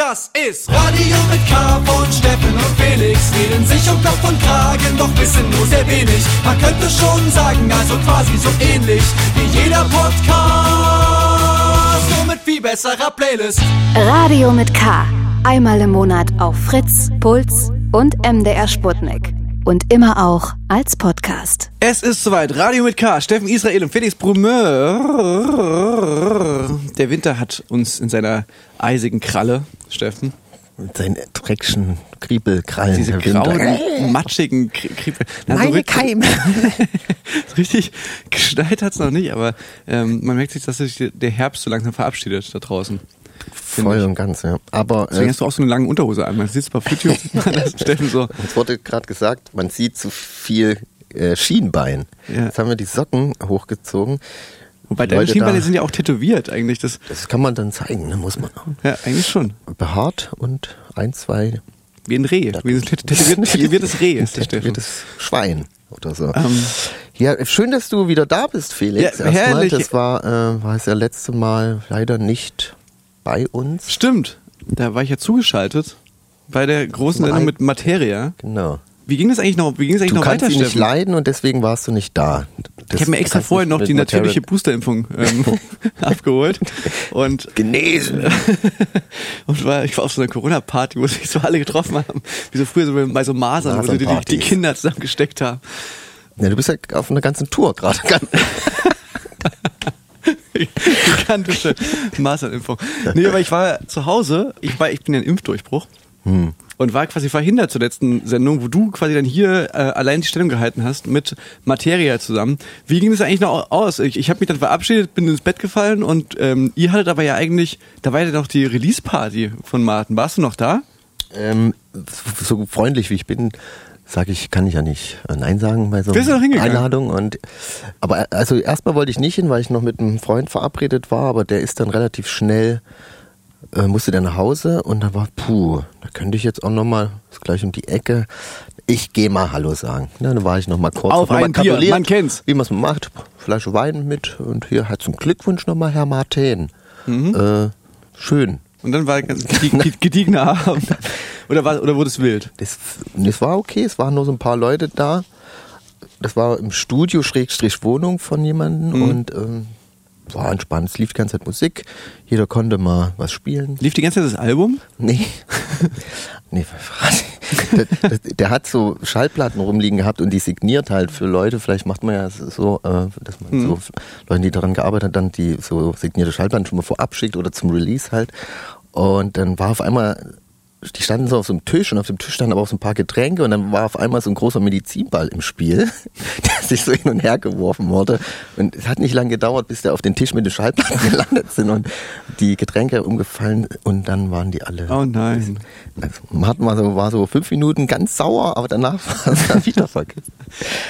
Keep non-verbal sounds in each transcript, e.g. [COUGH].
Das ist Radio mit K von Steffen und Felix. Reden sich um Kopf und Kragen, doch wissen nur sehr wenig. Man könnte schon sagen, also quasi so ähnlich wie jeder Podcast. Nur mit viel besserer Playlist. Radio mit K. Einmal im Monat auf Fritz, Puls und MDR Sputnik. Und immer auch als Podcast. Es ist soweit. Radio mit K. Steffen Israel und Felix Brumeur. Der Winter hat uns in seiner eisigen Kralle, Steffen. Mit seinen dreckigen Kriebelkrallen. Diese grauen, matschigen Krie- Kriebel. Meine richtig- Keime. so [LAUGHS] richtig geschneit hat's noch nicht, aber ähm, man merkt sich, dass sich der Herbst so langsam verabschiedet da draußen. Voll und ganz, ja. Aber Deswegen äh, hast du auch so eine lange Unterhose an. Man sieht es bei YouTube, das Steffen so. uns wurde gerade gesagt, man sieht zu viel äh, Schienbein. Ja. Jetzt haben wir die Socken hochgezogen. Wobei deine Schienbeine sind ja auch tätowiert eigentlich. Das, Das kann man dann zeigen, ne? muss man auch. ja, eigentlich schon. Behaart und ein, zwei Wie ein Reh. Wie ein tät- tätowiert, [LAUGHS] tätowiertes Reh ist der tätowiertes Schwein oder so. Ähm, Ja, schön, dass du wieder da bist, Felix. Ja, Erstmal, das war, äh, war es ja letzte Mal leider nicht bei uns. Stimmt. Da war ich ja zugeschaltet bei der großen. Sendung mit Materia. Genau. Wie ging das eigentlich noch, wie ging das eigentlich Du noch kannst weiter, ihn nicht Steffen? leiden und deswegen warst du nicht da. Das Ich habe mir extra vorher noch die natürliche Boosterimpfung ähm, [LAUGHS] abgeholt und genesen. [LAUGHS] und war ich war auf so einer Corona Party, wo sich so alle getroffen haben, wie so früher so bei so Masern, wo so die, die, die. Kinder zusammengesteckt haben. Ja, du bist ja auf einer ganzen Tour gerade. [LAUGHS] Gigantische Masernimpfung. Nee, aber ich war zu Hause, ich war, ich bin ja ein Impfdurchbruch. Hm. Und war quasi verhindert zur letzten Sendung, wo du quasi dann hier äh, allein die Stellung gehalten hast mit Materia zusammen. Wie ging das eigentlich noch aus? Ich, ich habe mich dann verabschiedet, bin ins Bett gefallen und ähm, ihr hattet aber ja eigentlich, da war ja noch die Release-Party von Martin. Warst du noch da? ähm, so freundlich wie ich bin, sage ich, kann ich ja nicht äh, Nein sagen bei so hingegangen? Einladung. Und, aber äh, also erstmal wollte ich nicht hin, weil ich noch mit einem Freund verabredet war, aber der ist dann relativ schnell, äh, musste der nach Hause und da war, puh, da könnte ich jetzt auch nochmal, ist gleich um die Ecke, ich gehe mal Hallo sagen. Ja, dann war ich nochmal kurz. Auf noch ein Bier, man kennt's. Wie man es macht, Flasche Wein mit und hier herzlichen Glückwunsch nochmal, Herr Martin. Mhm. Äh, schön. Und dann war ganz [LAUGHS] gedieg- gediegener Abend. Oder, war, oder wurde es wild? Das, das war okay, es waren nur so ein paar Leute da. Das war im Studio Schrägstrich Wohnung von jemandem Mhm. und ähm, war entspannt. Es lief die ganze Zeit Musik. Jeder konnte mal was spielen. Lief die ganze Zeit das Album? Nee. [LAUGHS] nee, [LAUGHS] der, der, der hat so Schallplatten rumliegen gehabt und die signiert halt für Leute. Vielleicht macht man ja so, äh, dass man Mhm. so Leuten, die daran gearbeitet haben, dann die so signierte Schallplatten schon mal vorab schickt oder zum Release halt. Und dann war auf einmal, die standen so auf so einem Tisch und auf dem Tisch standen aber auch so ein paar Getränke und dann war auf einmal so ein großer Medizinball im Spiel, [LAUGHS] der sich so hin und her geworfen wurde. Und es hat nicht lange gedauert, bis der auf den Tisch mit den Schallplatten [LAUGHS] gelandet sind und die Getränke umgefallen und dann waren die alle. Oh nein. Also, Martin war so, war so fünf Minuten ganz sauer, aber danach [LAUGHS] war es dann wieder vergessen.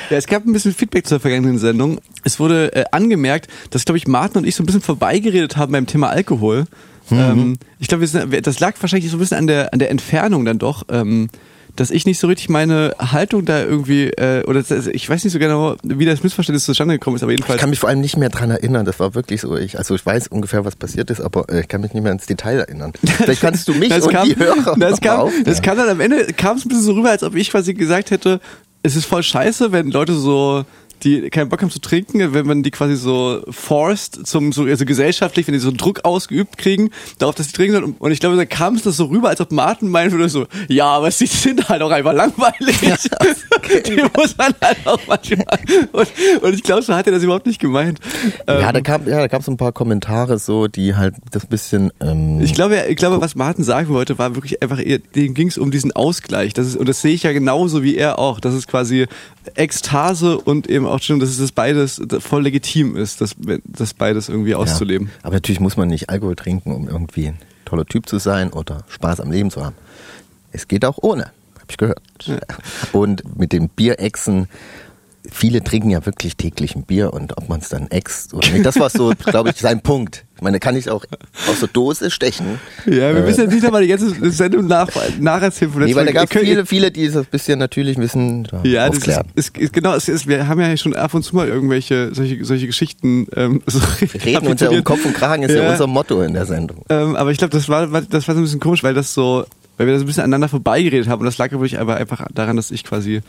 Ja, es gab ein bisschen Feedback zur vergangenen Sendung. Es wurde äh, angemerkt, dass, glaube ich, Martin und ich so ein bisschen vorbeigeredet haben beim Thema Alkohol. Ähm, ich glaube, das lag wahrscheinlich so ein bisschen an der, an der Entfernung dann doch, ähm, dass ich nicht so richtig meine Haltung da irgendwie, äh, oder das, ich weiß nicht so genau, wie das Missverständnis zustande gekommen ist, aber Ich jedenfalls. kann mich vor allem nicht mehr dran erinnern. Das war wirklich so. Ich, also ich weiß ungefähr, was passiert ist, aber äh, ich kann mich nicht mehr ins Detail erinnern. Vielleicht kannst du mich [LAUGHS] das und kam, die Hörer [LAUGHS] das kam, mal das aufklären. kam dann am Ende, kam es ein bisschen so rüber, als ob ich quasi gesagt hätte, es ist voll scheiße, wenn Leute so die keinen Bock haben zu trinken, wenn man die quasi so forced zum so also gesellschaftlich, wenn die so Druck ausgeübt kriegen, darauf, dass sie trinken sollen. Und ich glaube, da kam es das so rüber, als ob Martin meinen würde so, ja, aber sie sind halt auch einfach langweilig. [LAUGHS] die muss man halt auch manchmal. Und, und ich glaube, so hat er das überhaupt nicht gemeint. Ja, Ähm, da kam, ja, da gab es ein paar Kommentare so, die halt das bisschen. Ähm, Ich glaube, ich glaube, was Martin sagen wollte, war wirklich einfach, dem ging es um diesen Ausgleich. Das ist, und das sehe ich ja genauso wie er auch. Das ist quasi Ekstase und eben auch schon, dass es das beides voll legitim ist, das, das beides irgendwie auszuleben. Ja. Aber natürlich muss man nicht Alkohol trinken, um irgendwie ein toller Typ zu sein oder Spaß am Leben zu haben. Es geht auch ohne, habe ich gehört. Und mit den Bierechsen, viele trinken ja wirklich täglich ein Bier und ob man es dann ext oder nicht, das war so, [LAUGHS] glaube ich, sein Punkt. Ich meine, kann ich auch aus der Dose stechen. Ja, wir müssen jetzt nicht einmal die ganze Sendung nach, nacherzählen von Nee, weil da gab es viele, viele, die das ein bisschen natürlich wissen. da Ja, das ist, ist, genau, ist, wir haben ja schon ab und zu mal irgendwelche solche, solche Geschichten ähm, [LAUGHS] so Wir reden uns ja um Kopf und Kragen, ist ja, Ja. unser Motto in der Sendung. Ähm, aber ich glaube, das war, war- das war so ein bisschen komisch, weil das so, weil wir da so ein bisschen aneinander vorbeigeredet haben und das lag wirklich aber einfach daran, dass ich quasi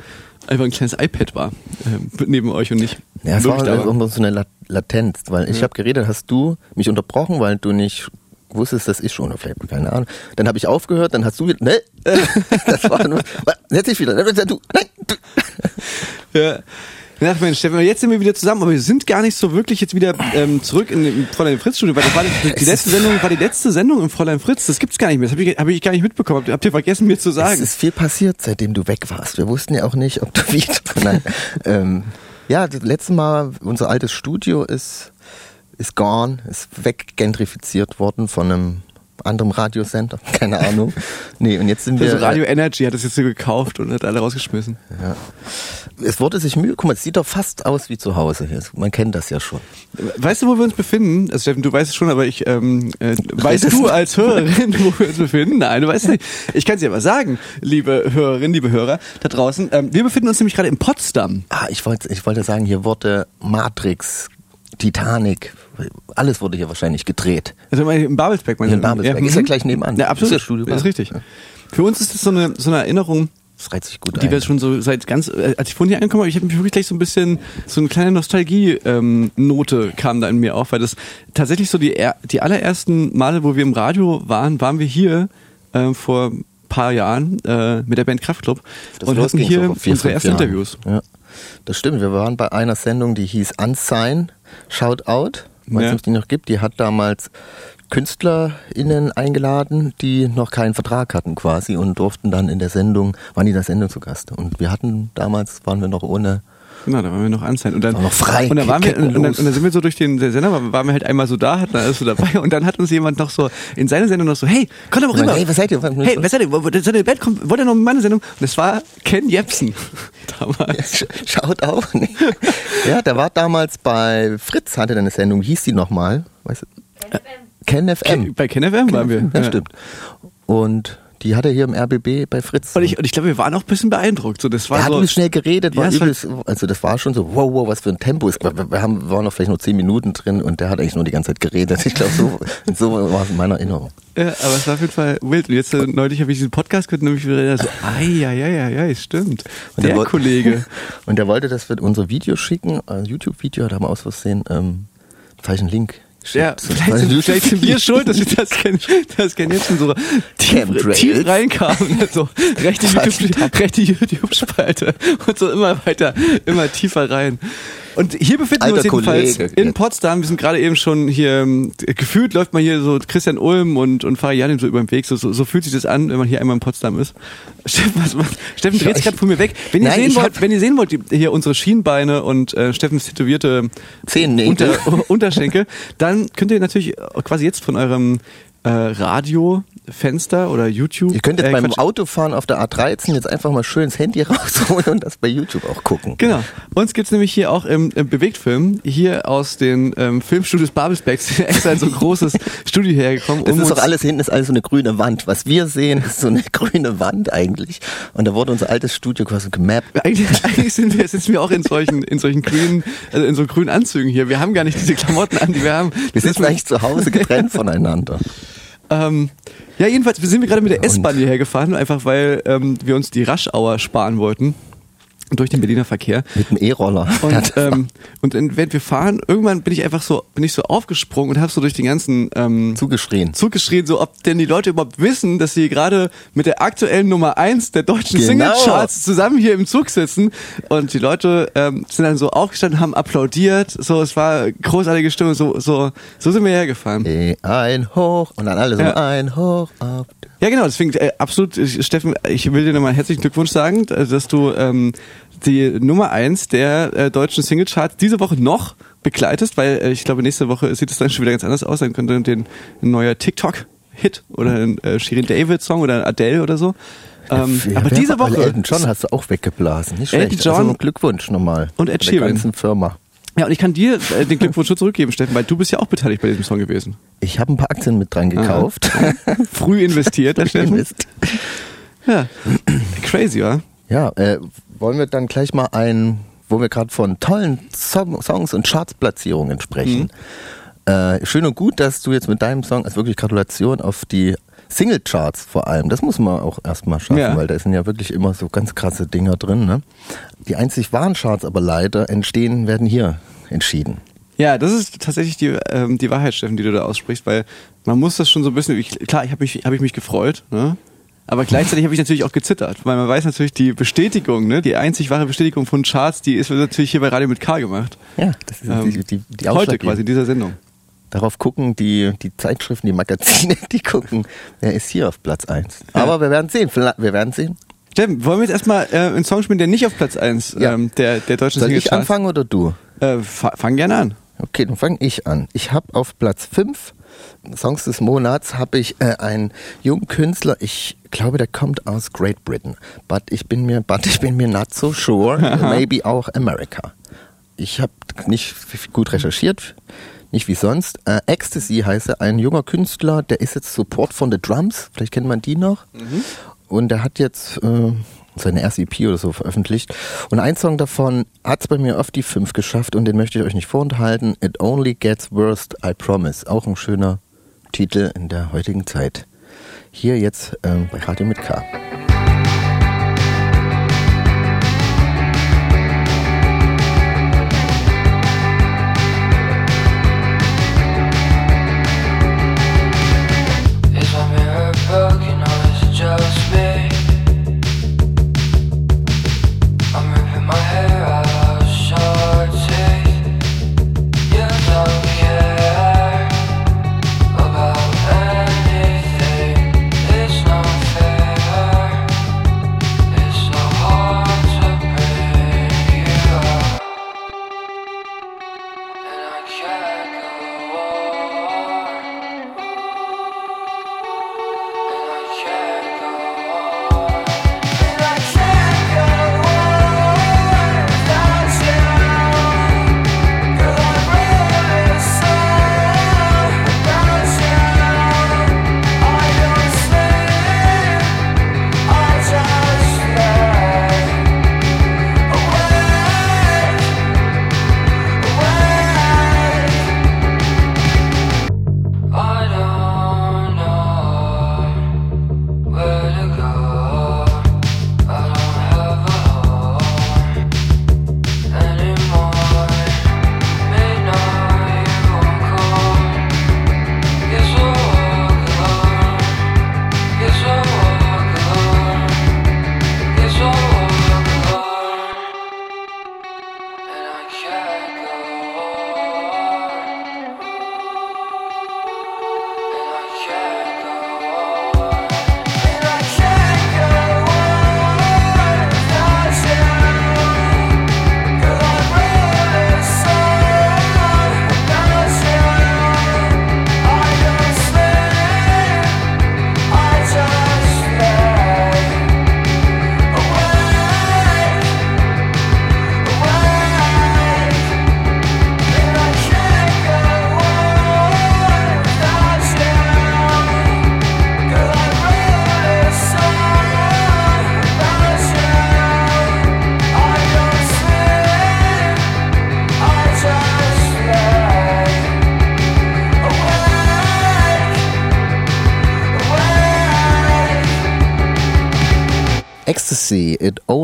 einfach ein kleines iPad war ähm, neben euch und nicht Ja, es war war. immer so eine La- Latenz, weil ich habe geredet, hast du mich unterbrochen, weil du nicht wusstest, dass ich schon, oder vielleicht, keine Ahnung. Dann habe ich aufgehört, dann hast du wieder, ne, [LAUGHS] das war nur, setz dich wieder, du, nein, du. [LAUGHS] Ja. Ja, Mensch, Stefan, jetzt sind wir wieder zusammen, aber wir sind gar nicht so wirklich jetzt wieder ähm, zurück in dem Fräulein Fritz Studio, weil das war die, die [LAUGHS] letzte Sendung war die letzte Sendung im Fräulein Fritz. Das gibt's gar nicht mehr. Das habe ich, hab ich gar nicht mitbekommen. Habt ihr- Habt ihr vergessen mir zu Es sagen? ist viel passiert, seitdem du weg warst. Wir wussten ja auch nicht, ob du wieder, nein, ähm, ja, das letzte Mal, unser altes Studio ist, ist gone, ist weggentrifiziert worden von einem anderen Radiosender, [LAUGHS] keine Ahnung. Nee, und jetzt sind wir. Also Radio Energy hat das jetzt so gekauft und hat alle rausgeschmissen. Ja. Es wurde sich Mühe, guck mal, es sieht doch fast aus wie zu Hause hier. Man kennt das ja schon. Weißt du, wo wir uns befinden? Also Steffen, du weißt es schon, aber ich ähm, äh, weißt du als Hörerin, wo wir uns befinden? Nein, du weißt nicht. Ich kann es dir aber sagen, liebe Hörerinnen, liebe Hörer da draußen. Ähm, wir befinden uns nämlich gerade in Potsdam. Ah, ich wollte, ich wollte sagen, hier wurde Matrix, Titanic, alles wurde hier wahrscheinlich gedreht. Also im Babelsberg, meinst Hier in du? Babelsberg. Ist ja gleich nebenan. Ja, absolut. Ist ja Studio Das ist richtig. Ja. Für uns ist das so eine, so eine Erinnerung, Das reizt sich gut die ein. wir schon so seit ganz, äh, als ich vorhin hier angekommen habe, ich habe mich wirklich gleich so ein bisschen, so eine kleine Nostalgie-Note kam da in mir auf, weil das tatsächlich so die, die allerersten Male, wo wir im Radio waren, waren wir hier äh, vor ein paar Jahren äh, mit der Band Kraftklub Das und hatten hier vier, unsere ersten Jahren. Interviews. Ja. Das stimmt. Wir waren bei einer Sendung, die hieß Unsign, Shout Out. Weiß Ja. nicht, die noch gibt. Die hat damals KünstlerInnen eingeladen, die noch keinen Vertrag hatten quasi und durften dann in der Sendung, waren die in der Sendung zu Gast. Und wir hatten damals, waren wir noch ohne, Genau, da waren wir noch anzeigen. Und dann, noch frei, Und dann, waren wir, und, dann, und dann sind wir so durch den der Sender, waren wir halt einmal so da, hatten alles so dabei. Und dann hat uns jemand noch so in seine Sendung noch so, hey, komm doch mal rüber. hey, was seid ihr? Hey, was seid ihr? Seid ihr in Bett? Kommt, wollt ihr noch in meine Sendung? Und das war Ken Jepsen [LAUGHS] damals. Sch- Schaut auch nicht. Ja, der war damals bei Fritz, hatte der eine Sendung, wie hieß die nochmal? Weißt du? Ken FM. Bei Ken FM waren wir. Ja, stimmt. Und die hat er hier im RBB bei Fritz. Und ich, und ich glaube, wir waren auch ein bisschen beeindruckt. So, das war er hat so, übelst schnell geredet, war Ja, übelst, also das war schon so, wow, wow, was für ein Tempo. Es- Wir, wir haben, waren noch vielleicht nur zehn Minuten drin und der hat eigentlich nur die ganze Zeit geredet. Ich glaube, so, [LAUGHS] so war es in meiner Erinnerung. ja, aber es war auf jeden Fall wild. Und jetzt äh, neulich habe ich diesen Podcast gehört und nämlich wieder so, ai, ja, ja, ja, ja, stimmt. Und Der woll- Kollege. [LAUGHS] Und der wollte, dass wir unser Video schicken, ein YouTube-Video, da haben wir aus Versehen ähm, einen falschen Link Ja, vielleicht sind, vielleicht sind wir [LAUGHS] schuld, dass wir das kennen, das kennen jetzt schon so tief, tief reinkamen. So rechte YouTube- rechte YouTube-Spalte und so immer weiter, immer tiefer rein. Und hier befinden wir Alter uns jedenfalls Kollege, in. Potsdam. Wir sind gerade eben schon hier, ähm, gefühlt läuft man hier so Christian Ulm und, und Fariadim so über den Weg. So, so, so fühlt sich das an, wenn man hier einmal in Potsdam ist. [LAUGHS] Steffen, was, macht- Steffen dreht sich Ich- gerade von mir weg. Wenn ihr Nein, sehen wollt, wenn ihr sehen wollt, die, hier unsere Schienbeine und äh, Steffens tätowierte Zehennägel. unter, [LAUGHS] Unterschenkel, dann könnt ihr natürlich quasi jetzt von eurem äh, Radiofenster oder YouTube. Ihr könnt jetzt äh, beim Quatsch. Autofahren auf der A13 jetzt einfach mal schön das Handy [LAUGHS] rausholen und das bei YouTube auch gucken. Genau. Uns gibt's nämlich hier auch im, im Bewegtfilm, hier aus den ähm, Filmstudios Babelsbergs, [LAUGHS] extra in so ein großes [LAUGHS] Studio hergekommen. Das um ist doch alles hinten, ist alles so eine grüne Wand. Was wir sehen, ist so eine grüne Wand eigentlich. Und da wurde unser altes Studio quasi gemappt. Eigentlich, eigentlich sind wir, sitzen wir auch in solchen, in solchen grünen, also in so grünen Anzügen hier. Wir haben gar nicht diese Klamotten an, die wir haben. Wir sitzen eigentlich zu Hause getrennt voneinander. Ähm, ja, jedenfalls sind wir gerade mit der S-Bahn hierher gefahren, einfach weil ähm, wir uns die Raschauer sparen wollten. Durch den Berliner Verkehr. Mit dem E-Roller. Und, [LAUGHS] ähm, und während wir fahren, irgendwann bin ich einfach so, bin ich so aufgesprungen und habe so durch den ganzen ähm, Zugeschrien. Zug geschrien, so ob denn die Leute überhaupt wissen, dass sie gerade mit der aktuellen Nummer eins der deutschen Genau. Singlecharts zusammen hier im Zug sitzen. Und die Leute ähm, sind dann so aufgestanden, haben applaudiert. So, es war großartige Stimmung. So, so, so sind wir hergefahren. E ein hoch und dann alle so Ja. ein hoch ab. Ja, genau, deswegen äh, absolut, äh, Steffen, ich will dir nochmal herzlichen Glückwunsch sagen, äh, dass du ähm, die Nummer eins der äh, deutschen Singlecharts diese Woche noch begleitest, weil äh, ich glaube, nächste Woche sieht es dann schon wieder ganz anders aus. Dann könnte den ein neuer TikTok-Hit oder ein äh, Shirin David-Song oder ein Adele oder so. Ähm, Ja, aber diese Woche. Elton John hast du auch weggeblasen. Nicht Elton schlecht. John also Glückwunsch nochmal. und Ed Der Sheeran. ganzen Firma. Ja, und ich kann dir äh, den Glückwunsch schon zurückgeben, Steffen, weil du bist ja auch beteiligt bei diesem Song gewesen. Ich habe ein paar Aktien mit dran gekauft. [LAUGHS] Früh investiert, der Steffen. Mist. Ja. Crazy, wa? Ja, äh, wollen wir dann gleich mal ein, wo wir gerade von tollen Song, Songs und Chartsplatzierungen sprechen. Äh, schön und gut, dass du jetzt mit deinem Song, also wirklich Gratulation auf die Singlecharts vor allem, das muss man auch erstmal schaffen, Ja. weil da sind ja wirklich immer so ganz krasse Dinger drin. Ne? Die einzig wahren Charts aber leider entstehen, werden hier entschieden. Ja, das ist tatsächlich die, ähm, die Wahrheit, Steffen, die du da aussprichst, weil man muss das schon so ein bisschen, ich, klar, ich habe mich, hab ich mich gefreut, ne? aber gleichzeitig habe ich natürlich auch gezittert, weil man weiß natürlich, die Bestätigung, ne, die einzig wahre Bestätigung von Charts, die ist natürlich hier bei Radio mit K gemacht. Ja, das ist Ähm, die, die, die heute quasi in dieser Sendung. Darauf gucken die, die Zeitschriften, die Magazine, [LAUGHS] die gucken, wer ist hier auf Platz 1. Aber wir werden sehen, wir werden sehen. Steffen, wollen wir jetzt erstmal äh, einen Song spielen, der nicht auf Platz 1 Ja. ähm, der, der deutschen Soll ich anfangen oder du? Äh, fa fang gerne an. Okay, dann fange ich an. Ich habe auf Platz 5 Songs des Monats habe ich äh, einen jungen Künstler, ich glaube, der kommt aus Great Britain, but ich bin mir, but ich bin mir not so sure, [LAUGHS] maybe auch America. Ich habe nicht gut recherchiert, nicht wie sonst. Äh, Ecstasy heißt er, ein junger Künstler, der ist jetzt Support von The Drums, vielleicht kennt man die noch. Und der hat jetzt äh, seine erste EP oder so veröffentlicht. Und ein Song davon hat es bei mir auf die 5 geschafft und den möchte ich euch nicht vorenthalten. It Only Gets Worst, I Promise. Auch ein schöner Titel in der heutigen Zeit. Hier jetzt ähm, bei Radio mit K.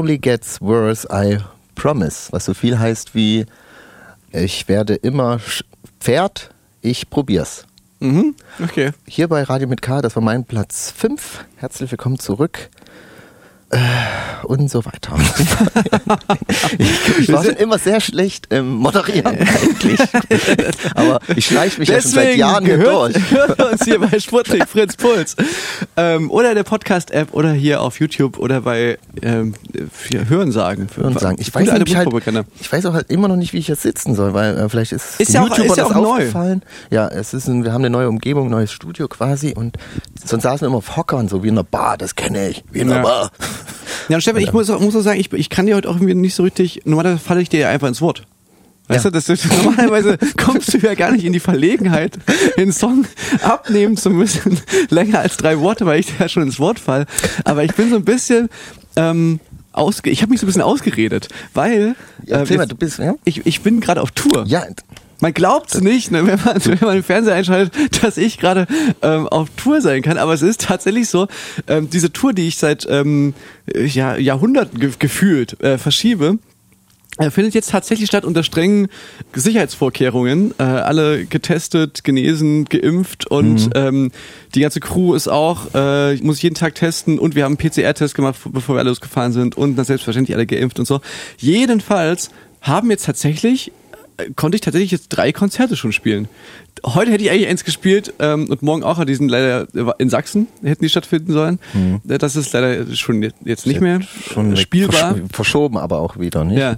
Only Gets Worse, I Promise. Was so viel heißt wie, ich werde immer Pferd, ich probier's. Mhm. Okay. Hier bei Radio mit K, das war mein Platz 5. Herzlich willkommen zurück. Äh, Und so weiter. ich, [LAUGHS] ich war schon immer sehr schlecht im Moderieren eigentlich. Aber ich schleiche mich ja schon seit Jahren gehört, durch. hört uns hier bei Sputnik Fritz Puls. Ähm, oder der Podcast-App oder hier auf YouTube oder bei ähm, Hörensagen. Für und sagen, ich weiß, nämlich halt, ich weiß auch halt immer noch nicht, wie ich jetzt sitzen soll, weil äh, vielleicht ist, Ist ja auch- ist ja auch neu. aufgefallen. Ja, es ist ein, wir haben eine neue Umgebung, neues Studio quasi und sonst saßen wir immer auf Hockern, so wie in einer Bar, das kenne ich, wie in einer Ja. Bar. Ja, und Stefan, ich muss, auch- muss auch sagen, ich, ich kann dir heute auch irgendwie nicht so richtig, normalerweise falle ich dir ja einfach ins Wort. Weißt Ja. du, das, das, [LAUGHS] normalerweise kommst du ja gar nicht in die Verlegenheit, den Song abnehmen zu müssen, [LAUGHS] länger als drei Worte, weil ich ja schon ins Wort fall. Aber ich bin so ein bisschen, ähm, ausge ich habe mich so ein bisschen ausgeredet, weil Ja, äh, mal, wir- du bist, ja? ich, ich bin gerade auf Tour. Ja, Man glaubt's nicht, ne, wenn, man, [LAUGHS] wenn man den Fernseher einschaltet, dass ich gerade ähm, auf Tour sein kann. Aber es ist tatsächlich so, ähm, diese Tour, die ich seit ähm, ja, Jahrhunderten ge gefühlt äh, verschiebe, äh, findet jetzt tatsächlich statt unter strengen Sicherheitsvorkehrungen. Äh, alle getestet, genesen, geimpft und ähm, die ganze Crew ist auch, äh, ich muss jeden Tag testen und wir haben einen PCR-Test gemacht, bevor wir alle losgefahren sind und dann selbstverständlich alle geimpft und so. Jedenfalls haben jetzt tatsächlich konnte ich tatsächlich jetzt drei Konzerte schon spielen. Heute hätte ich eigentlich eins gespielt ähm, und morgen auch, die sind leider in Sachsen, hätten die stattfinden sollen. Äh, Das ist leider schon jetzt- jetzt nicht mehr schon spielbar. versch- Verschoben aber auch wieder, nicht? Ja.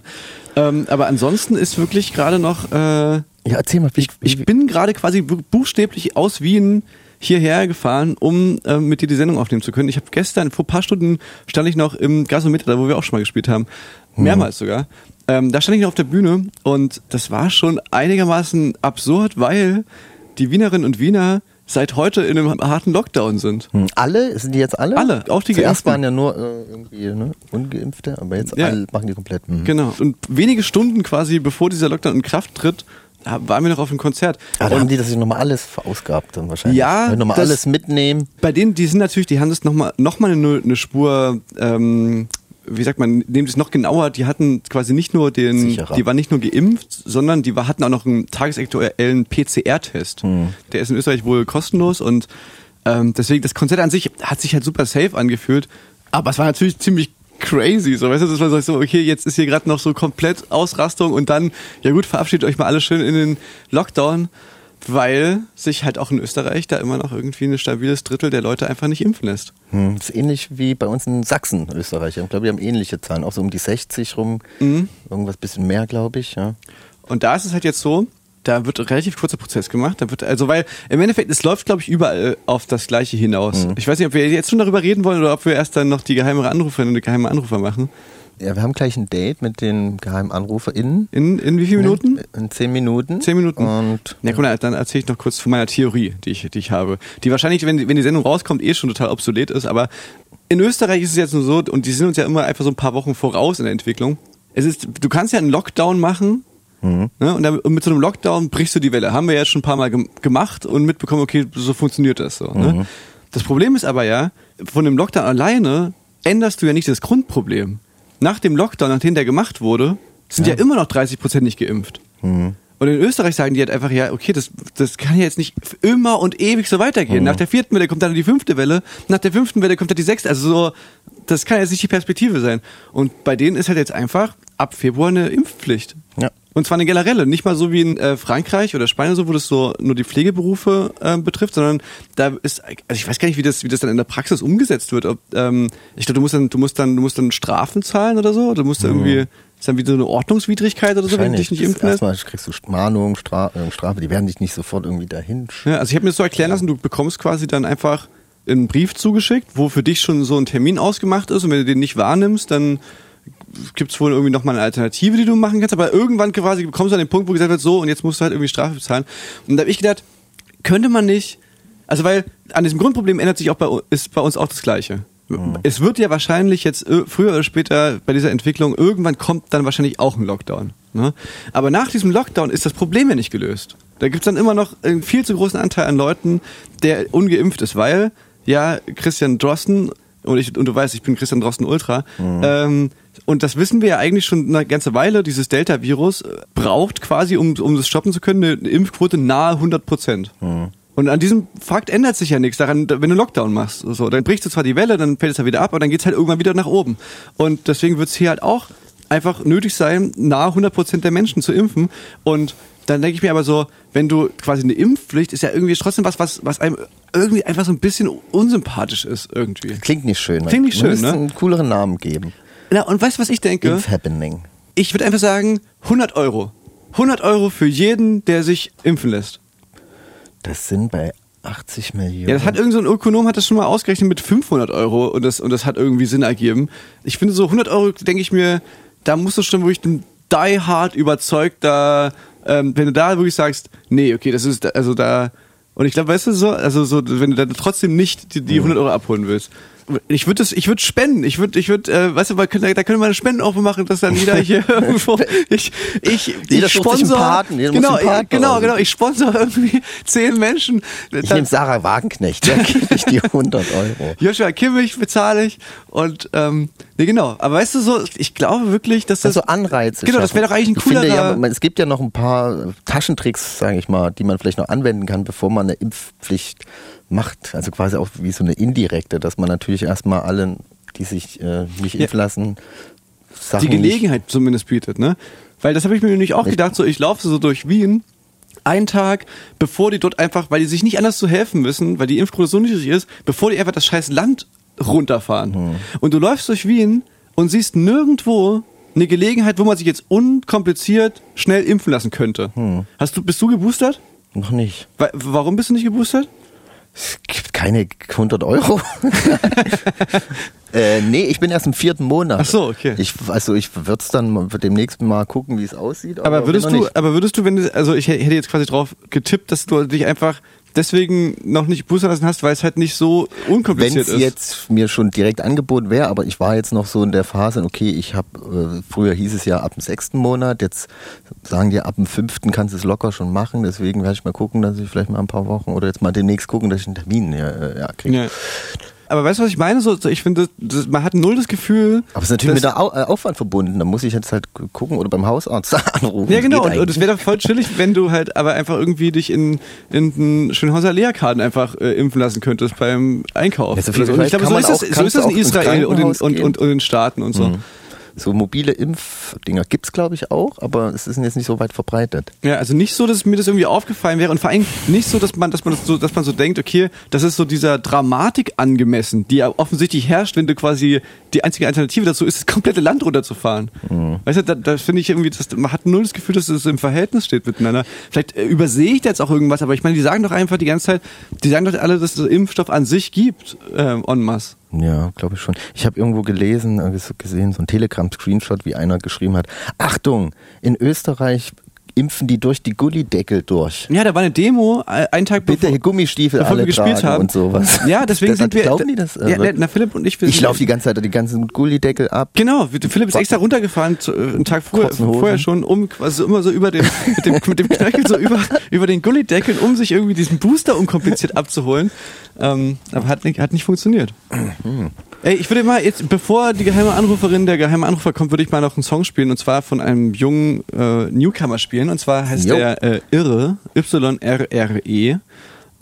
Ähm, aber ansonsten ist wirklich gerade noch, äh, Ja, erzähl mal, wie, ich, ich bin gerade quasi bu- buchstäblich aus Wien hierher gefahren, um ähm, mit dir die Sendung aufnehmen zu können. Ich habe gestern, vor ein paar Stunden, stand ich noch im Gasometer, da wo wir auch schon mal gespielt haben. Mehrmals sogar. Ähm, da stand ich noch auf der Bühne und das war schon einigermaßen absurd, weil die Wienerinnen und Wiener seit heute in einem harten Lockdown sind. Hm, Alle? Sind die jetzt alle? Alle, auch die Zuerst Geimpften. waren ja nur äh, irgendwie ne, Ungeimpfte, aber jetzt Ja. alle machen die komplett. hm. Genau. Und wenige Stunden quasi bevor dieser Lockdown in Kraft tritt, waren wir noch auf einem Konzert. Ah, da Und haben die das nochmal alles verausgabt dann wahrscheinlich. Ja, Nochmal alles mitnehmen. bei denen, die sind natürlich, die haben das nochmal noch mal eine, eine Spur, ähm, wie sagt man, nehmen das noch genauer, die hatten quasi nicht nur den, Sicherer. die waren nicht nur geimpft, sondern die war, hatten auch noch einen tagesaktuellen PCR-Test. Hm. Der ist in Österreich wohl kostenlos und ähm, deswegen, das Konzert an sich hat sich halt super safe angefühlt, aber es war natürlich ziemlich crazy, so weißt du, das war so, okay, jetzt ist hier gerade noch so komplett Ausrastung und dann, ja gut, verabschiedet euch mal alle schön in den Lockdown, weil sich halt auch in Österreich da immer noch irgendwie ein stabiles Drittel der Leute einfach nicht impfen lässt. Hm. Das ist ähnlich wie bei uns in Sachsen, Österreich. Ich glaube, wir haben ähnliche Zahlen, auch so um die 60 rum. Mhm. Irgendwas bisschen mehr, glaube ich. Ja. Und da ist es halt jetzt so, da wird ein relativ kurzer Prozess gemacht. Da wird, also weil im Endeffekt, es läuft, glaube ich, überall auf das Gleiche hinaus. Ich weiß nicht, ob wir jetzt schon darüber reden wollen oder ob wir erst dann noch die geheime Anruferin und die geheime Anrufer machen. Ja, wir haben gleich ein Date mit den geheimen AnruferInnen. In, in wie vielen Minuten? In zehn Minuten. Zehn Minuten. Und Ja, mal, dann erzähle ich noch kurz von meiner Theorie, die ich, die ich habe. Die wahrscheinlich, wenn, die- wenn die Sendung rauskommt, eh schon total obsolet ist. Aber in Österreich ist es jetzt nur so, und die sind uns ja immer einfach so ein paar Wochen voraus in der Entwicklung. Es ist, du kannst ja einen Lockdown machen, Mhm. ne, und, dann, und mit so einem Lockdown brichst du die Welle. Haben wir ja schon ein paar Mal gem gemacht und mitbekommen, okay, so funktioniert das so. Mhm. Ne? Das Problem ist aber ja, von dem Lockdown alleine änderst du ja nicht das Grundproblem. Nach dem Lockdown, nachdem der gemacht wurde, sind ja, immer noch 30 Prozent nicht geimpft. Mhm. Und in Österreich sagen die halt einfach, ja, okay, das, das kann ja jetzt nicht immer und ewig so weitergehen. Nach der vierten Welle kommt dann die fünfte Welle, nach der fünften Welle kommt dann die sechste. Also so, das kann jetzt nicht die Perspektive sein. Und bei denen ist halt jetzt einfach ab Februar eine Impfpflicht. Ja. Und zwar eine generelle, nicht mal so wie in äh, Frankreich oder Spanien so, wo das so nur die Pflegeberufe äh, betrifft, sondern da ist, also ich weiß gar nicht, wie das, wie das dann in der Praxis umgesetzt wird. Ob, ähm, ich glaube, du musst dann, du musst dann, du musst dann Strafen zahlen oder so, oder du musst da irgendwie, ist dann wie so eine Ordnungswidrigkeit oder so, wenn du dich nicht impfen lässt. Erstmal kriegst du Mahnung, Stra äh, Strafe, die werden dich nicht sofort irgendwie dahin. Ja, also ich habe mir das so erklären lassen, du bekommst quasi dann einfach einen Brief zugeschickt, wo für dich schon so ein Termin ausgemacht ist und wenn du den nicht wahrnimmst, dann gibt's wohl irgendwie nochmal eine Alternative, die du machen kannst, aber irgendwann quasi kommst du an den Punkt, wo gesagt wird, so und jetzt musst du halt irgendwie Strafe bezahlen. Und da habe ich gedacht, könnte man nicht, also weil an diesem Grundproblem ändert sich auch bei, ist bei uns auch das Gleiche. Es wird ja wahrscheinlich jetzt ö- früher oder später bei dieser Entwicklung, irgendwann kommt dann wahrscheinlich auch ein Lockdown. Ne? Aber nach diesem Lockdown ist das Problem ja nicht gelöst. Da gibt's dann immer noch einen viel zu großen Anteil an Leuten, der ungeimpft ist, weil ja Christian Drosten, und, ich, und du weißt, ich bin Christian Drosten Ultra, ähm, und das wissen wir ja eigentlich schon eine ganze Weile, dieses Delta-Virus äh, braucht quasi, um, um das stoppen zu können, eine Impfquote nahe 100 Prozent. Und an diesem Fakt ändert sich ja nichts daran, wenn du Lockdown machst. So, dann brichst du zwar die Welle, dann fällt es ja wieder ab, aber dann geht's halt irgendwann wieder nach oben. Und deswegen wird's hier halt auch einfach nötig sein, nahe 100 Prozent der Menschen zu impfen. Und dann denke ich mir aber so, wenn du quasi eine Impfpflicht ist ja irgendwie trotzdem was, was, was einem irgendwie einfach so ein bisschen unsympathisch ist irgendwie. Klingt nicht schön. Klingt nicht schön, ne? einen cooleren Namen geben. Na, und weißt du, was ich denke? Impf-Happening. Ich würde einfach sagen, 100 Euro. 100 Euro für jeden, der sich impfen lässt. Das sind bei 80 Millionen. Ja, das hat irgendein so ein Ökonom hat das schon mal ausgerechnet mit 500 Euro und das, und das hat irgendwie Sinn ergeben. Ich finde so 100 Euro, denke ich mir, da musst du schon wirklich den die hard überzeugter, ähm, wenn du da wirklich sagst, nee, okay, das ist, also da, und ich glaube, weißt du so, also so, wenn du dann trotzdem nicht die, die 100 Euro abholen willst. Ich würde das, ich würde spenden. Ich würde, ich würde, äh, weißt du, könnte, da können wir eine Spendenaufruf machen, dass dann jeder hier [LAUGHS] irgendwo, ich, ich, Jeder ich sponsor, Paten, jeder genau, Paten genau, raus. genau, ich sponsor irgendwie zehn Menschen. Ich Dann- nehme Sarah Wagenknecht, der kriege [LAUGHS] ich die 100 Euro. Joshua Kimmich bezahle ich und ähm, nee genau. Aber weißt du so, ich glaube wirklich, dass das Also Anreize. Genau, das wäre doch eigentlich ein ich finde ja, Es gibt ja noch ein paar Taschentricks, sage ich mal, die man vielleicht noch anwenden kann, bevor man eine Impfpflicht macht. Also quasi auch wie so eine indirekte, dass man natürlich erstmal allen, die sich äh, nicht Ja. impfen lassen, Sachen die Gelegenheit zumindest bietet, ne? Weil das habe ich mir nämlich auch gedacht, so ich laufe so durch Wien einen Tag, bevor die dort einfach, weil die sich nicht anders zu helfen wissen, weil die Impfquote so niedrig ist, bevor die einfach das scheiß Land runterfahren. Hm. Und du läufst durch Wien und siehst nirgendwo eine Gelegenheit, wo man sich jetzt unkompliziert schnell impfen lassen könnte. Hm. Hast du, bist du geboostert? noch nicht. Wa- Warum bist du nicht geboostert? Es gibt keine 100 Euro. [LAUGHS] äh, nee, ich bin erst im vierten Monat. Ach so, okay. Ich, also ich würde es dann demnächst mal gucken, wie es aussieht. Aber würdest noch du, aber würdest du, wenn du, also ich hätte jetzt quasi drauf getippt, dass du dich einfach deswegen noch nicht boostern lassen hast, weil es halt nicht so Wenn unkompliziert es ist. jetzt mir schon direkt angeboten wäre, aber ich war jetzt noch so in der Phase, okay, ich habe, äh, früher hieß es ja ab dem sechsten Monat, jetzt sagen die ab dem fünften kannst du es locker schon machen, deswegen werde ich mal gucken, dass ich vielleicht mal ein paar Wochen oder jetzt mal demnächst gucken, dass ich einen Termin ja, äh, ja, kriege. Ja. Aber weißt du, was ich meine? So, ich finde, das, man hat null das Gefühl. Aber es ist natürlich mit der Au äh, Aufwand verbunden, da muss ich jetzt halt gu- gucken oder beim Hausarzt [LAUGHS] anrufen. Ja, genau. Und, es wäre doch voll chillig, wenn du halt aber einfach irgendwie dich in, in einen Schönhauser Lehrkarten einfach äh, impfen lassen könntest beim Einkauf. Ja, so und ich glaube, so ist, das, so ist das in Israel und in, und, und, und in den Staaten und so. Mhm. So mobile Impfdinger gibt's glaube ich auch, aber es ist jetzt nicht so weit verbreitet. Ja, also nicht so, dass mir das irgendwie aufgefallen wäre und vor allem nicht so, dass man, dass man das so, dass man so denkt, okay, das ist so dieser Dramatik angemessen, die ja offensichtlich herrscht, wenn du quasi die einzige Alternative dazu ist, das komplette Land runterzufahren. Weißt du, da, da finde ich irgendwie, das, man hat null das Gefühl, dass es im Verhältnis steht miteinander. Vielleicht äh, übersehe ich da jetzt auch irgendwas, aber ich meine, die sagen doch einfach die ganze Zeit, die sagen doch alle, dass es Impfstoff an sich gibt, ähm, en masse. Ja, glaube ich schon. Ich habe irgendwo gelesen, äh, gesehen, so ein Telegram-Screenshot, wie einer geschrieben hat, Achtung, in Österreich impfen die durch die Gullideckel durch. Ja, da war eine Demo, äh, einen Tag Bitte bevor, Gummistiefel bevor alle wir gespielt haben. und sowas. Ja, [LAUGHS] deswegen Das- sind wir. Glauben die das? Ja, Also, na, Philipp und ich, wir ich laufe die ganze Zeit die ganzen Gullideckel ab. Genau, Philipp ist extra runtergefahren, zu, äh, einen Tag vorher, vorher schon, um quasi immer so über dem, mit dem, mit dem Knöchel so über, [LAUGHS] über den Gullideckel, um sich irgendwie diesen Booster unkompliziert abzuholen. Ähm, aber hat nicht, hat nicht funktioniert. Ey, ich würde mal jetzt, bevor die geheime Anruferin, der geheime Anrufer kommt, würde ich mal noch einen Song spielen und zwar von einem jungen äh, Newcomer spielen und zwar heißt Jo. der äh, Irre, Y-R-R-E.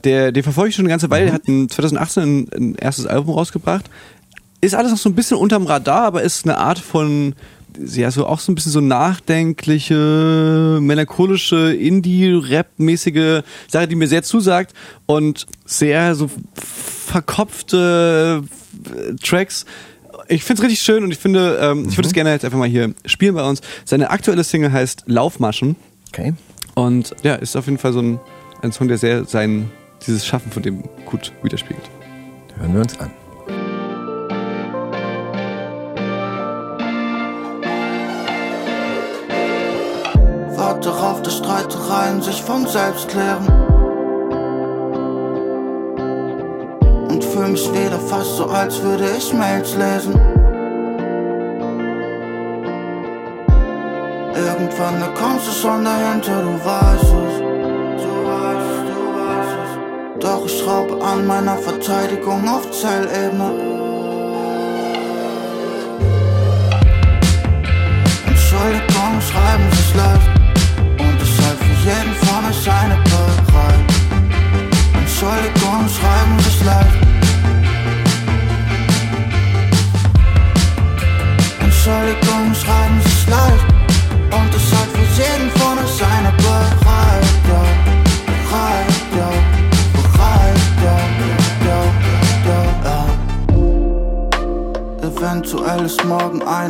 Der, den verfolge ich schon eine ganze Weile, der hat ein, 2018 ein, ein erstes Album rausgebracht ist alles noch so ein bisschen unterm Radar, aber ist eine Art von, ja, so auch so ein bisschen so nachdenkliche, melancholische, Indie-Rap-mäßige Sache, die mir sehr zusagt und sehr so verkopfte äh, Tracks. Ich finde es richtig schön und ich finde, ähm, ich würde es gerne jetzt einfach mal hier spielen bei uns. Seine aktuelle Single heißt Laufmaschen Okay. und ja, ist auf jeden Fall so ein, ein Song, der sehr sein, dieses Schaffen von dem gut widerspiegelt. Hören wir uns an. Warte darauf, dass Streitereien sich von selbst klären. Und fühl mich wieder fast so, als würde ich Mails lesen. Irgendwann, da kommst du schon dahinter, du weißt es. Du weißt du weißt es. Doch ich schraube an meiner Verteidigung auf Zellebene.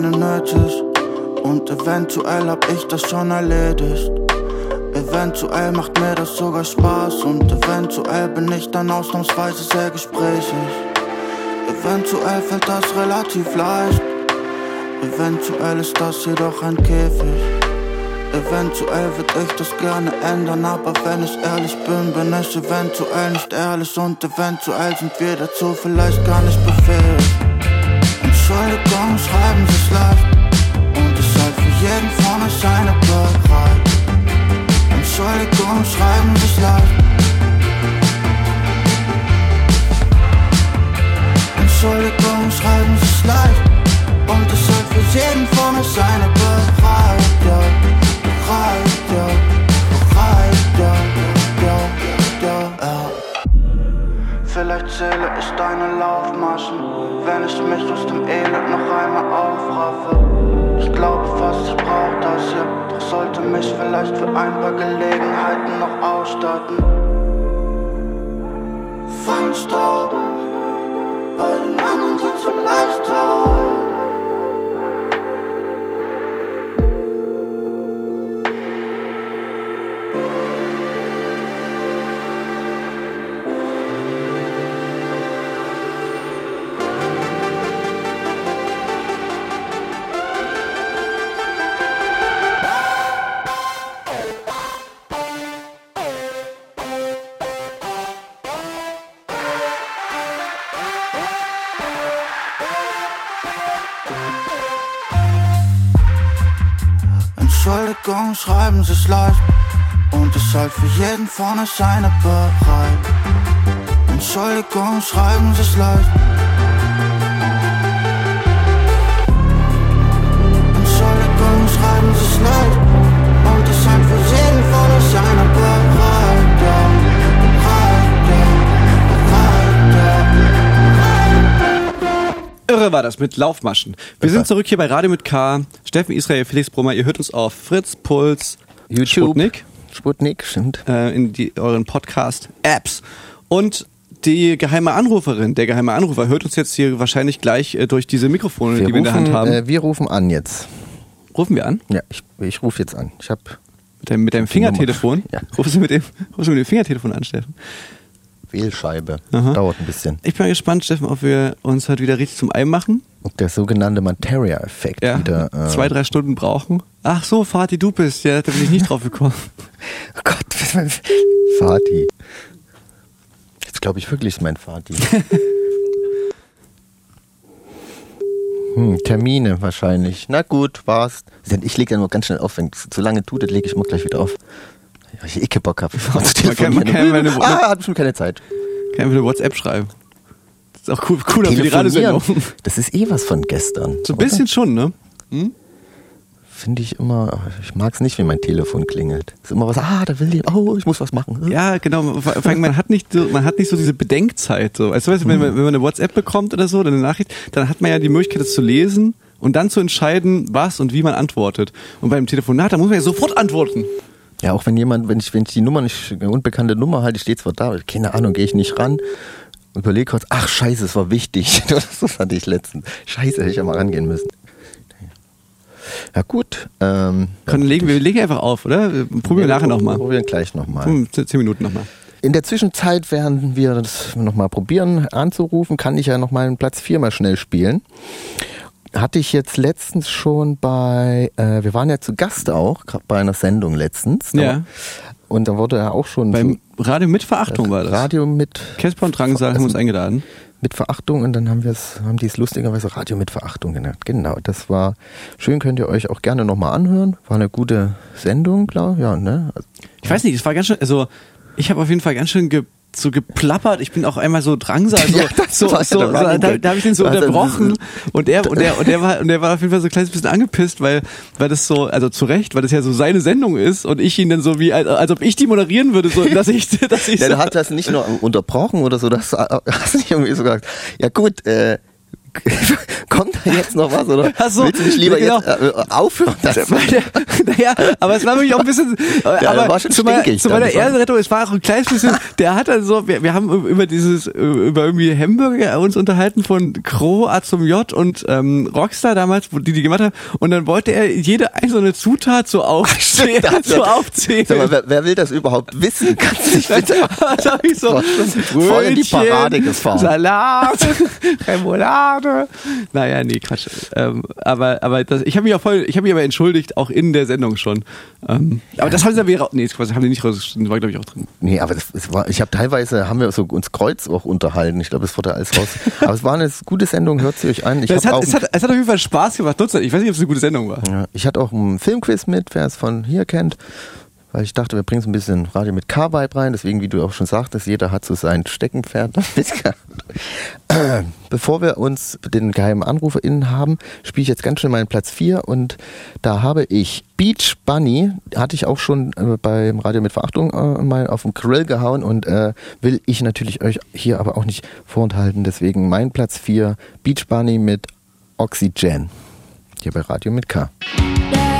Morgen eine nötig. Und eventuell hab ich das schon erledigt. Eventuell macht mir das sogar Spaß. Und eventuell bin ich dann ausnahmsweise sehr gesprächig. Eventuell fällt das relativ leicht. Eventuell ist das jedoch ein Käfig. eventuell würd ich das gerne ändern, aber wenn ich ehrlich bin, bin ich eventuell nicht ehrlich und eventuell sind wir dazu vielleicht gar nicht befähigt. Entschuldigung, schreiben sie's leicht und es soll für jeden von euch eine bereit. Entschuldigung, schreiben sie's leicht. Entschuldigung, schreiben sie's leicht und es soll für jeden von euch eine bereit. Ja, Vielleicht zähle ich deine Laufmaschen, wenn ich mich aus dem Elend noch einmal aufraffe. Ich glaube fast, ich brauch das hier, doch sollte mich vielleicht für ein paar Gelegenheiten noch ausstatten. Feinstaub, bei den anderen sind vielleicht tot. Schreiben Sie's leicht und es soll für jeden von euch eine bereit. Entschuldigung, schreiben Sie's leicht. Entschuldigung, schreiben Sie's leicht Irre war das mit Laufmaschen. Wir sind zurück hier bei Radio mit K. Steffen Israel, Felix Brummer. Ihr hört uns auf Fritz, Puls, YouTube. Sputnik, Sputnik, stimmt. äh, in die, euren Podcast-Apps. Und die geheime Anruferin, der geheime Anrufer, hört uns jetzt hier wahrscheinlich gleich äh, durch diese Mikrofone, die wir in der Hand haben. Äh, wir rufen an jetzt. Rufen wir an? Ja, ich, ich rufe jetzt an. Ich habe Mit deinem, mit deinem Fingertelefon? Ja. Rufst du mit dem, rufst du mit dem Fingertelefon an, Steffen? Wählscheibe. Aha. Dauert ein bisschen. Ich bin gespannt, Steffen, ob wir uns heute wieder richtig zum Ei machen. Und der sogenannte Materia-Effekt Ja, wieder. Äh, zwei, drei Stunden brauchen. Ach so, Vati, du bist. Ja, da bin ich nicht drauf gekommen. [LAUGHS] Oh Gott, [LAUGHS] Vati. Jetzt glaube ich wirklich, ist mein Vati. [LAUGHS] hm, Termine wahrscheinlich. Na gut, war's. Ich lege ja nur ganz schnell auf. Wenn es zu lange tut, dann lege ich immer gleich wieder auf. Weil ich eh Bock habe. Man kann- man kann meine- ah, hat schon keine Zeit. Kann einfach eine WhatsApp schreiben. Das ist auch cool, cooler für die Radiosendung. Das ist eh was von gestern. So ein bisschen schon, ne? Finde ich immer, ich mag es nicht, wenn mein Telefon klingelt. Ist immer was, ah, da will die, oh, ich muss was machen. Ja, genau. Vor vor allem, man hat nicht so, man hat nicht so diese Bedenkzeit. So. Also, weißt du, wenn man, wenn man eine WhatsApp bekommt oder so, oder eine Nachricht, dann hat man ja die Möglichkeit, das zu lesen und dann zu entscheiden, was und wie man antwortet. Und beim Telefonat, da muss man ja sofort antworten. Ja, auch wenn jemand, wenn ich, wenn ich die Nummer nicht, eine unbekannte Nummer halte, steht zwar da, keine Ahnung, gehe ich nicht ran. Überlege kurz, ach scheiße, es war wichtig. [LAUGHS] Das hatte ich letztens. Scheiße, hätte ich ja mal rangehen müssen. Ja gut. Ähm, Können legen, wir legen einfach auf, oder? Probieren wir nachher nochmal. Probieren gleich nochmal. Hm, Zehn Minuten nochmal. In der Zwischenzeit, während wir das nochmal probieren anzurufen, kann ich ja nochmal einen Platz 4 mal schnell spielen. Hatte ich jetzt letztens schon bei, äh, wir waren ja zu Gast auch, gerade bei einer Sendung letztens. Ja. Und da wurde ja auch schon Beim Radio mit Verachtung war das. Radio mit, Casper und Drangsal haben uns eingeladen. mit Verachtung und dann haben wir es, haben die es lustigerweise Radio mit Verachtung genannt. Genau, das war schön, könnt ihr euch auch gerne nochmal anhören. War eine gute Sendung, klar, ja, ne? Ich weiß nicht, es war ganz schön, also ich habe auf jeden Fall ganz schön ge, so geplappert. Ich bin auch einmal so Drangsal, so, [LAUGHS] Ja, so, so, so da, da habe ich den so er- unterbrochen und er und der und der war und der war auf jeden Fall so ein kleines bisschen angepisst, weil weil das so also zu Recht, weil das ja so seine Sendung ist und ich ihn dann so wie als, als ob ich die moderieren würde, so dass ich [LAUGHS] dass ich Ja, so, du hast das nicht nur unterbrochen oder so, das hast du nicht irgendwie so gesagt. Ja gut, äh, [LAUGHS] kommt da jetzt noch was oder Ach so, willst du nicht lieber genau. jetzt äh, aufhören? [LAUGHS] Naja, aber es war wirklich auch ein bisschen, der aber war schon zu meiner, zu meiner Ehrenrettung, es war auch ein kleines bisschen, der hat dann so, wir, wir haben über dieses, über irgendwie Hamburger uns unterhalten von Crow, A zum J und ähm, Rockstar damals, wo die die gemacht haben und dann wollte er jede einzelne Zutat so aufzählen, hat [LAUGHS] so aufzählen. Sag mal, wer, wer will das überhaupt wissen? Kannst du dich bitte Das hab ich so, voll in die Parade gefahren. Salat, Remoulade. Naja, nee, Quatsch. Ähm, aber aber das, ich habe mich auch voll, ich habe mich aber entschuldigt, auch in der Sendung schon. Ähm, aber das haben sie ja wieder, nee, das haben sie nicht rausgeschnitten, war glaube ich auch drin. Nee, aber das, das war, ich habe teilweise, haben wir so uns Kreuz auch unterhalten. Ich glaube, das wurde alles raus. [LAUGHS] aber es war eine gute Sendung, hört sie euch an. Ich es, hat, auch, es, hat, es hat auf jeden Fall Spaß gemacht. Ich weiß nicht, ob es eine gute Sendung war. ja, ich hatte auch einen Filmquiz mit, wer es von hier kennt. Weil ich dachte, wir bringen so ein bisschen Radio mit K-Vibe rein. Deswegen, wie du auch schon sagtest, jeder hat so sein Steckenpferd. [CLEARS THROAT] Bevor wir uns den geheimen AnruferInnen haben, spiele ich jetzt ganz schnell meinen Platz 4 und da habe ich Beach Bunny, hatte ich auch schon äh, beim Radio mit Verachtung äh, mal auf den Grill gehauen und äh, will ich natürlich euch hier aber auch nicht vorenthalten. Deswegen mein Platz 4, Beach Bunny mit Oxygen. Hier bei Radio mit K. Let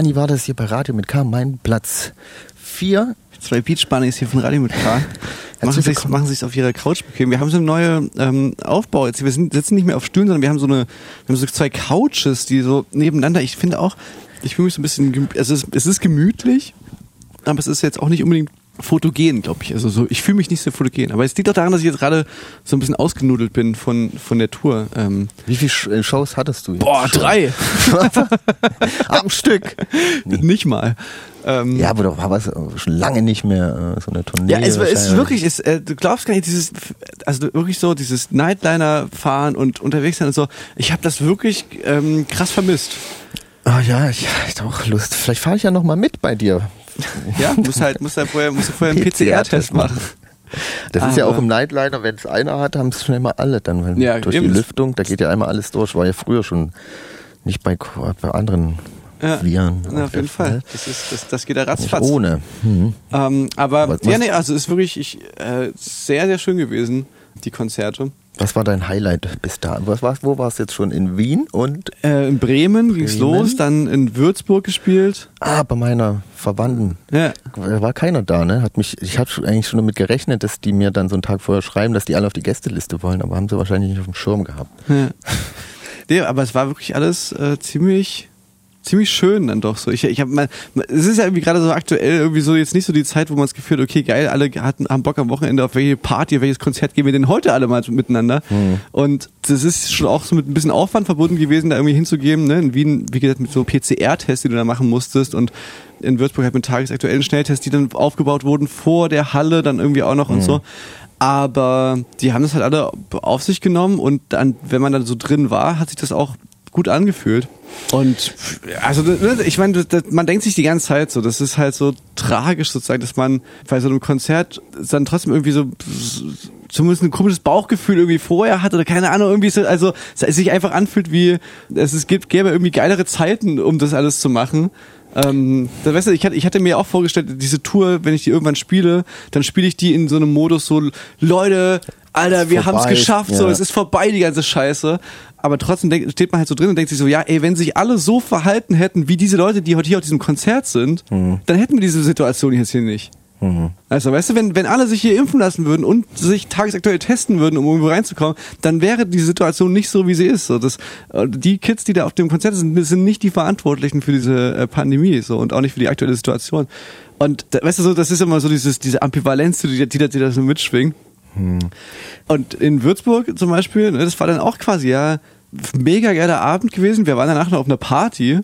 Bunny war das hier bei Radio mit K, mein Platz 4. Zwei Beach Bunnies hier von Radio mit K. [LAUGHS] machen sich machen sich's auf ihrer Couch bequem. Wir haben so einen neuen ähm, Aufbau jetzt. Wir sind, sitzen nicht mehr auf Stühlen, sondern wir haben so eine, wir haben so zwei Couches, die so nebeneinander. Ich finde auch, ich fühle mich so ein bisschen, also es, es ist gemütlich, aber es ist jetzt auch nicht unbedingt fotogen, glaube ich. Also so, ich fühle mich nicht so fotogen. Aber es liegt auch daran, dass ich jetzt gerade so ein bisschen ausgenudelt bin von von der Tour. Ähm, Wie viele äh, Shows hattest du jetzt? boah, drei, [LAUGHS] Am Stück. [LAUGHS] nicht mal. Ähm, Ja, aber da war schon lange nicht mehr äh, so eine Tournee. Ja, es, es ist wirklich, es, äh, du glaubst gar nicht, dieses, also wirklich so, dieses Nightliner fahren und unterwegs sein und so. Ich habe das wirklich ähm, krass vermisst. Ah ja, ich hätte auch Lust. Vielleicht fahre ich ja noch mal mit bei dir. Ja, muss halt, muss halt vorher, muss vorher einen PCR-Test machen. Das ist ja Aber- auch im Nightliner, wenn es einer hat, haben es schnell mal alle dann. Weil Ja, durch eben. die Lüftung, da geht ja einmal alles durch. War ja früher schon nicht bei, bei anderen Ja, Viren. Na, auf jeden Fall. Das ist, das, das geht ja Nicht ratzfatz. ohne. Mhm. Ähm, aber Was- ja, nee, also ist wirklich ich, äh, sehr, sehr schön gewesen. die Konzerte. Was war dein Highlight bis da? Was war's, wo warst du jetzt schon? In Wien und Äh, in Bremen ging's Bremen? los, dann in Würzburg gespielt. ah, bei meiner Verwandten. Ja. Da war keiner da, ne? Hat mich, ich habe eigentlich schon damit gerechnet, dass die mir dann so einen Tag vorher schreiben, dass die alle auf die Gästeliste wollen, aber haben sie wahrscheinlich nicht auf dem Schirm gehabt. Ja. Nee, aber es war wirklich alles äh, ziemlich ziemlich schön dann doch so. Ich, ich habe mal, es ist ja irgendwie gerade so aktuell irgendwie so jetzt nicht so die Zeit, wo man das Gefühl hat, okay, geil, alle hatten, haben Bock am Wochenende auf welche Party, auf welches Konzert gehen wir denn heute alle mal miteinander. Und das ist schon auch so mit ein bisschen Aufwand verbunden gewesen, da irgendwie hinzugeben, ne? In Wien, wie gesagt, mit so PCR-Tests, die du da machen musstest und in Würzburg halt mit tagesaktuellen Schnelltests, die dann aufgebaut wurden vor der Halle dann irgendwie auch noch und so. Aber die haben das halt alle auf sich genommen und dann, wenn man dann so drin war, hat sich das auch gut angefühlt. Und also ne, ich meine, man denkt sich die ganze Zeit so, das ist halt so tragisch sozusagen, dass man bei so einem Konzert dann trotzdem irgendwie so zumindest ein komisches Bauchgefühl irgendwie vorher hat oder keine Ahnung, irgendwie so, also es sich einfach anfühlt wie, es, es gibt, gäbe irgendwie geilere Zeiten, um das alles zu machen. Ähm, da weißt du, ich hatte, ich hatte mir auch vorgestellt, diese Tour, wenn ich die irgendwann spiele, dann spiele ich die in so einem Modus so, Leute, Alter, wir haben es geschafft, so, ja. es ist vorbei, die ganze Scheiße. Aber trotzdem denk, steht man halt so drin und denkt sich so, ja, ey, wenn sich alle so verhalten hätten, wie diese Leute, die heute hier auf diesem Konzert sind, Mhm. dann hätten wir diese Situation jetzt hier nicht. Also, weißt du, wenn, wenn alle sich hier impfen lassen würden und sich tagesaktuell testen würden, um irgendwo reinzukommen, dann wäre die Situation nicht so, wie sie ist. So, das, äh, die Kids, die da auf dem Konzert sind, sind nicht die Verantwortlichen für diese äh, Pandemie so und auch nicht für die aktuelle Situation. Und weißt du, so, das ist immer so dieses, diese Ambivalenz, die, die, da- die da so mitschwingt. Und in Würzburg zum Beispiel, ne, das war dann auch quasi ja mega geiler Abend gewesen. Wir waren danach noch auf einer Party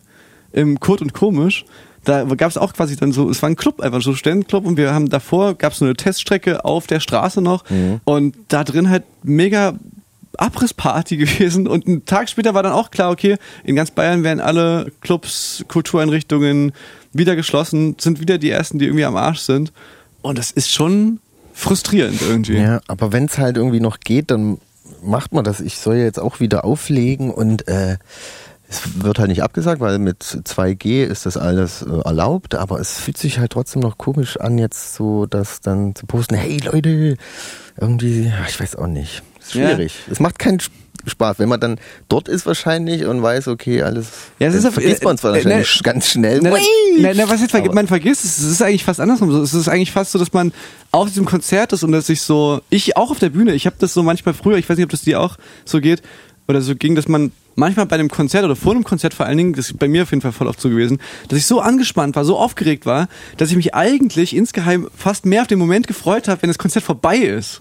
im Kurt und Komisch. Da gab es auch quasi dann so, es war ein Club, einfach so ein Studentenclub und wir haben davor, gab es so eine Teststrecke auf der Straße noch und da drin halt mega Abrissparty [LAUGHS] gewesen und einen Tag später war dann auch klar, okay, in ganz Bayern werden alle Clubs, Kultureinrichtungen wieder geschlossen, sind wieder die ersten, die irgendwie am Arsch sind und das ist schon frustrierend irgendwie. Ja, aber wenn es halt irgendwie noch geht, dann macht man das. Ich soll ja jetzt auch wieder auflegen und äh, es wird halt nicht abgesagt, weil mit 2G ist das alles äh, erlaubt, aber es fühlt sich halt trotzdem noch komisch an, jetzt so das dann zu posten, hey Leute, irgendwie, ja, ich weiß auch nicht. Ist Ja. schwierig. Es macht keinen Sp- Spaß, wenn man dann dort ist wahrscheinlich und weiß, okay, alles Ja, es ist vergisst man zwar äh, äh, wahrscheinlich ganz schnell. Na, na, na, was jetzt vergi- Aber- man vergisst, es ist eigentlich fast andersrum. so. Es ist eigentlich fast so, dass man auf diesem Konzert ist und dass sich so, ich auch auf der Bühne, ich habe das so manchmal früher, ich weiß nicht, ob das dir auch so geht oder so ging, dass man manchmal bei einem Konzert oder vor einem Konzert vor allen Dingen, das ist bei mir auf jeden Fall voll oft so gewesen, dass ich so angespannt war, so aufgeregt war, dass ich mich eigentlich insgeheim fast mehr auf den Moment gefreut habe, wenn das Konzert vorbei ist.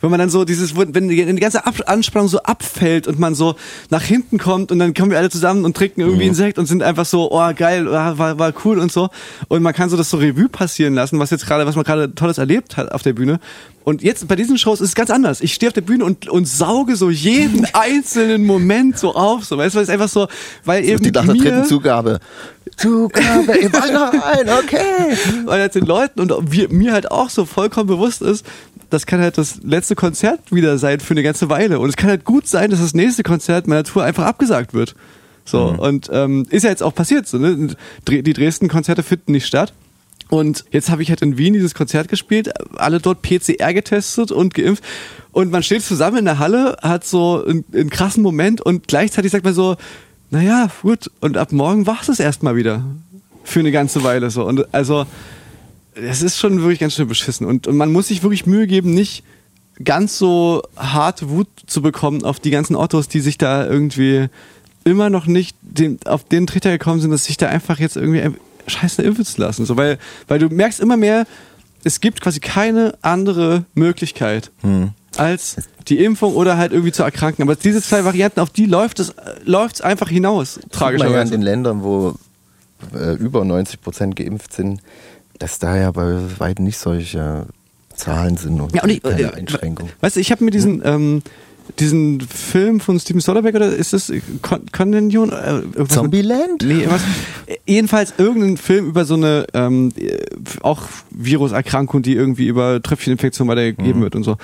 Wenn man dann so dieses, wenn die die ganze Ab Anspannung so abfällt und man so nach hinten kommt und dann kommen wir alle zusammen und trinken irgendwie einen Sekt und sind einfach so, oh geil, ah, war, war cool und so. Und man kann so das so Revue passieren lassen, was jetzt gerade, was man gerade Tolles erlebt hat auf der Bühne. Und jetzt bei diesen Shows ist es ganz anders. Ich stehe auf der Bühne und, und sauge so jeden [LAUGHS] einzelnen Moment so auf, so, weißt du, weil es einfach so, weil eben die nach der dritten Zugabe. Zugabe im [LAUGHS] rein, okay. weil jetzt den Leuten und wir, mir halt auch so vollkommen bewusst ist, das kann halt das letzte Konzert wieder sein für eine ganze Weile. Und es kann halt gut sein, dass das nächste Konzert meiner Tour einfach abgesagt wird. So, und ähm, ist ja jetzt auch passiert. So, ne? Die Dresden-Konzerte finden nicht statt. Und jetzt habe ich halt in Wien dieses Konzert gespielt, alle dort PCR getestet und geimpft. Und man steht zusammen in der Halle, hat so einen, einen krassen Moment und gleichzeitig sagt man so, naja, gut, und ab morgen war es erstmal wieder. Für eine ganze Weile so. Und also, es ist schon wirklich ganz schön beschissen. Und, und man muss sich wirklich Mühe geben, nicht ganz so harte Wut zu bekommen auf die ganzen Autos, die sich da irgendwie immer noch nicht den, auf den Trichter gekommen sind, dass sich da einfach jetzt irgendwie scheiße impfen zu lassen. So, weil, weil du merkst immer mehr, es gibt quasi keine andere Möglichkeit als die Impfung oder halt irgendwie zu erkranken. Aber diese zwei Varianten, auf die läuft es, läuft es einfach hinaus, man ja in tragischerweise. den Ländern, wo äh, über 90 Prozent geimpft sind, dass da ja bei weitem nicht solche Zahlen sind und, Ja, und ich, keine äh, Einschränkung. Weißt du, ich habe mir diesen, ähm, diesen Film von Steven Soderbergh oder ist das Con Convention? Äh, irgendwas mit- Zombieland? Nee, was, jedenfalls irgendein Film über so eine ähm, äh, auch Viruserkrankung, die irgendwie über Tröpfcheninfektion weitergegeben wird und so.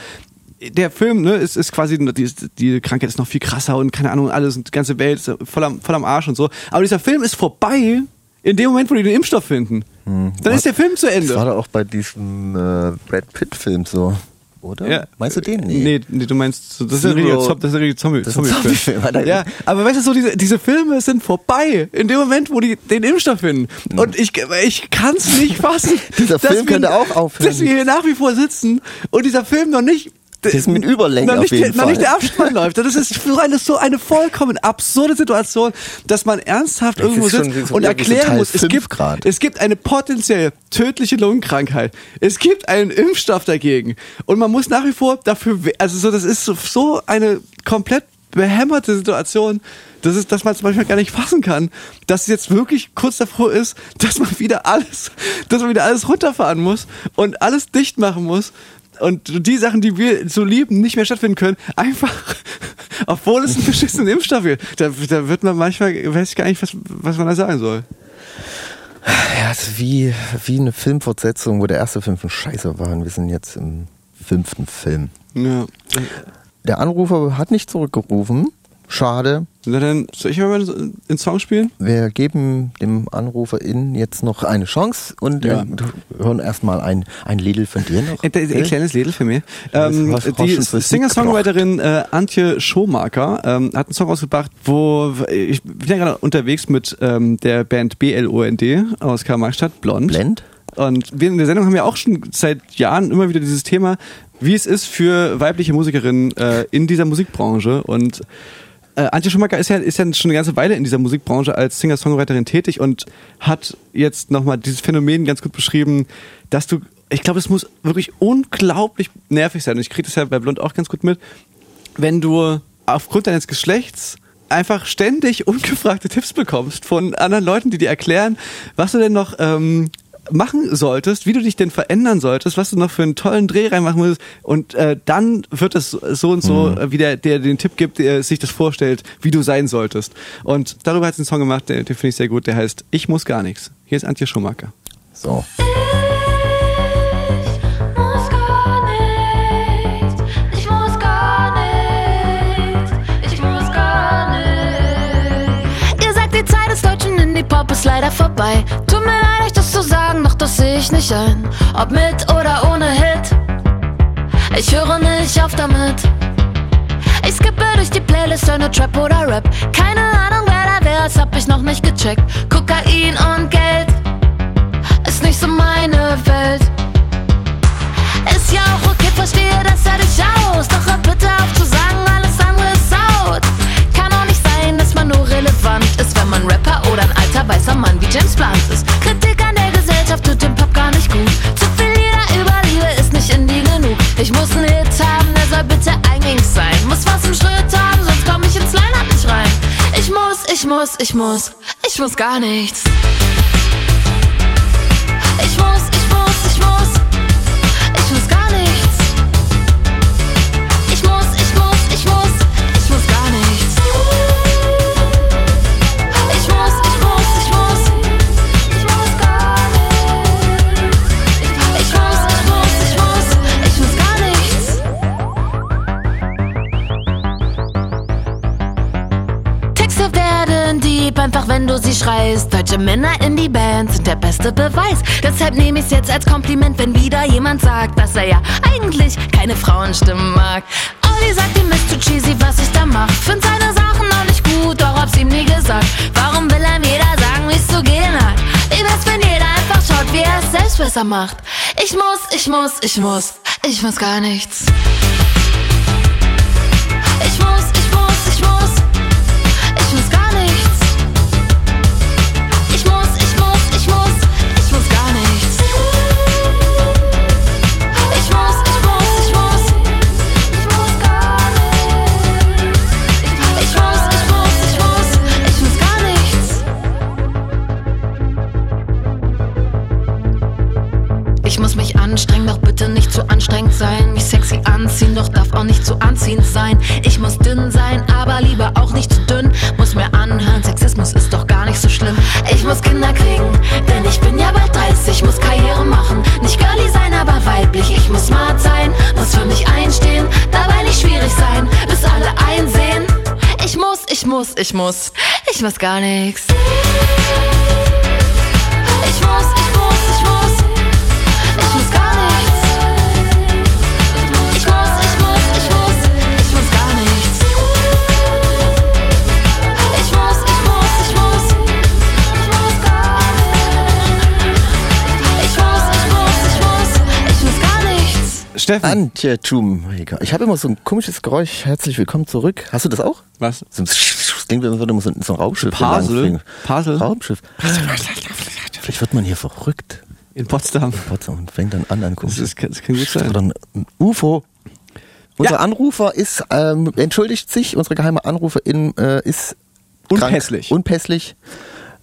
Der Film, ne, ist, ist quasi, die, die Krankheit ist noch viel krasser und keine Ahnung, alles, die ganze Welt ist voll am, voll am Arsch und so. Aber dieser Film ist vorbei in dem Moment, wo die den Impfstoff finden. Dann ist der Film zu Das war Ende. doch auch bei diesem äh, Brad Pitt-Film so. Oder? Ja. Meinst du den? Nee, nee, du meinst, so- das ist Zero- Zombie, das ist ein richtiger Zombie, Das ist ein Zombie-Film. Zombie-Film. Ja, aber weißt du, so diese, diese Filme sind vorbei. In dem Moment, wo die den Impfstoff finden. Und ich, ich kann es nicht fassen. [LAUGHS] Dieser Film wir- könnte auch aufhören. Dass wir hier nach wie vor sitzen und dieser Film noch nicht Das ist mit Überlänge auf jeden noch Fall. nicht der Abspann [LAUGHS] läuft. Das ist so eine, so eine vollkommen absurde Situation, dass man ernsthaft Das irgendwo ist sitzt so- und erklären muss, es gibt, Grad. es gibt eine potenziell tödliche Lungenkrankheit. Es gibt einen Impfstoff dagegen. Und man muss nach wie vor dafür, also so, das ist so, so eine komplett behämmerte Situation, dass, es, dass man es manchmal gar nicht fassen kann, dass es jetzt wirklich kurz davor ist, [LAUGHS] dass man wieder alles, dass man wieder alles runterfahren muss und alles dicht machen muss und die Sachen, die wir so lieben, nicht mehr stattfinden können, einfach, [LAUGHS] obwohl es einen beschissenen Impfstoff gibt. Da, da wird man manchmal, weiß ich gar nicht, was, was man da sagen soll. Ja, es ist wie, wie eine Filmfortsetzung, wo der erste Film von Scheiße war und wir sind jetzt im fünften Film. Ja. Der Anrufer hat nicht zurückgerufen. Schade. Na dann, soll ich mal einen Song spielen? Wir geben dem AnruferInnen jetzt noch eine Chance und Ja. äh, hören erstmal ein, ein Lidl von dir noch. [LAUGHS] Ein, ein kleines Liedl für mich. Ähm, die Singer-Songwriterin äh, Antje Schomaker ähm, hat einen Song ausgebracht, wo ich bin ja gerade unterwegs mit ähm, der Band BLOND aus Karl-Marx-Stadt, Blond. Blend? Und wir in der Sendung haben ja auch schon seit Jahren immer wieder dieses Thema, wie es ist für weibliche Musikerinnen äh, in dieser Musikbranche. Und äh, Antje Schumacher ist ja, ist ja schon eine ganze Weile in dieser Musikbranche als Singer-Songwriterin tätig und hat jetzt nochmal dieses Phänomen ganz gut beschrieben, dass du, ich glaube, es muss wirklich unglaublich nervig sein. Und ich kriege das ja bei Blond auch ganz gut mit, wenn du aufgrund deines Geschlechts einfach ständig [LAUGHS] ungefragte Tipps bekommst von anderen Leuten, die dir erklären, was du denn noch ähm, machen solltest, wie du dich denn verändern solltest, was du noch für einen tollen Dreh reinmachen musst und äh, dann wird es so und so, äh, wie der, der den Tipp gibt, der sich das vorstellt, wie du sein solltest. Und darüber hat sie einen Song gemacht, den, den finde ich sehr gut, der heißt Ich muss gar nichts. Hier ist Antje Schumacher. So. muss gar nichts. Ich muss gar nichts. Ich muss gar nichts. Ihr sagt, die Zeit des deutschen Indie-Pop ist leider vorbei. Tut mir leid, euch das sehe ich nicht ein. Ob mit oder ohne Hit. Ich höre nicht auf damit. Ich skippe durch die Playlist, höre Trap oder Rap. Keine Ahnung, wer da wäre, das hab ich noch nicht gecheckt. Kokain und Geld ist nicht so meine Welt. Ist ja auch okay, verstehe das ja durchaus. Doch hör bitte auf zu sagen, alles andere ist out. Kann auch nicht sein, dass man nur relevant ist, wenn man Rapper oder ein alter weißer Mann wie James Blunt ist. Kritik Gesellschaft tut dem Pop gar nicht gut. Zu viel Lieder über Liebe ist nicht Indie genug. Ich muss einen Hit haben, der soll bitte eingängig sein. Muss was im Schritt haben, sonst komm ich ins Line-Up nicht rein. Ich muss, ich muss, ich muss, ich muss gar nichts. Ich muss, ich muss, ich muss. Einfach wenn du sie schreist. Deutsche Männer in die Band sind der beste Beweis. Deshalb nehme ich's jetzt als Kompliment, wenn wieder jemand sagt, dass er ja eigentlich keine Frauenstimmen mag. Olli sagt ihm, ist zu cheesy, was ich da mach. Find seine Sachen noch nicht gut, doch hab's ihm nie gesagt. Warum will er jeder sagen, wie's zu gehen hat? Wie wär's, wenn jeder einfach schaut, wie er es selbst besser macht? Ich muss, ich muss, ich muss, ich muss gar nichts. Anziehen, doch darf auch nicht zu anziehend sein. Ich muss dünn sein, aber lieber auch nicht zu dünn. Muss mir anhören, Sexismus ist doch gar nicht so schlimm. Ich muss Kinder kriegen, denn ich bin ja bald 30. Muss Karriere machen, nicht girly sein, aber weiblich. Ich muss smart sein, muss für mich einstehen, dabei nicht schwierig sein, bis alle einsehen. Ich muss, ich muss, ich muss, ich muss gar nichts. Ich muss, ich muss, ich muss, Steffen. Antje Schumacher. Ich habe immer so ein komisches Geräusch. Herzlich willkommen zurück. Hast du das auch? Was? So ein das klingt, als würde man so, so ein Raumschiff Pasel? Pasel? Raumschiff. Vielleicht wird man hier verrückt. In Potsdam. Potsdam und fängt dann an, an Das, ist, das kann gut Oder sein. ein UFO. Unser Ja. Anrufer ist, ähm, entschuldigt sich, unsere geheime Anruferin äh, ist Unpässlich. Krank, unpässlich.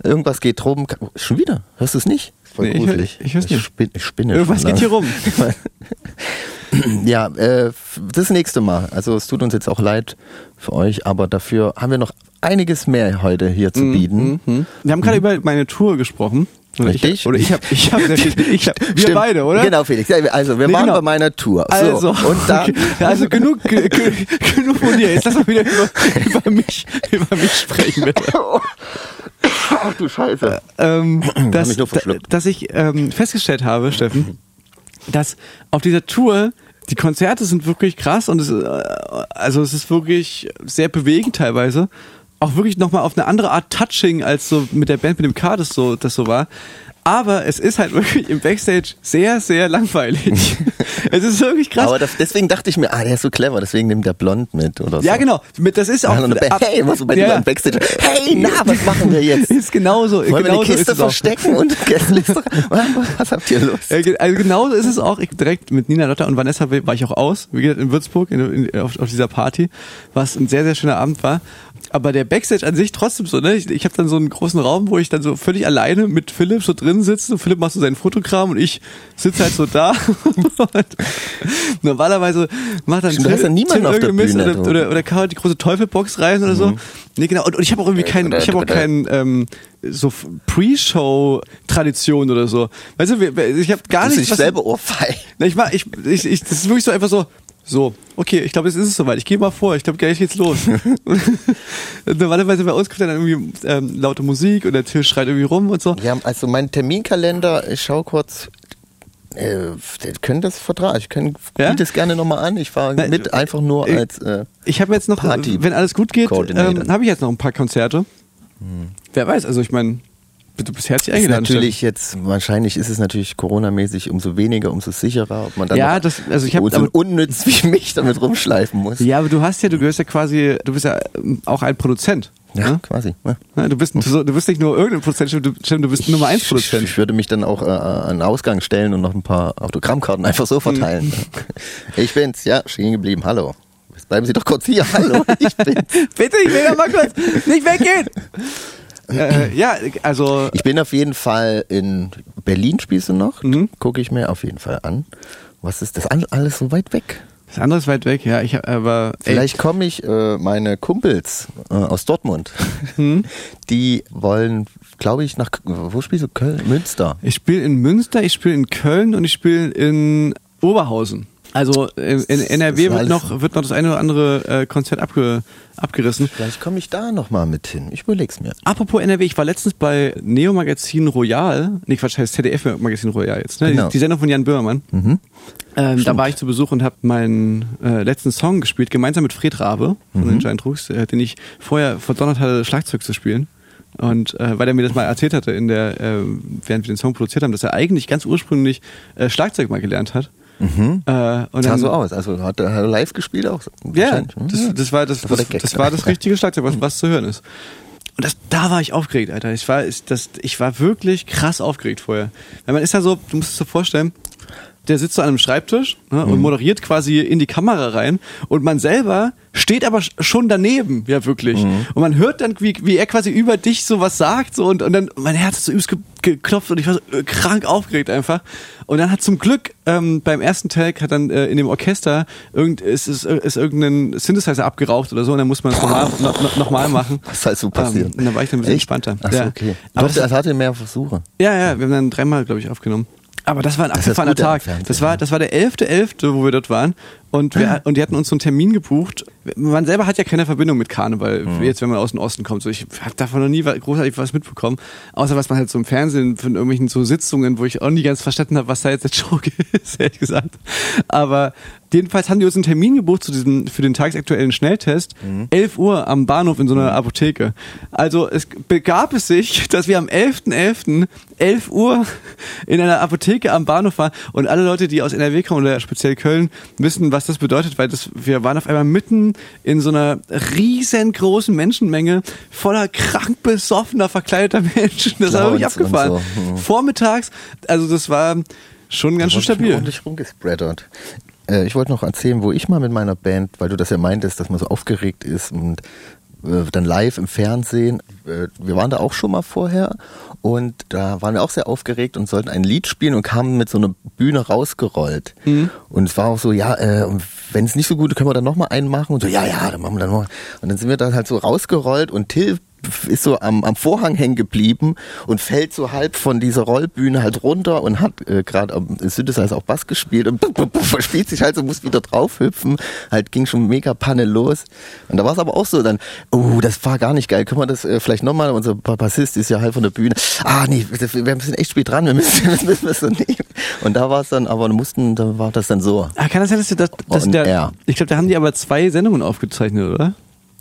Irgendwas geht drum. Schon wieder? Hörst du es nicht? Voll Nee, ich gruselig. ich nicht. spin- ich spinne Irgendwas geht hier lange. rum. [LAUGHS] [LAUGHS] [CLEARS THROAT] Ja, äh, das nächste Mal. Also es tut uns jetzt auch leid für euch, aber dafür haben wir noch einiges mehr heute hier Mhm, zu bieten. Wir haben gerade über meine Tour gesprochen. Oder Richtig. Ich, oder ich habe, ich habe, [LAUGHS] ich hab, wir Stimmt. beide, oder? Genau, Felix. Also, wir Nee, waren genau. bei meiner Tour. So, Also, und da, okay. Also genug, ge, ge, [LAUGHS] genug von dir. Jetzt lass mal wieder über, [LAUGHS] über mich, über mich sprechen, bitte. Ach du Scheiße. ähm, dass, dass ich ähm, festgestellt habe, Steffen, dass auf dieser Tour die Konzerte sind wirklich krass und es, äh, also es ist wirklich sehr bewegend teilweise. Auch wirklich nochmal auf eine andere Art touching als so mit der Band mit dem K das so, das so war. Aber es ist halt [LAUGHS] wirklich im Backstage sehr, sehr langweilig. [LAUGHS] es ist wirklich krass. Aber das, deswegen dachte ich mir, ah, der ist so clever, deswegen nimmt der Blond mit oder so. ja, genau. Mit- Das ist auch. Ja, dann, hey, was bei Ja, dir im Backstage? Hey, na, [LAUGHS] was machen wir jetzt? Ist genauso. Wollen wir genauso eine Kiste ist es auch. verstecken und Gästeliste? Was habt ihr los? Ge- Also genauso ist es auch. Ich direkt mit Nina Lotta und Vanessa war ich auch aus, wie gesagt, in Würzburg in, in, auf, auf dieser Party, was ein sehr, sehr schöner Abend war. Aber der Backstage an sich trotzdem so, ne? Ich, ich habe dann so einen großen Raum, wo ich dann so völlig alleine mit Philipp so drin sitze. Und Philipp macht so seinen Fotokram und ich sitze halt so da. [LAUGHS] normalerweise macht dann Stimmt, hast ja niemanden auf der Bühne, oder, du. oder, oder Karl die große Teufelbox rein oder so. Nee, genau. Und, und ich habe auch irgendwie keinen, ich habe auch keinen ähm, so Pre-Show-Tradition oder so. Weißt du, ich habe gar nicht sich selber Ohrfeil. na, ich mach, ich, ich, ich, das ist wirklich so einfach so, so, okay, ich glaube, jetzt ist es soweit. Ich gehe mal vor, ich glaube, gleich geht's los. [LAUGHS] Normalerweise bei uns kommt dann irgendwie ähm, laute Musik und der Tisch schreit irgendwie rum und so. Ja, also mein Terminkalender, ich schau kurz, äh, können das vertragen. Ich kann Ja? biete es gerne nochmal an. Ich fahre mit einfach nur äh, als äh, Ich habe jetzt noch, Party wenn alles gut geht, ähm, habe ich jetzt noch ein paar Konzerte. Wer weiß, also ich meine, du bist herzlich ist eingeladen. natürlich jetzt, wahrscheinlich ist es natürlich Coronamäßig umso weniger, umso sicherer, ob man dann Ja, das, also ich habe, so unnütz wie mich damit rumschleifen muss. ja, aber du hast ja, du gehörst ja quasi, du bist ja ähm, auch ein Produzent. Ja, ne? quasi. Ja. Ja, Du bist, du, du bist nicht nur irgendein Produzent, du, Stimmt, du bist Nummer eins Ich, Produzent. ich würde mich dann auch äh, an den Ausgang stellen und noch ein paar Autogrammkarten einfach so verteilen. Mhm. [LAUGHS] ich bin's, ja, stehen geblieben. Hallo. Jetzt bleiben Sie doch kurz hier. Hallo, ich bin's. [LAUGHS] Bitte, ich will noch mal kurz nicht weggehen. Äh, ja, also Ich bin auf jeden Fall in Berlin, spielst du noch? Mhm. Gucke ich mir auf jeden Fall an. Was ist das alles so weit weg? das andere ist weit weg. Ja, ich aber Vielleicht komme ich, äh, meine Kumpels äh, aus Dortmund, Mhm. [LAUGHS] die wollen, glaube ich, nach, wo spielst du? Köln? Münster. ich spiele in Münster, ich spiele in Köln und ich spiele in Oberhausen. Also in, in NRW wird noch wird noch das eine oder andere äh, Konzert abge, abgerissen. Vielleicht komme ich da nochmal mit hin. Ich überleg's mir. Apropos NRW, ich war letztens bei Neo Magazin Royal, nee Quatsch, heißt ZDF Magazin Royal jetzt, ne? Genau. Die, die Sendung von Jan Böhmermann. Mhm. Ähm, da war ich zu Besuch und habe meinen äh, letzten Song gespielt, gemeinsam mit Fred Rabe von Mhm. den Giant Rooks, äh, den ich vorher verdonnert hatte, Schlagzeug zu spielen. Und äh, weil er mir das mal erzählt hatte, in der, äh, während wir den Song produziert haben, dass er eigentlich ganz ursprünglich äh, Schlagzeug mal gelernt hat. Mhm. Äh, und Sah dann, so aus. Also hat er live gespielt auch? Ja, ne? das, das war das, Das war das, das war das richtige [LAUGHS] Schlagzeug, was, was zu hören ist. Und das, da war ich aufgeregt, Alter. Ich war, ich, das, ich war wirklich krass aufgeregt vorher. Weil man ist ja so, du musst es dir vorstellen, der sitzt so an einem Schreibtisch ne, Mhm. und moderiert quasi in die Kamera rein und man selber steht aber sch- schon daneben, ja wirklich. Mhm. Und man hört dann, wie, wie er quasi über dich so was sagt so und, und dann, mein Herz ist so übelst ge geklopft und ich war so äh, krank aufgeregt einfach. Und dann hat zum Glück ähm, beim ersten Tag hat dann äh, in dem Orchester irgend, ist, ist, ist irgendein Synthesizer abgeraucht oder so und dann muss man es nochmal noch, noch, noch mal machen. Was ist halt so passiert? Ähm, und dann war ich dann ein bisschen Echt? entspannter. Ach so, Ja. okay. Aber Doch, das, das hatte mehr Versuche. ja, ja, wir haben dann dreimal, glaube ich, aufgenommen. Aber das war ein abgefahrener Tag. Das war, das war der 11.11., wo wir dort waren. Und, wir, und die hatten uns so einen Termin gebucht. Man selber hat ja keine Verbindung mit Karneval, Mhm. jetzt wenn man aus dem Osten kommt. So, ich habe davon noch nie großartig was mitbekommen. Außer was man halt so im Fernsehen von irgendwelchen so Sitzungen, wo ich auch nie ganz verstanden habe, was da jetzt der [LAUGHS] Joke ist, ehrlich gesagt. Aber Jedenfalls haben die uns einen Termin gebucht zu diesem, für den tagesaktuellen Schnelltest. 11 Uhr am Bahnhof in so einer Apotheke. Also es begab es sich, [LAUGHS] dass wir am 11.11. 11 Uhr in einer Apotheke am Bahnhof waren und alle Leute, die aus NRW kommen oder speziell Köln, wissen, was das bedeutet, weil das, wir waren auf einmal mitten in so einer riesengroßen Menschenmenge voller krank besoffener, verkleideter Menschen. Das Clowns und abgefahren. so. Mhm. Vormittags, also das war schon ganz schön stabil. ordentlich rumgespreadert. Äh, ich wollte noch erzählen, wo ich mal mit meiner Band, weil du das ja meintest, dass man so aufgeregt ist und dann live im Fernsehen. Äh, wir waren da auch schon mal vorher und da waren wir auch sehr aufgeregt und sollten ein Lied spielen und kamen mit so einer Bühne rausgerollt. Und es war auch so, ja, äh, wenn es nicht so gut ist, können wir dann nochmal einen machen und so, ja, ja, dann machen wir dann noch. Und dann sind wir dann halt so rausgerollt und Till ist so am, am Vorhang hängen geblieben und fällt so halb von dieser Rollbühne halt runter und hat äh, gerade am Synthesizer auch Bass gespielt und verspielt sich halt so, muss wieder draufhüpfen. Halt ging schon mega Panne los. Und da war es aber auch so dann, oh, das war gar nicht geil. Können wir das äh, vielleicht nochmal? Unser Bassist ist ja halb von der Bühne. Ah, nee, wir sind echt spät dran, wir müssen, [LAUGHS] wir müssen das so nehmen. Und da war es dann, aber mussten, da war das dann so. Ah, kann das sein, dass, das, dass Und der, er. ich glaube, da haben die aber zwei Sendungen aufgezeichnet, oder?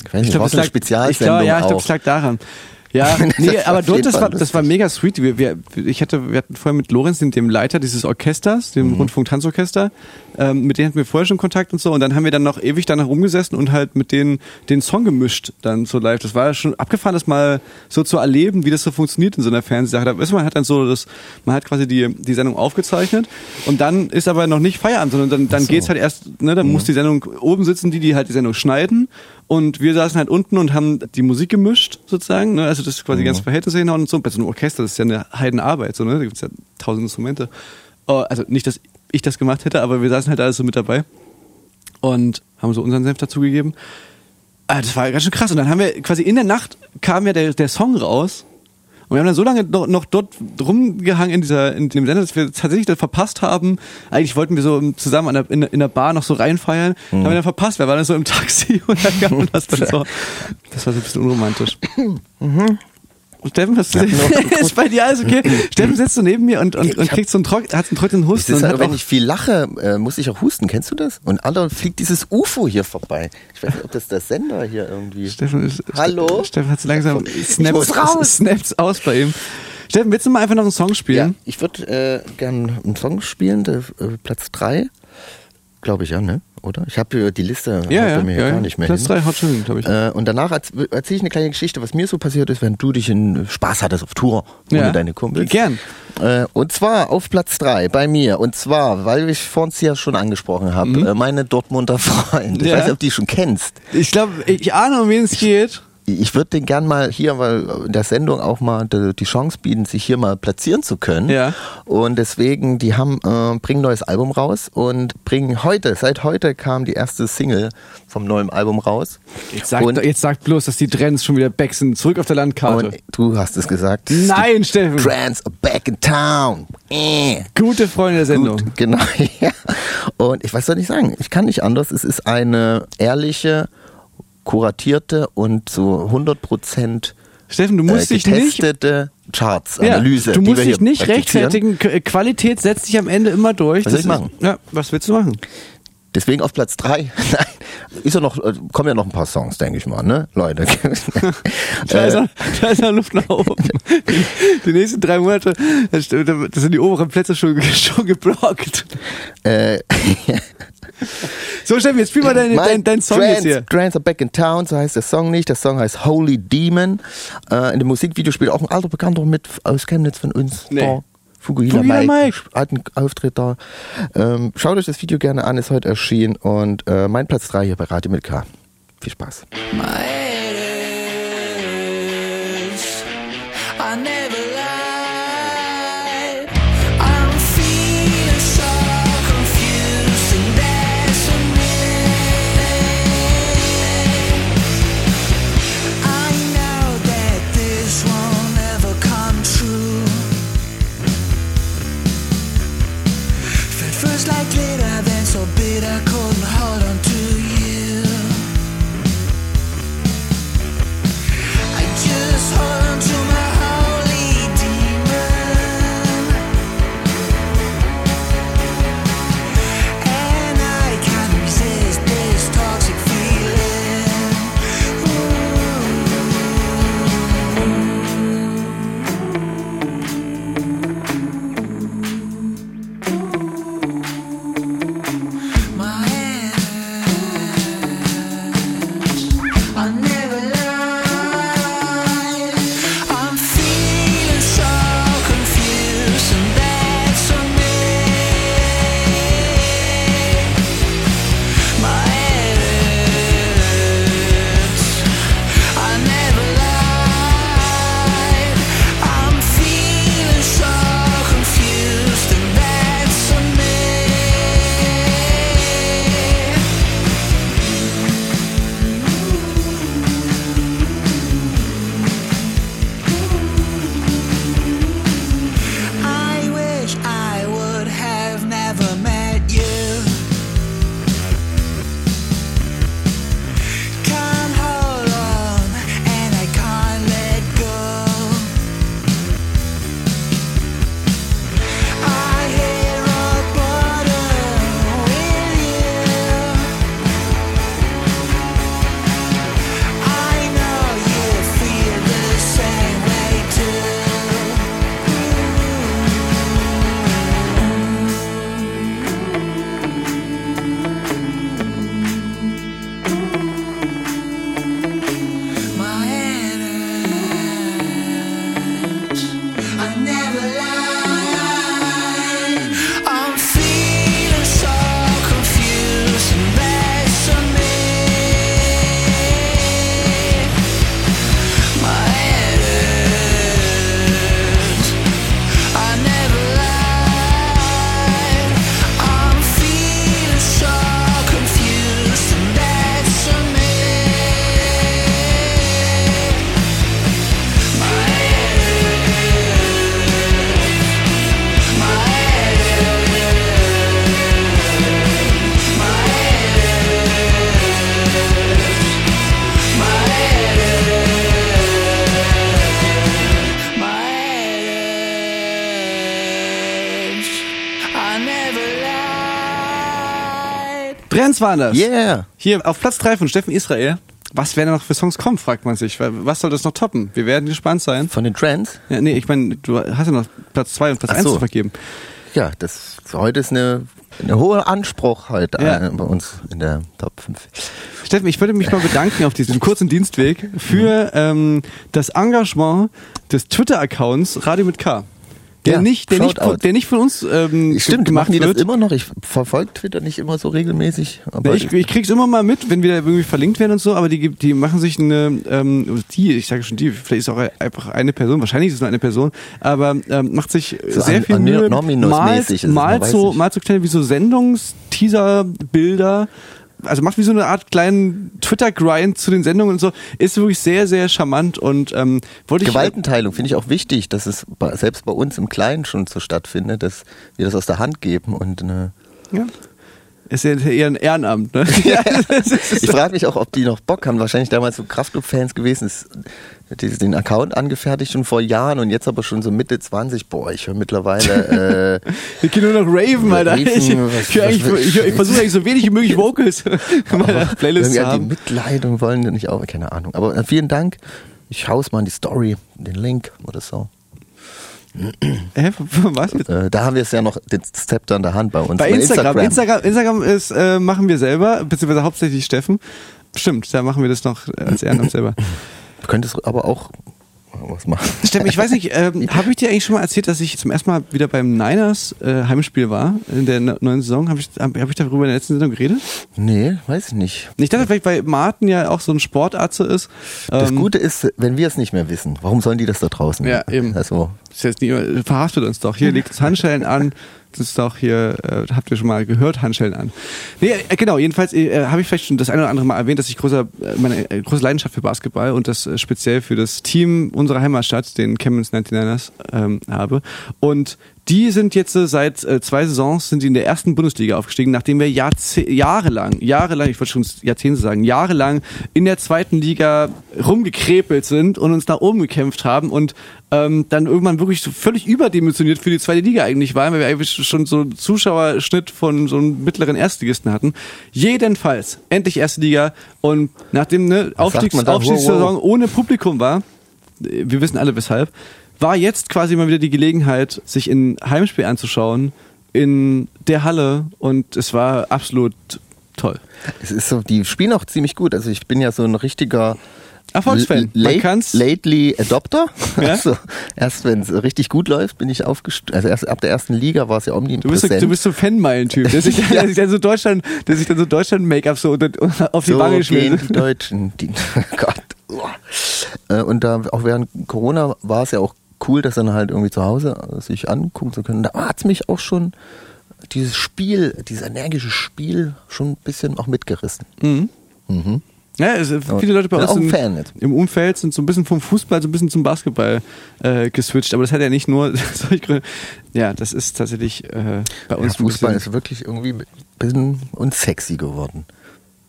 Ich weiß nicht, glaub, war das so eine lag- ich Spezialsendung glaub, Ja, ich glaube, es lag daran. [LAUGHS] Ja, nee, aber dort, das war, das war mega sweet. Wir, wir, ich hatte, wir hatten vorher mit Lorenz, dem, dem Leiter dieses Orchesters, dem Mhm. Rundfunk-Tanzorchester, ähm, mit denen hatten wir vorher schon Kontakt und so. Und dann haben wir dann noch ewig danach rumgesessen und halt mit denen den Song gemischt dann so live. Das war schon abgefahren, das mal so zu erleben, wie das so funktioniert in so einer Fernsehsache. Da ist man hat dann so das, man hat quasi die, die Sendung aufgezeichnet und dann ist aber noch nicht Feierabend, sondern dann, dann geht's halt erst, ne, dann muss die Sendung oben sitzen, die, die halt die Sendung schneiden und wir saßen halt unten und haben die Musik gemischt, sozusagen. Ne? Also das ist quasi ganz Verhältnisse hinhauen und so. Bei so einem Orchester, das ist ja eine Heidenarbeit, so, ne? Da gibt's ja tausend Instrumente. Oh, also nicht, dass ich das gemacht hätte, aber wir saßen halt alles so mit dabei und haben so unseren Senf dazugegeben. Ah, das war ganz schön krass. Und dann haben wir quasi in der Nacht kam ja der, der Song raus. Und wir haben dann so lange noch, noch dort rumgehangen in dieser, in dem Sender, dass wir tatsächlich dann verpasst haben. Eigentlich wollten wir so zusammen der, in, der- in der Bar noch so reinfeiern. Haben wir dann verpasst. Wir waren dann so im Taxi [LAUGHS] und dann kam [LAUGHS] das dann so. Das war so ein bisschen unromantisch. Steffen, was [LAUGHS] ist bei dir alles okay? [CLEARS THROAT] Steffen sitzt so neben mir und, und, und kriegt so einen Trock, hat einen trockenen Husten ist halt, wenn ich viel lache, äh, muss ich auch husten. Kennst du das? Und anderen fliegt dieses UFO hier vorbei. Ich weiß nicht, ob das der Sender hier irgendwie. Steffen ist, Hallo? Steffen hat langsam Snaps, raus. Snaps aus bei ihm. Steffen, willst du mal einfach noch einen Song Ja, spielen? ich würde äh, gern einen Song spielen, der, äh, Platz 3. Glaube ich ja, ne? Oder? Ich habe die Liste Ja, ja, bei mir ja, gar nicht mehr Platz hin. drei haut schon glaube ich. Äh, und danach erz- erzähle ich eine kleine Geschichte, was mir so passiert ist, wenn du dich in Spaß hattest auf Tour ohne deine Kumpels. Gern. Äh, und zwar auf Platz 3 bei mir. Und zwar, weil ich vorhin ja schon angesprochen habe, Mhm. äh, meine Dortmunder Freunde. Ich weiß nicht, ob du die schon kennst. Ich glaube, ich ahne, um wen es geht. Ich würde den gern mal hier, weil in der Sendung auch mal die, Chance bieten, sich hier mal platzieren zu können. Ja. Und deswegen, die haben, äh, bringen ein neues Album raus und bringen heute, seit heute kam die erste Single vom neuen Album raus. Jetzt sag, und, jetzt sag bloß, dass die Trends schon wieder back sind, zurück auf der Landkarte. und du hast es gesagt. Nein, Steffen. Trans are back in town. Äh. Gute Freunde der Sendung. Gut, genau. [LAUGHS] Ja. Und ich weiß soll ich sagen, ich kann nicht anders. Es ist eine ehrliche, kuratierte und so 100 Prozent Steffen, du äh, musst dich nicht getestete ja, Charts-Analyse. du die musst wir dich nicht rechtfertigen. K- Qualität setzt sich am Ende immer durch. Was soll ich Das ist- machen? Ja, was willst du machen? Deswegen auf Platz 3. [LAUGHS] Nein, ist ja noch, äh, kommen ja noch ein paar Songs, denke ich mal, ne, Leute. [LAUGHS] [LAUGHS] Da ist, äh, noch, da ist noch Luft nach oben. Die, nächsten drei Monate, das das sind die oberen Plätze schon, schon geblockt. äh, So, Steffen, jetzt spiel mal dein, dein, dein Song Trans, jetzt hier. Trans are back in town, so heißt der Song nicht. Der Song heißt Holy Demon. Äh, in dem Musikvideo spielt auch ein alter Bekannter mit aus Chemnitz von uns. Nee. Da. Mike, Mike. hat einen Auftritt da. Ähm, schaut euch das Video gerne an, ist heute erschienen. Und äh, mein Platz 3 hier bei Radio mit K. Viel Spaß. My Trends waren das. Yeah. Hier auf Platz 3 von Steffen Israel. Was werden noch für Songs kommen, fragt man sich. Was soll das noch toppen? Wir werden gespannt sein. Von den Trends? Ja, nee, ich meine, du hast ja noch Platz 2 und Platz Ach 1 so. zu vergeben. Ja, das heute ist eine, eine hohe Anspruch heute Ja. äh, bei uns in der Top 5. Steffen, ich würde mich mal bedanken auf diesem kurzen Dienstweg für [LAUGHS] ähm, das Engagement des Twitter-Accounts Radio mit K. Der, Ja, nicht, der, nicht, der nicht von uns ähm, Stimmt, gemacht machen die das wird. immer noch? Ich verfolge Twitter nicht immer so regelmäßig. Aber ich, ich krieg's immer mal mit, wenn wir da irgendwie verlinkt werden und so, aber die, die machen sich eine, ähm, die, ich sage schon die, vielleicht ist auch einfach eine Person, wahrscheinlich ist es nur eine Person, aber ähm, macht sich So sehr an- viel an- Mühe, Nominus-mäßig ist es, mal, man mal weiß so, mal so kleine wie so Sendungsteaser-Bilder, also macht wie so eine Art kleinen Twitter-Grind zu den Sendungen und so, ist wirklich sehr, sehr charmant und ähm, wollte ich... Gewaltenteilung finde ich auch wichtig, dass es selbst bei uns im Kleinen schon so stattfindet, dass wir das aus der Hand geben und eine Ja. Ist ja eher ein Ehrenamt, ne? [LAUGHS] ja, Ich frage mich auch, ob die noch Bock haben. Wahrscheinlich damals so Kraftclub-Fans gewesen, ist die, den Account angefertigt schon vor Jahren und jetzt aber schon so Mitte 20. Boah, ich höre mittlerweile. Äh, [LAUGHS] Wir können nur noch Raven, Alter. Raven, ich ich, ich, ich versuche eigentlich so wenig wie möglich Vocals in meiner Playlist zu die haben. Mitleidung wollen die nicht auch, keine Ahnung. Aber äh, vielen Dank. Ich hau's mal in die Story, den Link oder so. Hä, was jetzt? Äh, da haben wir es ja noch, den Zepter in der Hand bei uns. Bei Instagram. Instagram, Instagram ist, äh, machen wir selber, beziehungsweise hauptsächlich Steffen. Stimmt, da machen wir das noch als Ehrenamt selber. Du könntest aber auch was machen. [LAUGHS] Steffen, ich weiß nicht, ähm, [LAUGHS] habe ich dir eigentlich schon mal erzählt, dass ich zum ersten Mal wieder beim Niners äh, Heimspiel war in der ne- neuen Saison? Habe ich, hab, hab ich darüber in der letzten Sendung geredet? Nee, weiß ich nicht. Ich dachte vielleicht, weil Martin ja auch so ein Sportarzt ist. Das ähm, Gute ist, wenn wir es nicht mehr wissen, warum sollen die das da draußen? Ja, eben. Also, Ist jetzt nicht, verhaftet uns doch. Hier legt uns Handschellen an. Das ist doch hier, äh, habt ihr schon mal gehört, Handschellen an. Nee, äh, genau, jedenfalls äh, habe ich vielleicht schon das eine oder andere Mal erwähnt, dass ich großer, äh, meine äh, große Leidenschaft für Basketball und das äh, speziell für das Team unserer Heimatstadt, den Chemnitz 99ers, ähm, habe. Und die sind jetzt äh, seit äh, zwei Saisons sind die in der ersten Bundesliga aufgestiegen, nachdem wir Jahrze jahrelang, jahrelang, ich wollte schon Jahrzehnte sagen, jahrelang in der zweiten Liga rumgekrepelt sind und uns nach oben gekämpft haben und ähm, dann irgendwann wirklich so völlig überdimensioniert für die zweite Liga eigentlich waren, weil wir eigentlich schon so einen Zuschauerschnitt von so einem mittleren Erstligisten hatten. Jedenfalls, endlich erste Liga und nachdem ne, Aufstiegs Aufstiegssaison ohne Publikum war, äh, wir wissen alle weshalb, war jetzt quasi mal wieder die Gelegenheit, sich ein Heimspiel anzuschauen in der Halle und es war absolut toll. es ist so, die spielen auch ziemlich gut. Also ich bin ja so ein richtiger Erfolgsfan. Late, kann's. lately Adopter. [LAUGHS] Ja? Also erst wenn es richtig gut läuft, bin ich aufgestiegen. Also erst ab der ersten Liga war es ja Du bist, omnipräsent. so, du bist so ein Fanmeilen-Typ, der [LAUGHS] sich, der sich dann so Deutschland, der sich dann so Deutschland-Make-up so auf die so Wange schmiert. die Deutschen. Die, [LAUGHS] Gott. Uah. Äh, Und da auch während Corona war es ja auch cool, das dann halt irgendwie zu Hause sich angucken zu können. Da hat es mich auch schon dieses Spiel, dieses energische Spiel schon ein bisschen auch mitgerissen. Ja, also viele Leute bei uns ein im, Umfeld sind so ein bisschen vom Fußball so ein bisschen zum Basketball äh, geswitcht, aber das hat ja nicht nur [LAUGHS] solche Gründe. Ja, das ist tatsächlich äh, bei Ja, uns ein Fußball ist wirklich irgendwie ein bisschen unsexy geworden.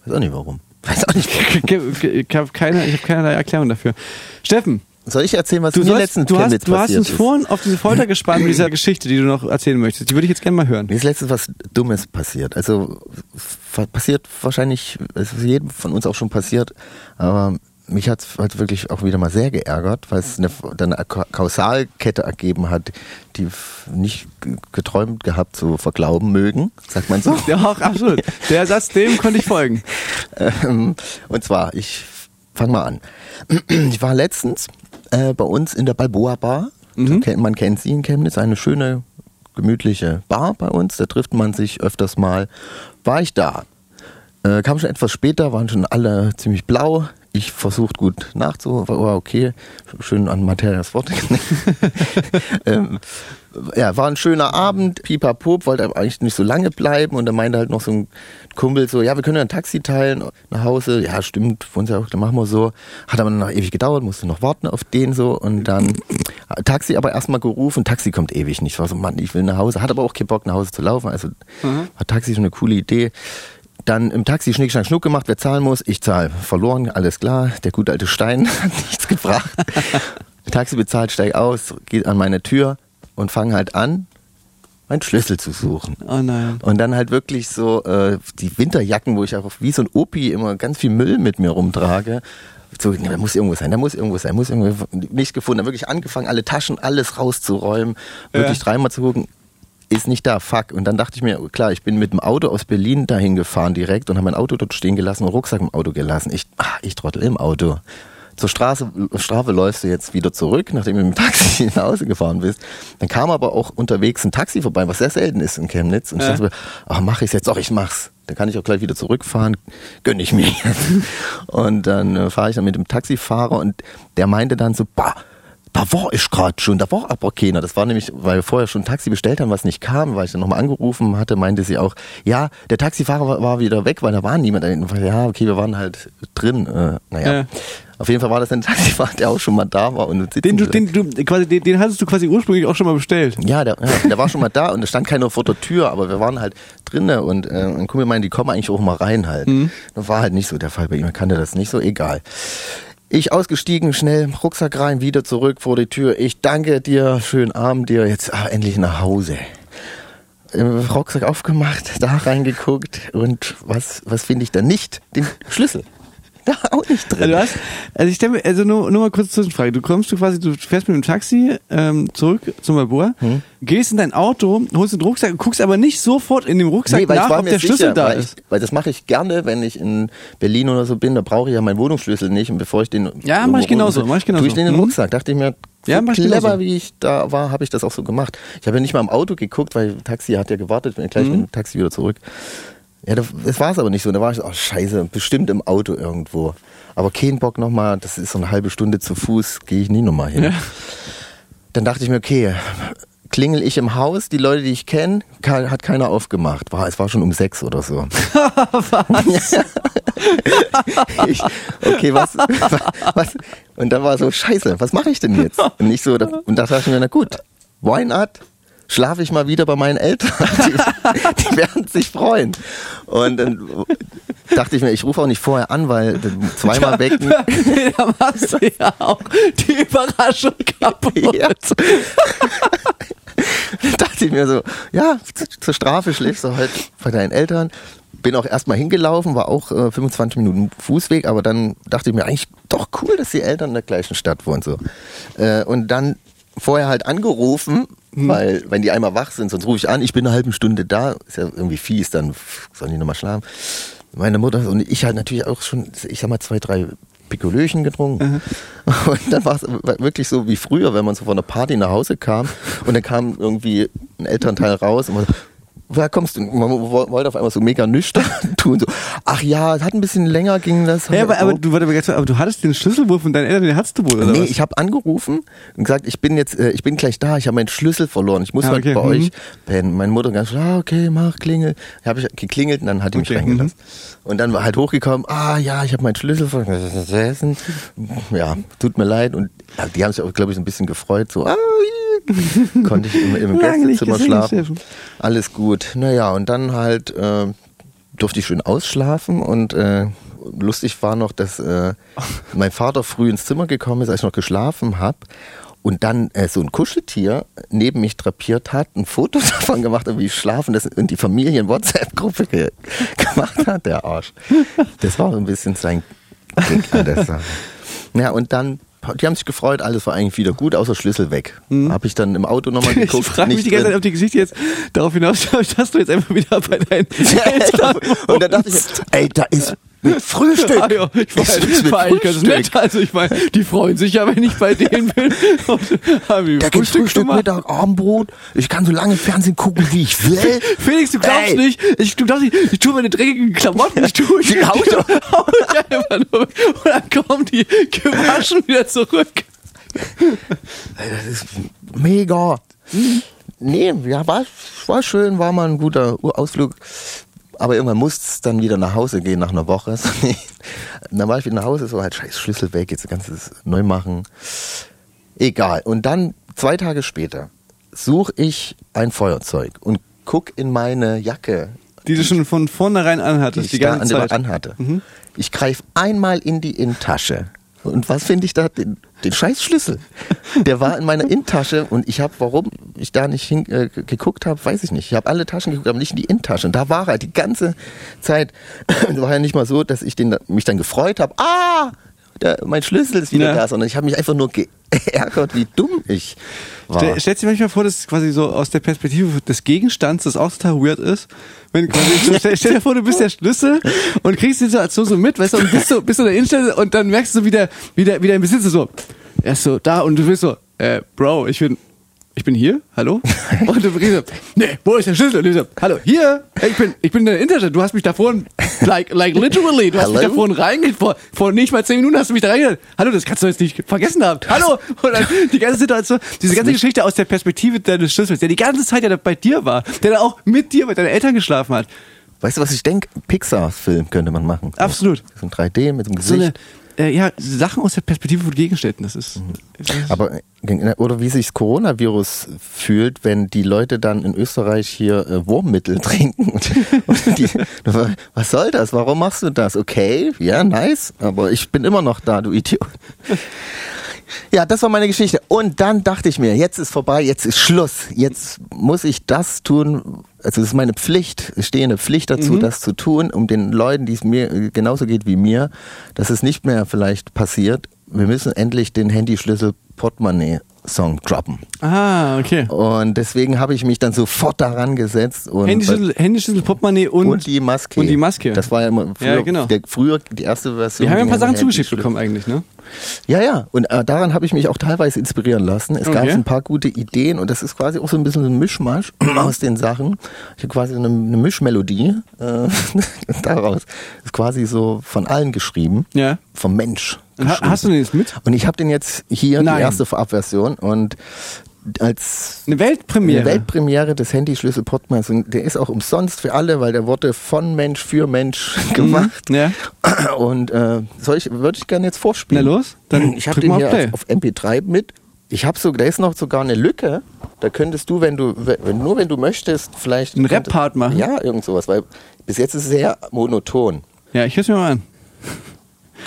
Weiß auch nicht warum. Weiß auch nicht. [LAUGHS] Ich habe keine, ich hab keinerlei Erklärung dafür. Steffen, Soll ich erzählen, was du, mir sollst, letztens du, Chemnitz hast, du hast uns ist? vorhin auf diese Folter [LAUGHS] gespannt mit dieser Geschichte, die du noch erzählen möchtest. Die würde ich jetzt gerne mal hören. Mir ist letztens was Dummes passiert. Also passiert wahrscheinlich, es ist jedem von uns auch schon passiert, aber mich hat es halt wirklich auch wieder mal sehr geärgert, weil es eine, eine Ka- Kausalkette ergeben hat, die nicht geträumt gehabt zu verglauben mögen, sagt man so. [LAUGHS] Ja, auch absolut. Der Satz, dem konnte ich folgen. [LAUGHS] Ähm, und zwar, ich fange mal an. [CLEARS THROAT] Ich war letztens äh, bei uns in der Balboa Bar. Mhm. Kennt- Man kennt sie in Chemnitz, eine schöne, gemütliche Bar bei uns. Da trifft man sich öfters mal. War ich da. Äh, kam schon etwas später, waren schon alle ziemlich blau. Ich versucht gut nachzu, war okay, schön an Matthias Wort. [LAUGHS] ähm, ja, war ein schöner Abend, pipapo, wollte eigentlich nicht so lange bleiben und da meinte halt noch so ein Kumpel so, ja, wir können ja ein Taxi teilen nach Hause. Ja, stimmt, für uns ja auch, dann machen wir so. Hat aber noch ewig gedauert, musste noch warten auf den so und dann Taxi aber erstmal gerufen, Taxi kommt ewig nicht. Ich war so, Mann, ich will nach Hause, hat aber auch keinen Bock nach Hause zu laufen, also war Taxi schon eine coole Idee. Dann im Taxi Schnick, Schnack, Schnuck gemacht, wer zahlen muss. Ich zahle. Verloren, alles klar. Der gute alte Stein [LAUGHS] hat nichts gebracht. Taxi bezahlt, steig aus, geht an meine Tür und fange halt an, meinen Schlüssel zu suchen. Oh nein. Und dann halt wirklich so äh, die Winterjacken, wo ich auch wie so ein Opi immer ganz viel Müll mit mir rumtrage. So, nee, da muss irgendwo sein, da muss irgendwo sein, muss irgendwo nicht gefunden. Dann wirklich angefangen, alle Taschen, alles rauszuräumen, wirklich Ja. dreimal zu gucken, ist nicht da, fuck. Und dann dachte ich mir, klar, ich bin mit dem Auto aus Berlin dahin gefahren direkt und habe mein Auto dort stehen gelassen und Rucksack im Auto gelassen. Ich, ah, ich trottel im Auto. Zur Straße, Strafe läufst du jetzt wieder zurück, nachdem du mit dem Taxi [LAUGHS] nach Hause gefahren bist. Dann kam aber auch unterwegs ein Taxi vorbei, was sehr selten ist in Chemnitz. Und ich Ja. dachte mir, ach, mach ich's jetzt? Doch, ich mach's. Dann kann ich auch gleich wieder zurückfahren, gönn ich mir. [LAUGHS] und dann äh, fahre ich dann mit dem Taxifahrer und der meinte dann so, bah, da war ich gerade schon, da war aber keiner. Das war nämlich, weil wir vorher schon ein Taxi bestellt haben, was nicht kam, weil ich dann nochmal angerufen hatte, meinte sie auch, ja, der Taxifahrer war, war wieder weg, weil da war niemand. Ja, okay, wir waren halt drin. Äh, naja. Ja. Auf jeden Fall war das ein [LAUGHS] Taxifahrer, der auch schon mal da war. Und Den du, den du, quasi, den, den hattest du quasi ursprünglich auch schon mal bestellt. Ja, der, ja, der war schon mal da und es stand keiner vor der Tür, aber wir waren halt drinnen und äh, ein Kumpel meinte, die kommen eigentlich auch mal rein halt. Das war halt nicht so der Fall bei ihm, er kannte das nicht so, egal. Ich ausgestiegen, schnell Rucksack rein, wieder zurück vor die Tür. Ich danke dir, schönen Abend dir, jetzt ah, endlich nach Hause. Rucksack aufgemacht, da reingeguckt und was, was finde ich da nicht? Den Schlüssel. Da auch nicht Also, drin. du hast, also ich stelle mir, also nur, nur mal kurz Zwischenfrage. Du kommst du quasi, du fährst mit dem Taxi ähm, zurück zum Labor, Hm. gehst in dein Auto, holst den Rucksack, guckst aber nicht sofort in dem Rucksack Nee, weil ich nach, ob der sicher, Schlüssel da weil ist. Ich, weil das mache ich gerne, wenn ich in Berlin oder so bin, da brauche ich ja meinen Wohnungsschlüssel nicht und bevor ich den Ja, mach ich genauso, mach ich genauso. Tue ich den in den Mhm. Rucksack. Dachte ich mir, so Ja, clever wie ich da war, habe ich das auch so gemacht. Ich habe ja nicht mal im Auto geguckt, weil Taxi hat ja gewartet, bin gleich Mhm. mit dem Taxi wieder zurück. Ja, das, war es aber nicht so. Da war ich, oh scheiße, bestimmt im Auto irgendwo. Aber kein Bock nochmal, das ist so eine halbe Stunde zu Fuß, gehe ich nie nochmal hin. Ja. Dann dachte ich mir, okay, klingel ich im Haus, die Leute, die ich kenne, hat keiner aufgemacht. War, es war schon um sechs oder so. [LAUGHS] was? [LAUGHS] ich, okay, was, was? Und dann war so, scheiße, was mache ich denn jetzt? Und ich so, und da dachte ich mir, na gut, why not? Schlafe ich mal wieder bei meinen Eltern. [LAUGHS] Die, die werden sich freuen. Und dann dachte ich mir, ich rufe auch nicht vorher an, weil zweimal wecken. [LAUGHS] da machst du ja auch die Überraschung kaputt. [LAUGHS] Ja. dachte ich mir so, ja, zur Strafe schläfst du halt bei deinen Eltern. Bin auch erstmal hingelaufen, war auch äh, 25 Minuten Fußweg, aber dann dachte ich mir eigentlich doch cool, dass die Eltern in der gleichen Stadt wohnen. So. Äh, und dann vorher halt angerufen, weil wenn die einmal wach sind, sonst rufe ich an, ich bin eine halbe Stunde da, ist ja irgendwie fies, dann sollen die nochmal schlafen. Meine Mutter und ich halt natürlich auch schon, ich sag mal, zwei, drei Pikolöchen getrunken. [LAUGHS] Und dann war es wirklich so wie früher, wenn man so von einer Party nach Hause kam und dann kam irgendwie ein Elternteil raus und man so, woher kommst du? Man wo- wollte auf einmal so mega nüchtern [LAUGHS] tun, so, ach ja, es hat ein bisschen länger ging das. Ja, aber, aber, du, warte, aber du hattest den Schlüsselwurf von deinen Eltern, den hattest du wohl, oder Nee, was? ich habe angerufen und gesagt, ich bin jetzt, äh, ich bin gleich da, ich habe meinen Schlüssel verloren, ich muss Ah, heute okay, bei mhm. euch pennen. Meine Mutter ganz, ah, okay, mach, klingel. Habe ich geklingelt und dann hat die mich Okay, mhm. reingelassen. Und dann war halt hochgekommen, ah ja, ich habe meinen Schlüssel vergessen. Ja, tut mir leid. Und die haben sich auch, glaube ich, so ein bisschen gefreut, so, ah, [LAUGHS] konnte ich im, im Gästezimmer schlafen. Alles gut. Naja, und dann halt äh, durfte ich schön ausschlafen und äh, lustig war noch, dass äh, [LAUGHS] mein Vater früh ins Zimmer gekommen ist, als ich noch geschlafen habe und dann äh, so ein Kuscheltier neben mich drapiert hat, ein Foto [LAUGHS] davon gemacht hat, wie ich schlafe und das in die Familien-WhatsApp-Gruppe ge gemacht hat, der Arsch. Das war so ein bisschen sein Gig an der Sache. Ja, und dann, die haben sich gefreut, alles war eigentlich wieder gut, außer Schlüssel weg. Habe ich dann im Auto nochmal Mhm. [LAUGHS] Ich geguckt. frage mich die ganze. Zeit, ob die Geschichte jetzt darauf hinausläuft, dass du jetzt einfach wieder bei deinen [LAUGHS] Eltern und dann dachte ich, ey, da ist mit [LAUGHS] Frühstück. Ah, ja, ich Es ist mit eigentlich ganz Frühstück. nett. Also ich meine, die freuen sich ja, wenn ich bei denen bin. [LAUGHS] Und Da gibt's Frühstück, gemacht. Mittag, Abendbrot. Ich kann so lange Fernsehen gucken, wie ich will. Felix, du glaubst Ey. nicht, ich, du glaubst nicht, ich tue meine dreckigen Klamotten, ich tue ich ich hau ich einfach nur und dann kommen die gewaschen wieder zurück. Das ist mega. Nee, ja, war, war schön, war mal ein guter Ausflug. Aber irgendwann musste es dann wieder nach Hause gehen nach einer Woche. [LAUGHS] Dann war ich wieder nach Hause, so halt scheiß Schlüssel weg, jetzt ganzes neu machen. Egal. Und dann zwei Tage später suche ich ein Feuerzeug und guck in meine Jacke, Die du schon von vornherein die anhattest, ich die da ganze an Zeit. anhatte. Ich greife einmal in die Innentasche Und was finde ich da? Den, den Scheißschlüssel. Der war in meiner Innentasche und ich habe, warum ich da nicht hin, äh, geguckt habe, weiß ich nicht. Ich habe alle Taschen geguckt, aber nicht in die Innentasche. Und da war er die ganze Zeit. [CLEARS THROAT] war ja nicht mal so, dass ich den, mich dann gefreut habe. Ah! Der, mein Schlüssel ist wieder Ja. da, sondern ich habe mich einfach nur geärgert, wie dumm ich war. Stell, stellst dir manchmal vor, dass es quasi so aus der Perspektive des Gegenstands das auch total weird ist? Wenn quasi, so, stell, stell dir vor, du bist der Schlüssel und kriegst die Situation so mit, weißt du, und bist so, bist so in der Innenstelle und dann merkst du so, wie der, wie der, wie dein Besitzer so, er ist so da und du bist so, äh, Bro, ich bin, ich bin hier, hallo? [LAUGHS] Und du so, nee, wo ist der Schlüssel? Und du so, hallo, hier, ich bin, ich bin in der Innenstadt, du hast mich da vorhin, like, like literally, du hast mich da Hallo? vorhin reinge, vor, vor nicht mal zehn Minuten hast du mich da reingegangen. Hallo, das kannst du jetzt nicht vergessen haben. Hallo! [LAUGHS] Und dann die ganze Situation, diese ganze Geschichte aus der Perspektive deines Schlüssels, der die ganze Zeit ja bei dir war, der da auch mit dir, mit deinen Eltern geschlafen hat. Weißt du, was ich denke? Pixar-Film könnte man machen. Absolut. So ein 3D mit dem So Gesicht. eine, äh, ja, Sachen aus der Perspektive von Gegenständen, das ist. das ist- Aber oder wie sich das Coronavirus fühlt, wenn die Leute dann in Österreich hier äh, Wurmmittel [LAUGHS] trinken. Und, und die, was soll das? Warum machst du das? Okay, ja, nice, aber ich bin immer noch da, du Idiot. Ja, das war meine Geschichte. Und dann dachte ich mir, jetzt ist vorbei, jetzt ist Schluss. Jetzt muss ich das tun. Also es ist meine Pflicht, es stehe eine Pflicht dazu, Mhm. das zu tun, um den Leuten, die es mir äh, genauso geht wie mir, dass es nicht mehr vielleicht passiert. Wir müssen endlich den Handyschlüssel Portemonnaie Song droppen. ah, okay. Und deswegen habe ich mich dann sofort daran gesetzt und Handyschlüssel, Handyschlüssel, Portemonnaie und, und die Maske. und die Maske. Das war ja immer früher, Ja, genau. der, früher die erste Version. wir haben ja ein paar Sachen zugeschickt bekommen eigentlich, ne? Ja, ja. Und äh, daran habe ich mich auch teilweise inspirieren lassen. Es gab Okay. ein paar gute Ideen und das ist quasi auch so ein bisschen ein Mischmasch [CLEARS THROAT] aus den Sachen. Ich habe quasi eine, eine Mischmelodie äh, [LAUGHS] daraus. Ist quasi so von allen geschrieben. Ja. Vom Mensch. Hast du den jetzt mit? Und ich habe den jetzt hier, Nein. die erste Vorabversion. Und als Eine Weltpremiere. eine Weltpremiere des Handyschlüssel Podmas. Und der ist auch umsonst für alle, weil der wurde von Mensch für Mensch [LAUGHS] gemacht. Ja. Und äh, soll ich, würde ich gerne jetzt vorspielen. Na los, dann ich habe den hier auf Play. auf MP3 mit. Ich habe so, da ist noch sogar eine Lücke. Da könntest du, wenn du, wenn, nur wenn du möchtest, vielleicht Einen Rap-Part machen? Ja, irgend sowas, weil bis jetzt ist es sehr monoton. Ja, ich hör's mir mal an.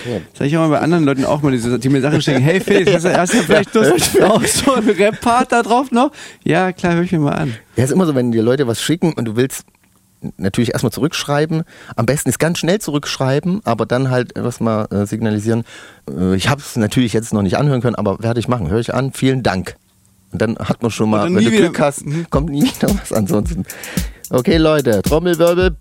Okay. Sag ich auch mal bei anderen Leuten auch mal, die, die mir Sachen schicken, hey Felix, hast du, hast du vielleicht Lust auf [LAUGHS] so einen Rap-Part da drauf noch? Ja, klar, hör ich mir mal an. Ja, ist immer so, wenn dir Leute was schicken und du willst natürlich erstmal zurückschreiben. Am besten ist ganz schnell zurückschreiben, aber dann halt erstmal äh, signalisieren. Äh, ich habe es natürlich jetzt noch nicht anhören können, aber werde ich machen. Höre ich an. Vielen Dank. Und dann hat man schon mal, wenn du Glück hast, kommt nie wieder was ansonsten. Okay, Leute, Trommelwirbel.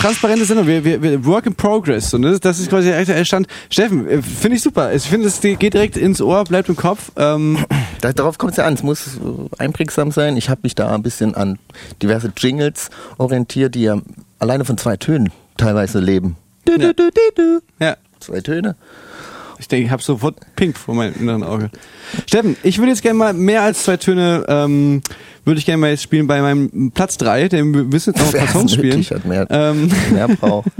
Transparente Sendung. Wir, wir, wir Work in Progress. Und das, das ist quasi der aktuelle Stand. Steffen, äh, finde ich super. Ich finde, es geht direkt ins Ohr, bleibt im Kopf. Ähm, Da, darauf kommt es ja an. Es muss einprägsam sein. Ich habe mich da ein bisschen an diverse Jingles orientiert, die ja alleine von zwei Tönen teilweise leben. Du, du, du, du, du. ja. Zwei Töne. Ich denke, ich habe sofort pink vor meinem inneren Auge. Steffen, ich würde jetzt gerne mal mehr als zwei Töne, ähm, würde ich gerne mal jetzt spielen bei meinem Platz drei. denn wir müssen jetzt noch ein paar Songs spielen. Hat mehr, Ähm, mehr braucht. [LAUGHS]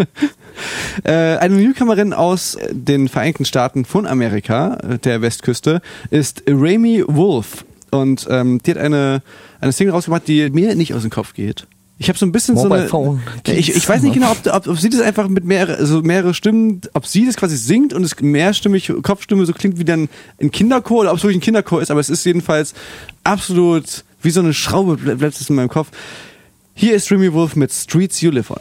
Äh, eine Newcomerin aus den Vereinigten Staaten von Amerika, äh, der Westküste, ist Rami Wolf. Und ähm, die hat eine, eine Single rausgebracht, die mir nicht aus dem Kopf geht. Ich habe so ein bisschen Mobile so eine. Ich, ich weiß nicht genau, ob, ob, ob sie das einfach mit mehrere, also mehrere Stimmen, ob sie das quasi singt und es mehrstimmig, Kopfstimme so klingt wie dann ein Kinderchor oder ob es wirklich ein Kinderchor ist, aber es ist jedenfalls absolut wie so eine Schraube, ble- bleibt es in meinem Kopf. Hier ist Remy Wolf mit Streets You Live On.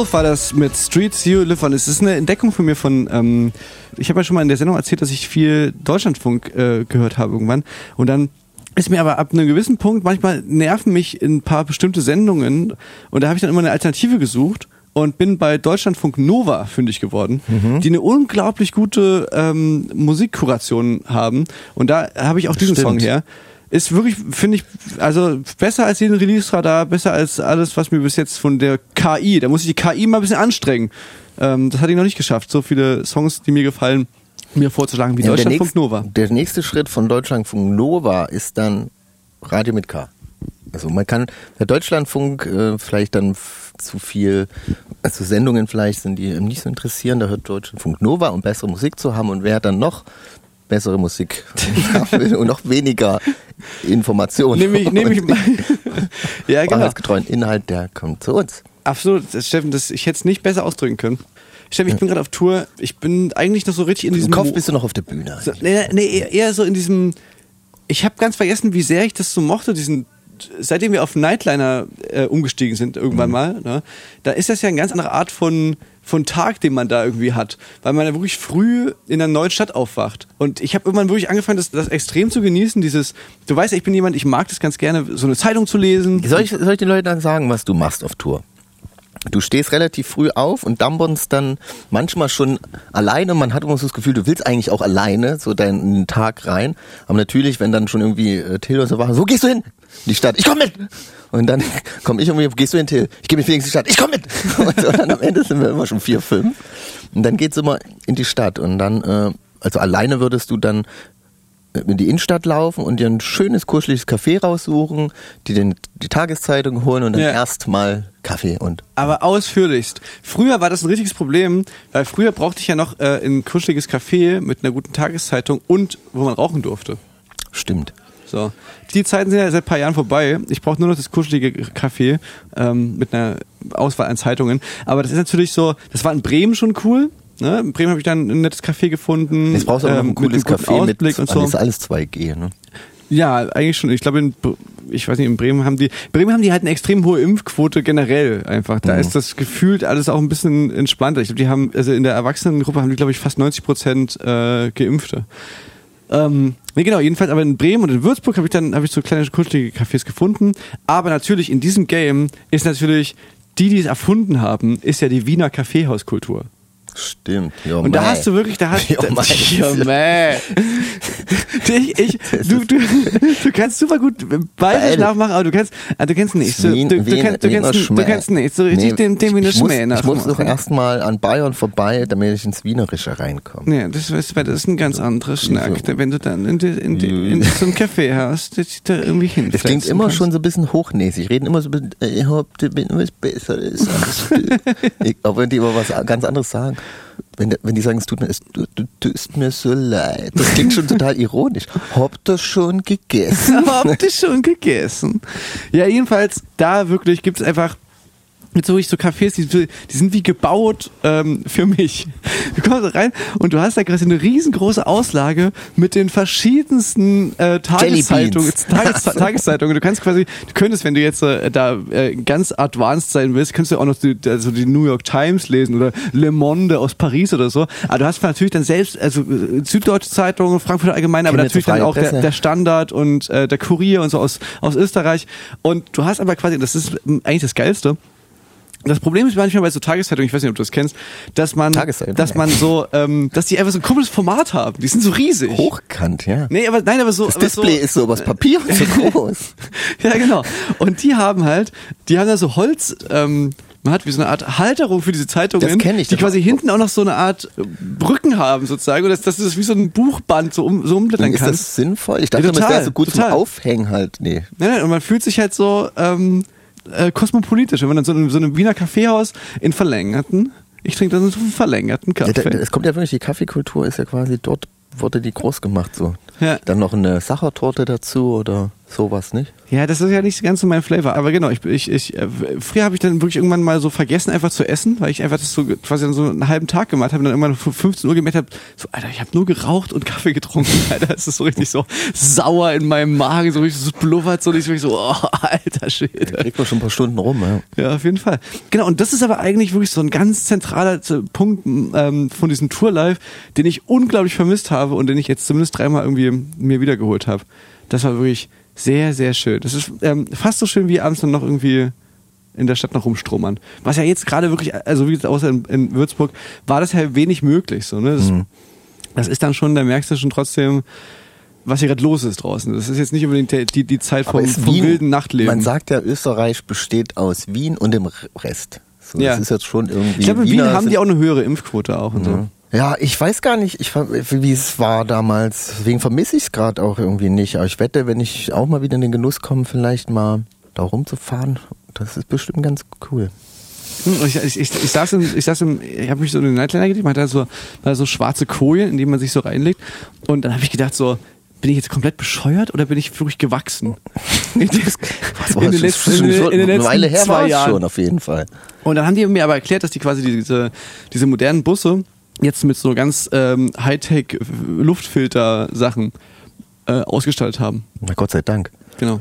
Wolf war das mit Streets You Live On. Es ist eine Entdeckung von mir von, ähm, ich habe ja schon mal in der Sendung erzählt, dass ich viel Deutschlandfunk äh, gehört habe irgendwann. Und dann ist mir aber ab einem gewissen Punkt, manchmal nerven mich ein paar bestimmte Sendungen und da habe ich dann immer eine Alternative gesucht und bin bei Deutschlandfunk Nova fündig geworden, die eine unglaublich gute ähm, Musikkuration haben. Und da habe ich auch diesen Stimmt. Song her. Ist wirklich, finde ich, also besser als jeden Release-Radar, besser als alles, was mir bis jetzt von der KI, da muss ich die KI mal ein bisschen anstrengen. Ähm, das hatte ich noch nicht geschafft, so viele Songs, die mir gefallen, mir vorzuschlagen wie Ja, Deutschlandfunk Nova. der nächste Schritt von Deutschlandfunk Nova ist dann Radio mit K. Also man kann, der Deutschlandfunk äh, vielleicht dann zu viel, also Sendungen vielleicht sind, die nicht so interessieren, da hört Deutschlandfunk Nova, um bessere Musik zu haben und wer dann noch bessere Musik [LAUGHS] und noch weniger Informationen. Nehme ich, nehme ich mal. [LAUGHS] ja, genau. Wahrheitsgetreuen Inhalt, der kommt zu uns. Absolut, Steffen, das, ich hätte es nicht besser ausdrücken können. Steffen, ich bin gerade auf Tour. Ich bin eigentlich noch so richtig in diesem Im Kopf bist du noch auf der Bühne. So, nee, nee, eher- eher so in diesem. Ich habe ganz vergessen, wie sehr ich das so mochte, diesen. Seitdem wir auf Nightliner äh, umgestiegen sind, irgendwann Mhm. mal, ne, da ist das ja eine ganz andere Art von, von Tag, den man da irgendwie hat. Weil man ja wirklich früh in einer neuen Stadt aufwacht. Und ich habe irgendwann wirklich angefangen, das, das extrem zu genießen, dieses, du weißt ja, ich bin jemand, ich mag das ganz gerne, so eine Zeitung zu lesen. Soll ich, soll ich den Leuten dann sagen, was du machst auf Tour? Du stehst relativ früh auf und damperst dann manchmal schon alleine. Man hat immer so das Gefühl, du willst eigentlich auch alleine so deinen Tag rein. Aber natürlich, wenn dann schon irgendwie äh, Till und so war, so gehst du hin in die Stadt, ich komm mit. Und dann [LAUGHS] komme ich irgendwie, gehst du hin, Till? Ich gehe mit Felix in die Stadt, ich komm mit. [LAUGHS] Und so, dann am Ende sind wir immer schon vier, fünf. Und dann geht's immer in die Stadt. Und dann, äh, also alleine würdest du dann in die Innenstadt laufen und dir ein schönes, kuscheliges Café raussuchen, die den, die Tageszeitung holen und dann Ja. erstmal Kaffee und Aber ausführlichst. Früher war das ein richtiges Problem, weil früher brauchte ich ja noch äh, ein kuscheliges Café mit einer guten Tageszeitung und wo man rauchen durfte. stimmt. So. Die Zeiten sind ja seit ein paar Jahren vorbei. Ich brauche nur noch das kuschelige Café ähm, mit einer Auswahl an Zeitungen. Aber das ist natürlich so, das war in Bremen schon cool. Ne? In Bremen habe ich dann ein nettes Café gefunden. Jetzt brauchst du auch noch ähm, ein cooles mit Café mit, Ausblick und ah, so. das ist alles 2G, ne? Ja, eigentlich schon. Ich glaube, in, ich weiß nicht, in Bremen haben die, Bremen haben die halt eine extrem hohe Impfquote generell einfach. Da Mhm. ist das gefühlt alles auch ein bisschen entspannter. Ich glaube, die haben, also in der Erwachsenengruppe haben die, glaube ich, fast 90 Prozent äh, Geimpfte. Ähm, nee, genau, jedenfalls, aber in Bremen und in Würzburg habe ich dann, habe ich so kleine kuschelige Cafés gefunden. Aber natürlich in diesem Game ist natürlich, die, die es erfunden haben, ist ja die Wiener Kaffeehauskultur. Stimmt. Jo, Und da hast du wirklich, da hast [LAUGHS] [LAUGHS] Jo, mei. [LAUGHS] Ich, ich, [LAUGHS] du, du, du kannst super gut Beide. nachmachen, aber du kannst, ah, du kennst nicht. Du, du, Wien- kannst, du, kannst, du kannst nicht. So richtig Nee, den, den Wiener ich muss, Schmäh Ich muss doch erstmal an Bayern vorbei, damit ich ins Wienerische reinkomme. Nee, das, du, das ist ein ganz anderer Schnack. Wenn du dann in, in, die, in so ein Café hast, das da irgendwie hin. Das klingt immer schon so ein bisschen hochnäsig. Reden immer so ein bisschen, äh, ich hab, du Besseres als du. [LAUGHS] Ich- Aber wenn die aber was ganz anderes sagen, wenn, wenn die sagen, es tut mir, es tust mir so leid, das klingt schon total ironisch. Habt ihr schon gegessen? [LAUGHS] Habt ihr schon gegessen? Ja, jedenfalls, da wirklich gibt's einfach Jetzt suche ich so Cafés, die, die sind wie gebaut ähm, für mich. [LAUGHS] Du kommst da rein und du hast da gerade eine riesengroße Auslage mit den verschiedensten äh, Tageszeitungen. [LAUGHS] Tages, Tageszeitungen. Du kannst quasi, du könntest, wenn du jetzt äh, da äh, ganz advanced sein willst, könntest du auch noch die, also die New York Times lesen oder Le Monde aus Paris oder so. Aber du hast natürlich dann selbst, also äh, Süddeutsche Zeitung, Frankfurter Allgemeine, aber natürlich dann auch der, der Standard und äh, der Kurier und so aus, aus Österreich. Und du hast aber quasi, das ist eigentlich das Geilste. Das Problem ist manchmal bei so Tageszeitungen, ich weiß nicht, ob du das kennst, dass man, dass man so, ähm, dass die einfach so ein komisches Format haben. Die sind so riesig. Hochkant, ja. Nee, aber nein, aber so. Das aber Display so, ist so, was Papier und so [LAUGHS] groß. Ja, genau. Und die haben halt, die haben da so Holz, ähm, man hat wie so eine Art Halterung für diese Zeitungen, Das kenn ich, die das quasi hinten auch noch so eine Art äh, Brücken haben sozusagen, und dass das ist wie so ein Buchband so, um, so umblättern Ist kannst. das sinnvoll? Ich dachte, Ja, das total, wäre so gut total. zum Aufhängen halt. Nee. Nein, nein, und man fühlt sich halt so ähm, äh, kosmopolitisch, wenn man dann so in so einem Wiener Kaffeehaus in verlängerten, ich trinke dann so einen verlängerten Ja, Kaffee. da- es kommt ja wirklich, die Kaffeekultur ist ja quasi dort, wurde die groß gemacht so. Ja. Dann noch eine Sachertorte dazu oder sowas, nicht? Ja, das ist ja nicht ganz so mein Flavor. Aber genau, ich, ich, ich äh, früher habe ich dann wirklich irgendwann mal so vergessen, einfach zu essen, weil ich einfach das so quasi dann so einen halben Tag gemacht habe und dann irgendwann vor 15 Uhr gemerkt habe, so, Alter, ich habe nur geraucht und Kaffee getrunken. [LAUGHS] Alter, es ist so richtig so sauer in meinem Magen, so richtig so blubbert, so richtig so, oh, [LAUGHS] alter Shit. Kriegt man schon ein paar Stunden rum, ja. Ja, auf jeden Fall. Genau, und das ist aber eigentlich wirklich so ein ganz zentraler Punkt ähm, von diesem Tour Live, den ich unglaublich vermisst habe und den ich jetzt zumindest dreimal irgendwie mir wiedergeholt habe. Das war wirklich sehr, sehr schön. Das ist ähm, fast so schön wie abends dann noch irgendwie in der Stadt noch rumstromern. Was ja jetzt gerade wirklich, also wie außer in, in Würzburg, war das ja wenig möglich. So, ne? das, das ist dann schon, da merkst du schon trotzdem, was hier gerade los ist draußen. Das ist jetzt nicht unbedingt die, die, die Zeit vom, vom Wien- wilden Nachtleben. Man sagt ja, Österreich besteht aus Wien und dem Rest. So, Ja. Das ist jetzt schon irgendwie. ich glaube, in Wien haben die auch eine höhere Impfquote auch und so. Ja, ich weiß gar nicht, ich, wie es war damals. Deswegen vermisse ich es gerade auch irgendwie nicht. Aber ich wette, wenn ich auch mal wieder in den Genuss komme, vielleicht mal da rumzufahren, das ist bestimmt ganz cool. Hm, Ich, ich, ich, ich saß im, ich saß im, ich habe mich so in den Nightliner gelegt, man hat da so, da so schwarze Kojen, in die man sich so reinlegt. Und dann habe ich gedacht so, bin ich jetzt komplett bescheuert oder bin ich wirklich gewachsen? [LAUGHS] In, den- letzten, in in den letzten Weile her war zwei es Jahren. schon, auf jeden Fall. Und dann haben die mir aber erklärt, dass die quasi diese, diese modernen Busse jetzt mit so ganz ähm, Hightech-Luftfilter-Sachen äh, ausgestaltet haben. Na Gott sei Dank. Genau.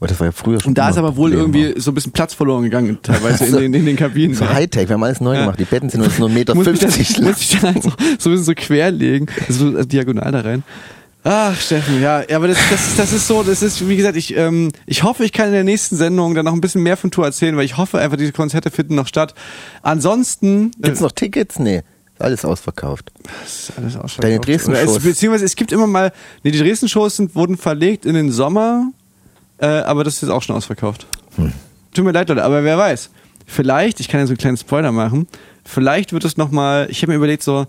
Weil das war ja früher schon. Und da ist aber wohl Problem. irgendwie so ein bisschen Platz verloren gegangen, teilweise in [LAUGHS] den, in den Kabinen. So Ja. Hightech, wir haben alles neu Ja. gemacht. Die Betten sind jetzt nur 1,50 [LAUGHS] Meter muss ich, lang. muss ich dann halt so, so ein bisschen so querlegen, so äh, diagonal da rein. Ach, Steffen, ja, ja, aber das, das, ist- das ist so, das ist, wie gesagt, ich, ähm, ich hoffe, ich kann in der nächsten Sendung dann noch ein bisschen mehr von Tour erzählen, weil ich hoffe einfach, diese Konzerte finden noch statt. Ansonsten, Gibt's noch Tickets? Nee. Alles ausverkauft. ist alles ausverkauft. Deine Dresden-Shows? Es, beziehungsweise es gibt immer mal, nee, die Dresden-Shows wurden verlegt in den Sommer, äh, aber das ist jetzt auch schon ausverkauft. Hm. Tut mir leid, Leute, aber wer weiß. Vielleicht, ich kann ja so einen kleinen Spoiler machen, vielleicht wird es nochmal, ich habe mir überlegt so,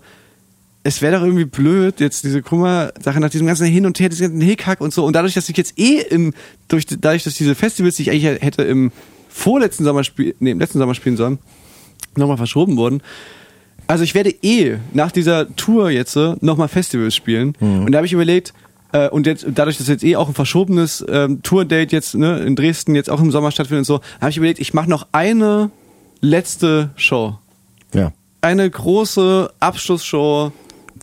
es wäre doch irgendwie blöd, jetzt diese Kummer-Sache nach diesem ganzen Hin und Her, diesem ganzen Hickhack und so. Und dadurch, dass ich jetzt eh im, durch, dadurch, dass diese Festivals, die ich eigentlich hätte im vorletzten Sommer spielen, nee, im letzten Sommer spielen sollen, nochmal verschoben wurden. Also ich werde eh nach dieser Tour jetzt nochmal Festivals spielen. Und da habe ich überlegt, äh, und jetzt dadurch, dass jetzt eh auch ein verschobenes ähm, Tour-Date jetzt ne, in Dresden jetzt auch im Sommer stattfindet und so, habe ich überlegt, ich mache noch eine letzte Show. Ja. Eine große Abschlussshow,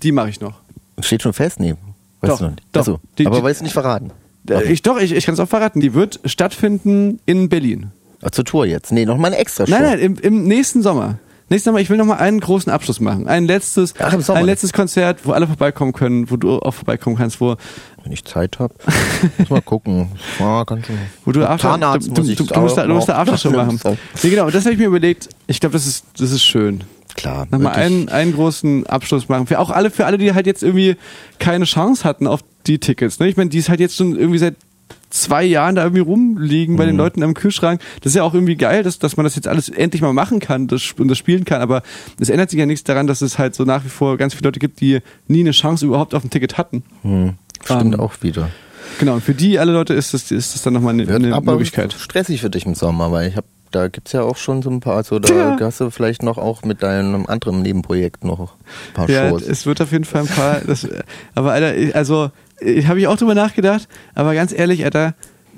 die mache ich noch. Steht schon fest? Nee. Weißt Doch, du noch nicht. doch. Achso. Die- aber weißt du nicht verraten. Äh, Ich doch, ich, ich kann es auch verraten. Die wird stattfinden in Berlin. Ach, zur Tour jetzt. Nee, noch mal eine extra Show. Nein, nein, im, im nächsten Sommer. Nächsten Sommer, ich will noch mal einen großen Abschluss machen. Ein letztes, Ach, ein letztes Konzert, wo alle vorbeikommen können, wo du auch vorbeikommen kannst, wo, Wenn ich Zeit habe. Muss mal gucken. [LAUGHS] Ja, ganz schön. wo du After, du, du, du, du musst da, du musst da Aftershow machen. [LAUGHS] Nee, genau, das habe ich mir überlegt. Ich glaube, das ist, das ist schön. Klar. Nochmal einen, einen großen Abschluss machen. Für auch alle, für alle, die halt jetzt irgendwie keine Chance hatten auf die Tickets. Ne? Ich meine, die ist halt jetzt schon irgendwie seit zwei Jahren da irgendwie rumliegen Mhm. bei den Leuten am Kühlschrank. Das ist ja auch irgendwie geil, dass, dass man das jetzt alles endlich mal machen kann das, und das spielen kann. Aber es ändert sich ja nichts daran, dass es halt so nach wie vor ganz viele Leute gibt, die nie eine Chance überhaupt auf ein Ticket hatten. Hm. Stimmt Ähm, auch wieder. Genau, und für die alle Leute ist das, ist das dann nochmal eine, Wird eine aber Möglichkeit. stressig für dich im Sommer, weil ich hab, da gibt's ja auch schon so ein paar, also da Ja. hast du vielleicht noch auch mit deinem anderen Nebenprojekt noch ein paar Ja, Shows. es wird auf jeden Fall ein paar. Das, aber Alter, also ich habe ich auch drüber nachgedacht, aber ganz ehrlich, Alter,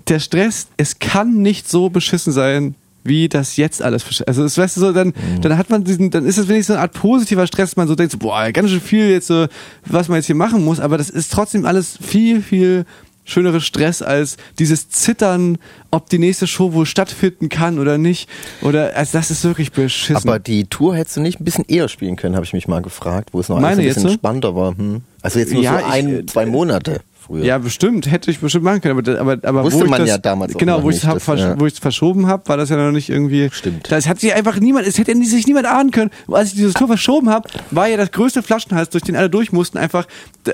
der Stress, es kann nicht so beschissen sein, wie das jetzt alles. Also es weißt du so, dann, Mhm. dann hat man diesen, dann ist es wenigstens so eine Art positiver Stress, man so denkt, so, boah, ganz schön viel jetzt so, was man jetzt hier machen muss, aber das ist trotzdem alles viel, viel schönere Stress als dieses Zittern, ob die nächste Show wohl stattfinden kann oder nicht. Oder also das ist wirklich beschissen. Aber die Tour hättest du nicht ein bisschen eher spielen können, habe ich mich mal gefragt, wo es noch alles Meine ein jetzt bisschen so? entspannter war. Hm. Also jetzt nur Ja, so ich, ein, äh, zwei Monate früher. Ja, bestimmt, hätte ich bestimmt machen können, aber, aber, aber Wusste wo ich man das, ja damals auch genau, wo ich es versch ja. verschoben habe, war das ja noch nicht irgendwie. Stimmt. Das hat sich einfach niemand, es hätte sich niemand ahnen können. Als ich dieses Tour verschoben habe, war ja das größte Flaschenhals, durch den alle durch mussten, einfach,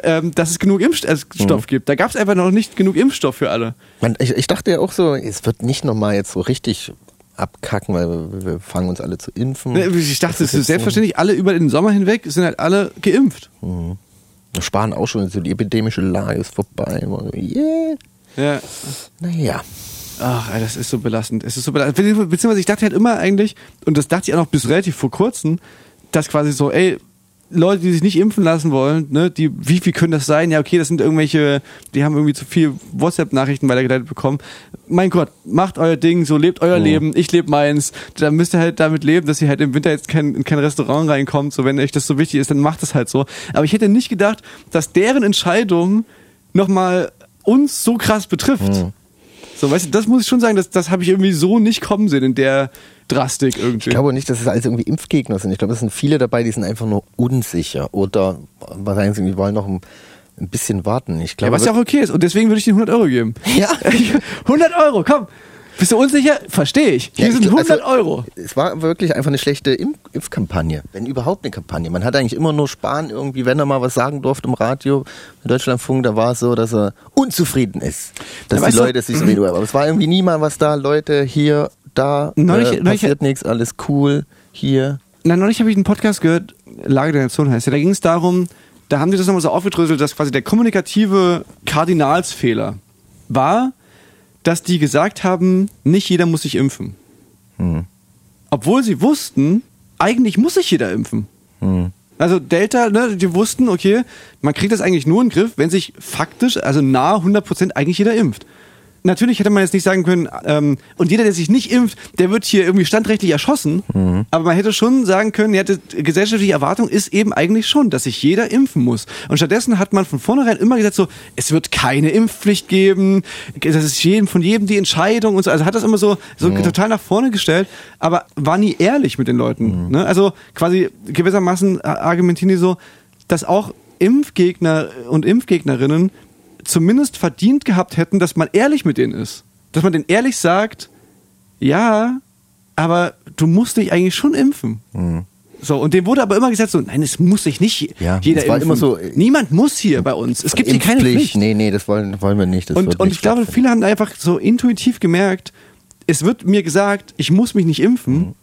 ähm, dass es genug Impfstoff Mhm. gibt. Da gab es einfach noch nicht genug Impfstoff für alle. Man, ich, ich dachte ja auch so, es wird nicht nochmal jetzt so richtig abkacken, weil wir, fangen uns alle zu impfen. Ich dachte, es ist selbstverständlich, alle über den Sommer hinweg sind halt alle geimpft. So, sparen auch schon, so die epidemische Lage ist vorbei. Yeah. Ja. Naja. Ach, ey, das ist so belastend. Es ist so belastend. Bezieh- Beziehungsweise ich dachte halt immer eigentlich, und das dachte ich auch noch bis relativ vor kurzem, dass quasi so, ey, Leute, die sich nicht impfen lassen wollen, ne, die, wie viel können das sein? Ja, okay, das sind irgendwelche, die haben irgendwie zu viel WhatsApp-Nachrichten weitergeleitet bekommen. Mein Gott, macht euer Ding, so lebt euer Leben, ich lebe meins. Da müsst ihr halt damit leben, dass ihr halt im Winter jetzt kein, in kein Restaurant reinkommt. So, wenn euch das so wichtig ist, dann macht das halt so. Aber ich hätte nicht gedacht, dass deren Entscheidung nochmal uns so krass betrifft. So, weißt du, das muss ich schon sagen, das, das habe ich irgendwie so nicht kommen sehen in der Drastik irgendwie. Ich glaube nicht, dass es alles irgendwie Impfgegner sind. Ich glaube, es sind viele dabei, die sind einfach nur unsicher oder was sagen sie, wir wollen noch ein, ein bisschen warten. Ich ja, glaube, was ja auch okay ist. Und deswegen würde ich dir 100 Euro geben. [LAUGHS] Ja. [LAUGHS] 100 Euro, komm. Bist du unsicher? Verstehe ich. Hier Ja, sind glaub- 100 also, Euro. Es war wirklich einfach eine schlechte Impf Impfkampagne. Wenn überhaupt eine Kampagne. Man hat eigentlich immer nur Spahn irgendwie, wenn er mal was sagen durfte im Radio, im Deutschlandfunk, da war es so, dass er unzufrieden ist. Dass Ja, die weißt du- Leute sich reden. [CLEARS THROAT] Aber es war irgendwie nie mal was da, Leute, hier, da, Neulich- äh, passiert nichts, alles cool, hier. Na, neulich habe ich einen Podcast gehört, Lage der Nation heißt ja. Da ging es darum, da haben sie das nochmal so aufgedröselt, dass quasi der kommunikative Kardinalsfehler war, dass die gesagt haben, nicht jeder muss sich impfen. Obwohl sie wussten, eigentlich muss sich jeder impfen. Also Delta, ne, die wussten, okay, man kriegt das eigentlich nur in den Griff, wenn sich faktisch, also nahe 100% eigentlich jeder impft. Natürlich hätte man jetzt nicht sagen können, ähm, und jeder, der sich nicht impft, der wird hier irgendwie standrechtlich erschossen. Aber man hätte schon sagen können, ja, die gesellschaftliche Erwartung ist eben eigentlich schon, dass sich jeder impfen muss. Und stattdessen hat man von vornherein immer gesagt, so, es wird keine Impfpflicht geben, das ist jedem, von jedem die Entscheidung und so. Also hat das immer so, so total nach vorne gestellt, aber war nie ehrlich mit den Leuten. Ne? Also quasi gewissermaßen argumentieren die so, dass auch Impfgegner und Impfgegnerinnen zumindest verdient gehabt hätten, dass man ehrlich mit denen ist. Dass man denen ehrlich sagt, ja, aber du musst dich eigentlich schon impfen. So, und dem wurde aber immer gesagt, so, nein, es muss sich nicht Ja, jeder impfen. immer so, äh, Niemand muss hier bei uns. Es gibt hier keine Pflicht. Nee, nee, das wollen, wollen wir nicht. Das Und, und nicht ich glaube, viele haben einfach so intuitiv gemerkt, es wird mir gesagt, ich muss mich nicht impfen, Mhm.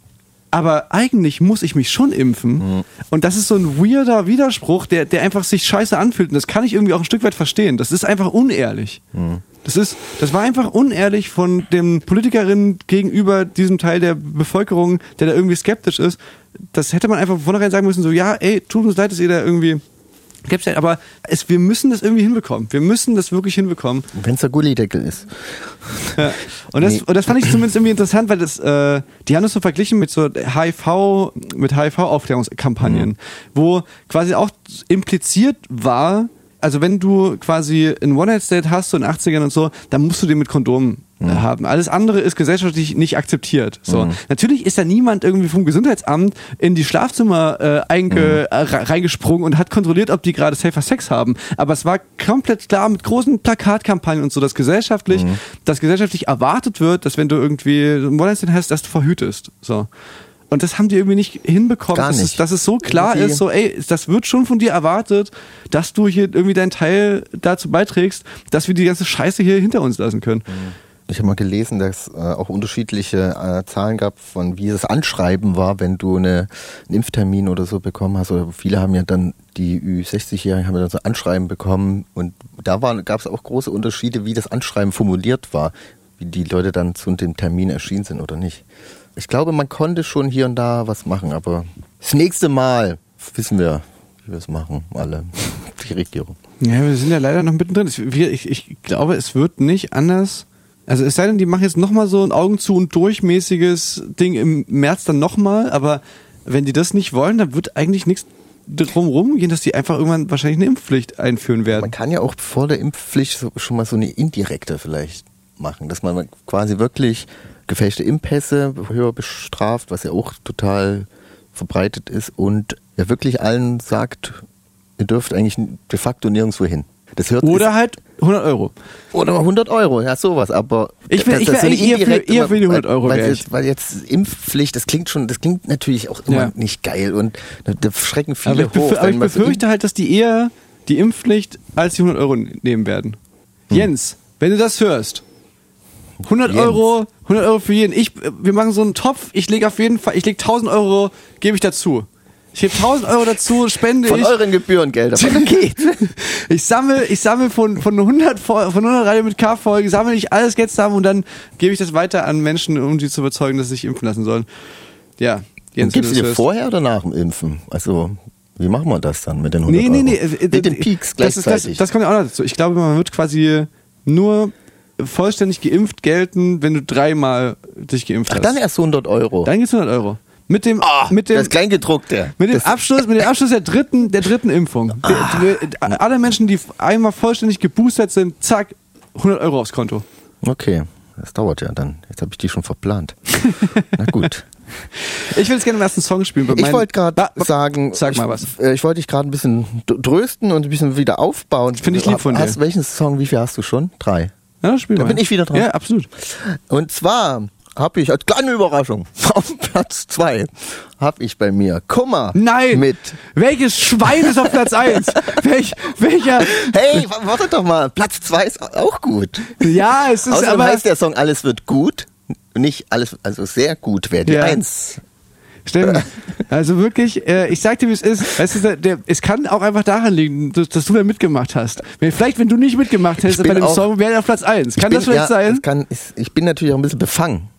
Aber eigentlich muss ich mich schon impfen. Und das ist so ein weirder Widerspruch, der, der einfach sich scheiße anfühlt. Und das kann ich irgendwie auch ein Stück weit verstehen. Das ist einfach unehrlich. Mhm. Das, ist, das war einfach unehrlich von den Politikerinnen gegenüber diesem Teil der Bevölkerung, der da irgendwie skeptisch ist. Das hätte man einfach von vornherein sagen müssen, so, ja, ey, tut uns leid, dass ihr da irgendwie skeptisch seid, aber es, wir müssen das irgendwie hinbekommen. Wir müssen das wirklich hinbekommen. Wenn es der Gullideckel ist. Ja. Und, das, Nee. und das fand ich zumindest irgendwie interessant, weil das, äh, die haben das so verglichen mit so HIV, mit HIV-Aufklärungskampagnen, wo quasi auch impliziert war, also wenn du quasi ein One-Night-State hast, so in den 80ern und so, dann musst du den mit Kondom äh, haben. Alles andere ist gesellschaftlich nicht akzeptiert. So. Natürlich ist da niemand irgendwie vom Gesundheitsamt in die Schlafzimmer äh, einge, äh, re- reingesprungen und hat kontrolliert, ob die gerade safer Sex haben. Aber es war komplett klar mit großen Plakatkampagnen und so, dass gesellschaftlich, dass gesellschaftlich erwartet wird, dass wenn du irgendwie ein One-Night-Stand hast, dass du verhütest. So. Und das haben die irgendwie nicht hinbekommen, Gar dass, Es, nicht. dass es so klar Irgendwie- ist, so, ey, das wird schon von dir erwartet, dass du hier irgendwie deinen Teil dazu beiträgst, dass wir die ganze Scheiße hier hinter uns lassen können. Ich habe mal gelesen, dass äh, auch unterschiedliche äh, Zahlen gab, von wie das Anschreiben war, wenn du eine, einen Impftermin oder so bekommen hast. Oder viele haben ja dann, die Ü60-Jährigen haben ja dann so Anschreiben bekommen. Und da gab es auch große Unterschiede, wie das Anschreiben formuliert war, wie die Leute dann zu dem Termin erschienen sind oder nicht. Ich glaube, man konnte schon hier und da was machen, aber das nächste Mal wissen wir, wie wir es machen, alle, [LAUGHS] die Regierung. Ja, wir sind ja leider noch mittendrin. Ich, ich glaube, es wird nicht anders. Also es sei denn, die machen jetzt nochmal so ein Augen zu und durchmäßiges Ding im März dann nochmal, aber wenn die das nicht wollen, dann wird eigentlich nichts drumrum gehen, dass die einfach irgendwann wahrscheinlich eine Impfpflicht einführen werden. Man kann ja auch vor der Impfpflicht schon mal so eine indirekte vielleicht machen, dass man quasi wirklich gefälschte Impfpässe höher bestraft, was ja auch total verbreitet ist und ja wirklich allen sagt, ihr dürft eigentlich de facto nirgendwo hin. Das hört Oder halt 100 Euro. oder 100 Euro, ja sowas, aber Ich will- das- ich eigentlich eher für- eher für die 100 Euro weil, jetzt, weil jetzt Impfpflicht, das klingt schon, das klingt natürlich auch immer Ja. nicht geil und da, schrecken Aber viele befür, hoch. aber ich befürchte halt, dass die eher die Impfpflicht als die 100 Euro nehmen werden. Jens, wenn du das hörst, 100 Jens. Euro, 100 Euro für jeden. Ich, wir machen so einen Topf. Ich lege auf jeden Fall, ich lege 1000 Euro, gebe ich dazu. Ich gebe 1000 Euro dazu, spende von ich. euren Gebührengeldern. [LAUGHS] geht. Ich sammle, ich sammle von, von 100, Fol- von 100 Radio mit K-Folgen, sammle ich alles Geld zusammen und dann gebe ich das weiter an Menschen, um sie zu überzeugen, dass sie sich impfen lassen sollen. Ja, Jens, Gibst wenn du dir vorher oder nach dem Impfen? Also Wie machen wir das dann mit den 100 Nee, nee, Euro? nee. äh, Mit den äh, Peaks das, ist, das, gleichzeitig. das kommt ja auch noch dazu. Ich glaube, man wird quasi nur vollständig geimpft gelten, wenn du dreimal dich geimpft Ach, hast. dann erst 100 Euro. Dann geht's 100 Euro. Mit dem, mit dem, das Kleingedruckte. mit dem Das- Abschluss, mit dem Abschluss der dritten, der dritten Impfung. Ah. Alle Menschen, die einmal vollständig geboostert sind, zack, 100 Euro aufs Konto. Okay, das dauert ja dann. Jetzt habe ich die schon verplant. Na gut. [LAUGHS] Ich will jetzt gerne den ersten Song spielen. Ich wollte gerade sagen, Sag mal ich, was. äh, Ich wollte dich gerade ein bisschen trösten und ein bisschen wieder aufbauen. Finde ich lieb von dir. Hast, welchen Song, wie viel hast du schon? Drei. Ja, spiel Da mal. bin ich wieder dran. Ja, absolut. Und zwar habe ich als kleine Überraschung [LAUGHS] auf Platz zwei habe ich bei mir Kummer Nein! mit. Welches Schwein ist auf Platz 1? [LAUGHS] Welch, welcher? Hey, wa- warte doch mal, Platz zwei ist auch gut. Ja, es ist Außerdem aber. heißt der Song Alles wird gut. Nicht alles, also sehr gut wäre die Ja. Eins. Stimmt. Also wirklich, äh, ich sag dir, wie es ist. Weißt du, der, es kann auch einfach daran liegen, dass, dass du da mitgemacht hast. Vielleicht, wenn du nicht mitgemacht hättest bei dem auch, Song, wäre er auf Platz 1. Kann bin, das vielleicht ja, sein? Kann, ich, ich, bin natürlich auch ein bisschen befangen.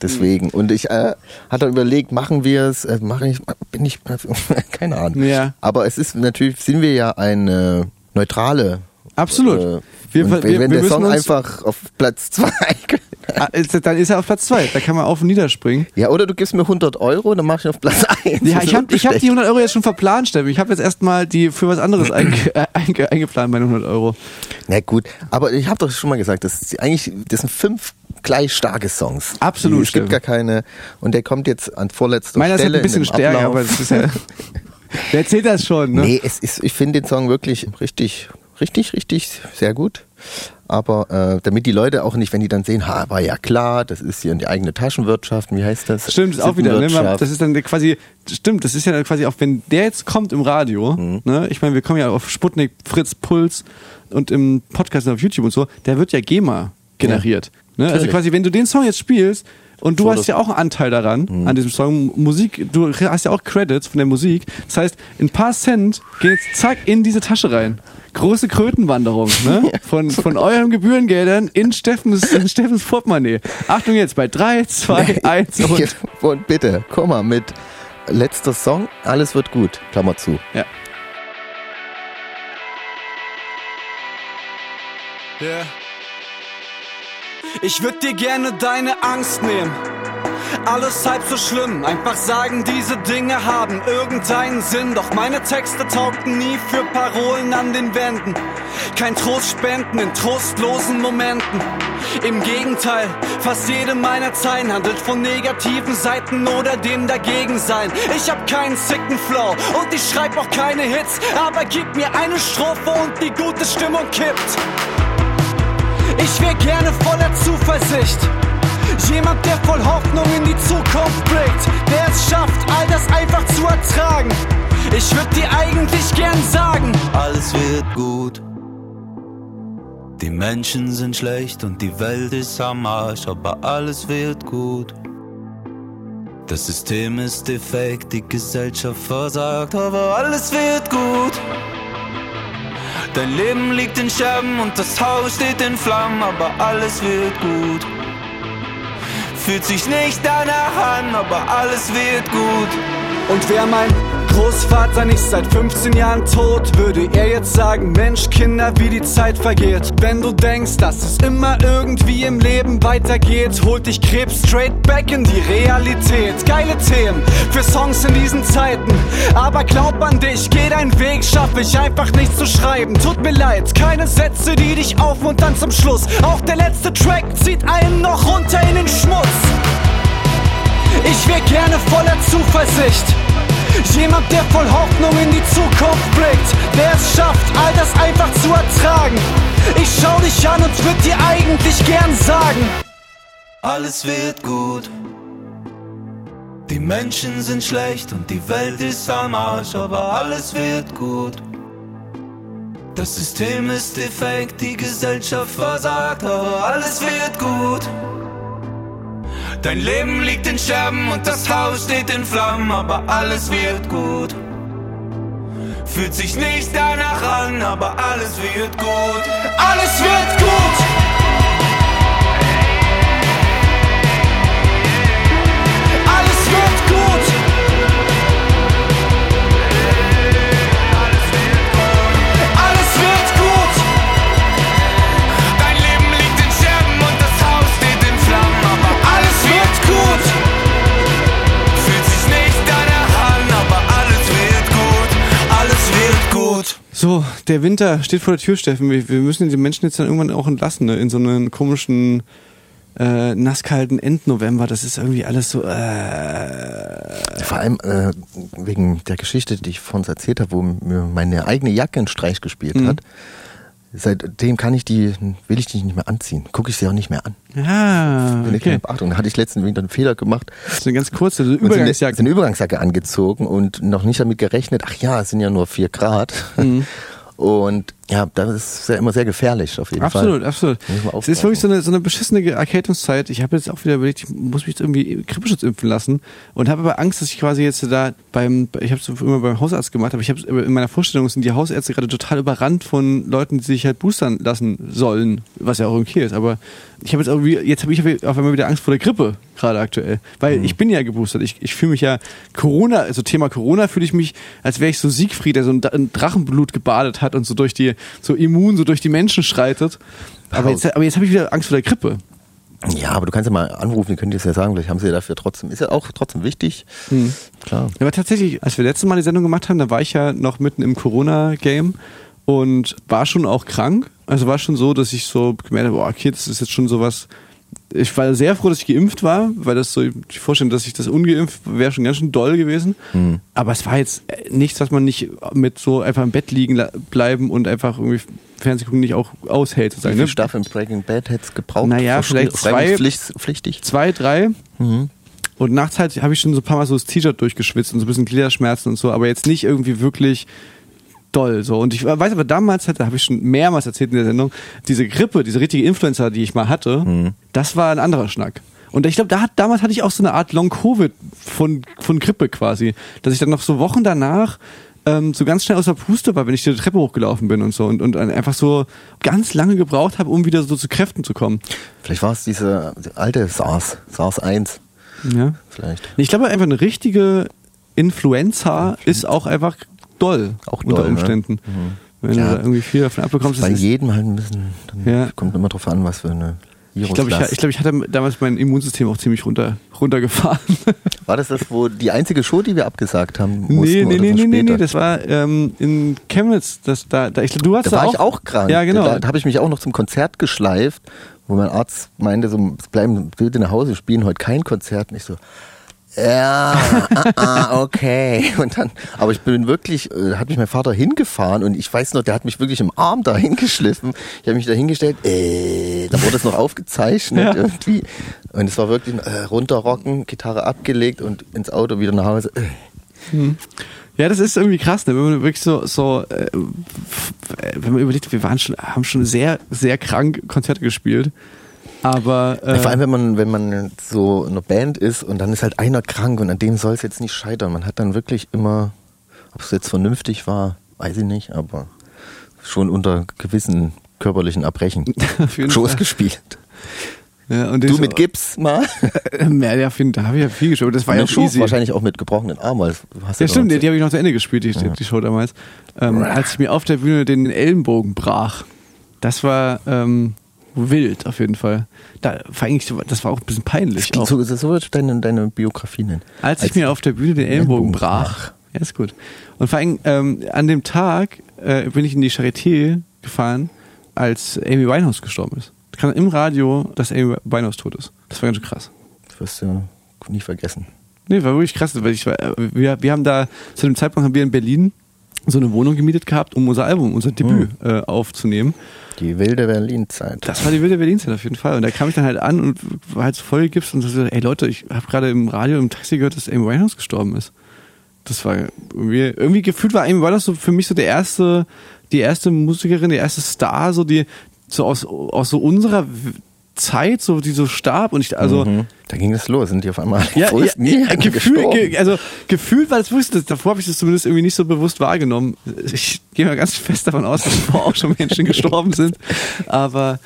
Deswegen. Und ich äh, hatte überlegt, machen wir es, äh, mache ich, bin ich, [LAUGHS] keine Ahnung. Ja. Aber es ist natürlich, sind wir ja eine neutrale. Absolut. Äh, wir, wir, wenn wir der Song einfach auf Platz 2 [LAUGHS] dann ist er auf Platz 2. Da kann man auf und niederspringen. ja, oder du gibst mir 100 Euro, dann mach ich auf Platz eins. Ja, Das ich ist habe hab die 100 Euro jetzt schon verplant, Steffi. Ich habe jetzt erstmal die für was anderes einge, [CLEARS THROAT] äh, einge, eingeplant, meine 100 Euro. Na gut, aber ich habe doch schon mal gesagt, das ist eigentlich, das sind fünf gleich starke Songs. Absolut, Es gibt gar keine, und der kommt jetzt an vorletzter Meiner ist halt Stelle. ein bisschen in dem stärker, Ablauf. aber das ist ja. [LAUGHS] Wer erzählt das schon, ne? Nee, es ist, ich finde den Song wirklich richtig, richtig, richtig sehr gut. Aber äh, damit die Leute auch nicht, wenn die dann sehen, ha, war ja klar, das ist hier in die eigene Taschenwirtschaft, wie heißt das? Stimmt, ist auch wieder. Ne? Das ist dann quasi, stimmt, das ist ja dann quasi auch, wenn der jetzt kommt im Radio, Mhm. ne? ich meine, wir kommen ja auf Sputnik, Fritz, Puls und im Podcast und auf YouTube und so, der wird ja GEMA generiert. Ne? Also quasi, wenn du den Song jetzt spielst und du Fotos. hast ja auch einen Anteil daran, Mhm. an diesem Song, Musik, du hast ja auch Credits von der Musik, das heißt, ein paar Cent gehen jetzt zack in diese Tasche rein. Große Krötenwanderung, ne? [LAUGHS] Von, von euren Gebührengeldern in Steffens, in Steffens Portemonnaie. Achtung jetzt bei 3, 2, 1 und und bitte, komm mal mit letzter Song, alles wird gut, Klammer zu. Ja. Yeah. Ich würd dir gerne deine Angst nehmen. Alles halb so schlimm, einfach sagen, diese Dinge haben irgendeinen Sinn. Doch meine Texte taugten nie für Parolen an den Wänden. Kein Trost spenden in trostlosen Momenten. Im Gegenteil, fast jede meiner Zeilen handelt von negativen Seiten oder dem Dagegensein. Ich hab keinen sicken Flow und ich schreib auch keine Hits. Aber gib mir eine Strophe und die gute Stimmung kippt. Ich wär gerne voller Zuversicht. Jemand, der voll Hoffnung in die Zukunft blickt, der es schafft, all das einfach zu ertragen. Ich würd dir eigentlich gern sagen, Alles wird gut. Die Menschen sind schlecht und die Welt ist am Arsch, aber alles wird gut. Das System ist defekt, die Gesellschaft versagt, aber alles wird gut. Dein Leben liegt in Scherben und das Haus steht in Flammen, aber alles wird gut. Fühlt sich nicht danach an, aber alles wird gut. Und wäre mein Großvater nicht seit 15 Jahren tot, würde er jetzt sagen, Mensch, Kinder, wie die Zeit vergeht. Wenn du denkst, dass es immer irgendwie im Leben weitergeht, holt dich Krebs straight back in die Realität. Geile Themen für Songs in diesen Zeiten. Aber glaub an dich, geh deinen Weg, schaffe ich einfach nicht zu schreiben. Tut mir leid, keine Sätze, die dich aufmuntern zum Schluss. Auch der letzte Track zieht einen noch runter in den Schmutz. Ich wär gerne voller Zuversicht. Jemand, der voll Hoffnung in die Zukunft blickt, der es schafft, all das einfach zu ertragen. Ich schau dich an und würd dir eigentlich gern sagen. Alles wird gut. Die Menschen sind schlecht und die Welt ist am Arsch, aber alles wird gut. Das System ist defekt, die Gesellschaft versagt, aber alles wird gut. Dein Leben liegt in Scherben und das Haus steht in Flammen, aber alles wird gut. Fühlt sich nicht danach an, aber alles wird gut. Alles wird gut! So, der Winter steht vor der Tür, Steffen. Wir, wir müssen die Menschen jetzt dann irgendwann auch entlassen, ne? in so einen komischen, äh, nasskalten Endnovember. Das ist irgendwie alles so, äh, Vor allem äh, wegen der Geschichte, die ich von uns erzählt habe, wo mir meine eigene Jacke einen Streich gespielt Mhm. hat. Seitdem kann ich die, will ich die nicht mehr anziehen. Gucke ich sie auch nicht mehr an. ja, Bin ich keine okay. Beachtung. Da hatte ich letztens wieder einen Fehler gemacht. Das ist eine ganz kurze so eine, so Übergangsjacke. eine Übergangsjacke angezogen und noch nicht damit gerechnet, ach ja, es sind ja nur vier Grad. Mhm. [LAUGHS] Und ja, das ist ja immer sehr gefährlich auf jeden Absolut, Fall. absolut. Man Es ist wirklich so eine, so eine beschissene Erkältungszeit. Ich habe jetzt auch wieder überlegt, ich muss mich jetzt irgendwie Grippeschutz impfen lassen und habe aber Angst, dass ich quasi jetzt da beim, ich habe es immer beim Hausarzt gemacht, aber ich habe in meiner Vorstellung sind die Hausärzte gerade total überrannt von Leuten, die sich halt boostern lassen sollen, was ja auch okay ist. Aber ich habe jetzt irgendwie, jetzt habe ich auf einmal wieder Angst vor der Grippe gerade aktuell, weil ich bin ja geboostert. Ich, ich fühle mich ja Corona, also Thema Corona fühle ich mich, als wäre ich so Siegfried, der so ein, in Drachenblut gebadet hat und so durch die, so immun, so durch die Menschen schreitet. Aber jetzt, aber jetzt habe ich wieder Angst vor der Grippe. Ja, aber du kannst ja mal anrufen, die können dir das ja sagen, vielleicht haben sie ja dafür trotzdem, ist ja auch trotzdem wichtig. Hm. Klar. Ja, aber tatsächlich, als wir letztes Mal die Sendung gemacht haben, da war ich ja noch mitten im Corona-Game und war schon auch krank. Also war schon so, dass ich so gemerkt habe, boah, okay, das ist jetzt schon sowas. Ich war sehr froh, dass ich geimpft war, weil das so, die Vorstellung, dass ich das ungeimpft wäre schon ganz schön doll gewesen. Aber es war jetzt äh, nichts, was man nicht mit so einfach im Bett liegen bleiben und einfach irgendwie Fernsehen gucken nicht auch aushält. Wie Sozusagen, viele ne? Staffeln Breaking Bad hätte es gebraucht? Naja, vielleicht zwei- Pflichtig. zwei, drei. Und nachts halt habe ich schon so ein paar Mal so das T-Shirt durchgeschwitzt und so ein bisschen Gliederschmerzen und so, aber jetzt nicht irgendwie wirklich doll so. Und ich weiß aber damals, da habe ich schon mehrmals erzählt in der Sendung, diese Grippe, diese richtige Influenza, die ich mal hatte, das war ein anderer Schnack. Und ich glaube, da hat, damals hatte ich auch so eine Art Long-Covid von, von Grippe quasi. Dass ich dann noch so Wochen danach ähm, so ganz schnell aus der Puste war, wenn ich die Treppe hochgelaufen bin und so. Und, und einfach so ganz lange gebraucht habe, um wieder so zu Kräften zu kommen. Vielleicht war es diese alte SARS, SARS 1 Ja. vielleicht. Ich glaube einfach eine richtige Influenza ist auch einfach doll. Auch unter doll, ne? Umständen. Wenn Ja. du da irgendwie viel davon abbekommst. Bei das ist- jedem halt ein bisschen, dann Ja. kommt immer drauf an, was für eine ich glaube, ich, ich, glaub, ich hatte damals mein Immunsystem auch ziemlich runter, runtergefahren. [LAUGHS] War das das, wo die einzige Show, die wir abgesagt haben, mussten? nee, nee, nee, nee, nee, nee, das war ähm, in Chemnitz. Das, da, da, ich, du hast Da war ich auch krank. Ja, genau. Da, da habe ich mich auch noch zum Konzert geschleift, wo mein Arzt meinte, so, es bleiben bitte nach Hause, spielen heute kein Konzert. Und ich so, ja, ah, ah, okay. [LAUGHS] Und dann, aber ich bin wirklich, äh, hat mich mein Vater hingefahren und ich weiß noch, der hat mich wirklich im Arm da hingeschliffen. Ich habe mich da hingestellt, äh, da wurde es noch aufgezeichnet Ja. irgendwie. Und es war wirklich äh, runterrocken, Gitarre abgelegt und ins Auto wieder nach Hause. Äh. Ja, das ist irgendwie krass, ne? wenn man wirklich so, so äh, äh, wenn man überlegt, wir waren schon, haben schon sehr, sehr krank Konzerte gespielt. Aber äh, Ja, Vor allem, wenn man, wenn man so in einer Band ist und dann ist halt einer krank und an dem soll es jetzt nicht scheitern. Man hat dann wirklich immer, ob es jetzt vernünftig war, weiß ich nicht, aber schon unter gewissen körperlichen Erbrechen [LAUGHS] Fall. gespielt. ja, und Du mit Gips mal? [LAUGHS] Ja, ja, find, da habe ich ja viel gespielt. Das war ja Show easy. wahrscheinlich auch mit gebrochenen Arm. weil du hast Ja, doch stimmt, die, die habe ich noch zu Ende gespielt, die, die Show damals. Ähm, als ich mir auf der Bühne den Ellenbogen brach. Das war ähm, wild auf jeden Fall. Da, vor allem, das war auch ein bisschen peinlich. Auch. So, so ich deine, deine Biografie nennen. Als ich mir auf der Bühne den Ellenbogen brach. Ja, ist gut. Und vor allem ähm, an dem Tag äh, bin ich in die Charité gefahren, als Amy Winehouse gestorben ist. Ich kann im Radio, dass Amy Winehouse tot ist. Das war ganz schön krass. Das wirst du nie vergessen. Nee, war wirklich krass, weil ich war, äh, wir, wir haben da, zu dem Zeitpunkt haben wir in Berlin so eine Wohnung gemietet gehabt, um unser Album, unser Debüt äh, aufzunehmen. Die wilde Berlin-Zeit. Das war die wilde Berlin-Zeit auf jeden Fall. Und da kam ich dann halt an und war halt so voll Gips und so, ey Leute, ich habe gerade im Radio, im Taxi gehört, dass Amy Winehouse gestorben ist. Das war irgendwie, irgendwie gefühlt war Amy Winehouse so für mich so der erste, die erste Musikerin, der erste Star, so die, so aus, aus so unserer Zeit, so die so starb und ich, also, Mhm. Da ging es los, sind die auf einmal ja, [LAUGHS] Wo ja, ja gefühlt, gestorben? ge, also gefühlt war das das, davor habe ich das zumindest irgendwie nicht so bewusst wahrgenommen. Ich gehe mal ganz fest davon aus, dass davor auch schon Menschen gestorben sind. Aber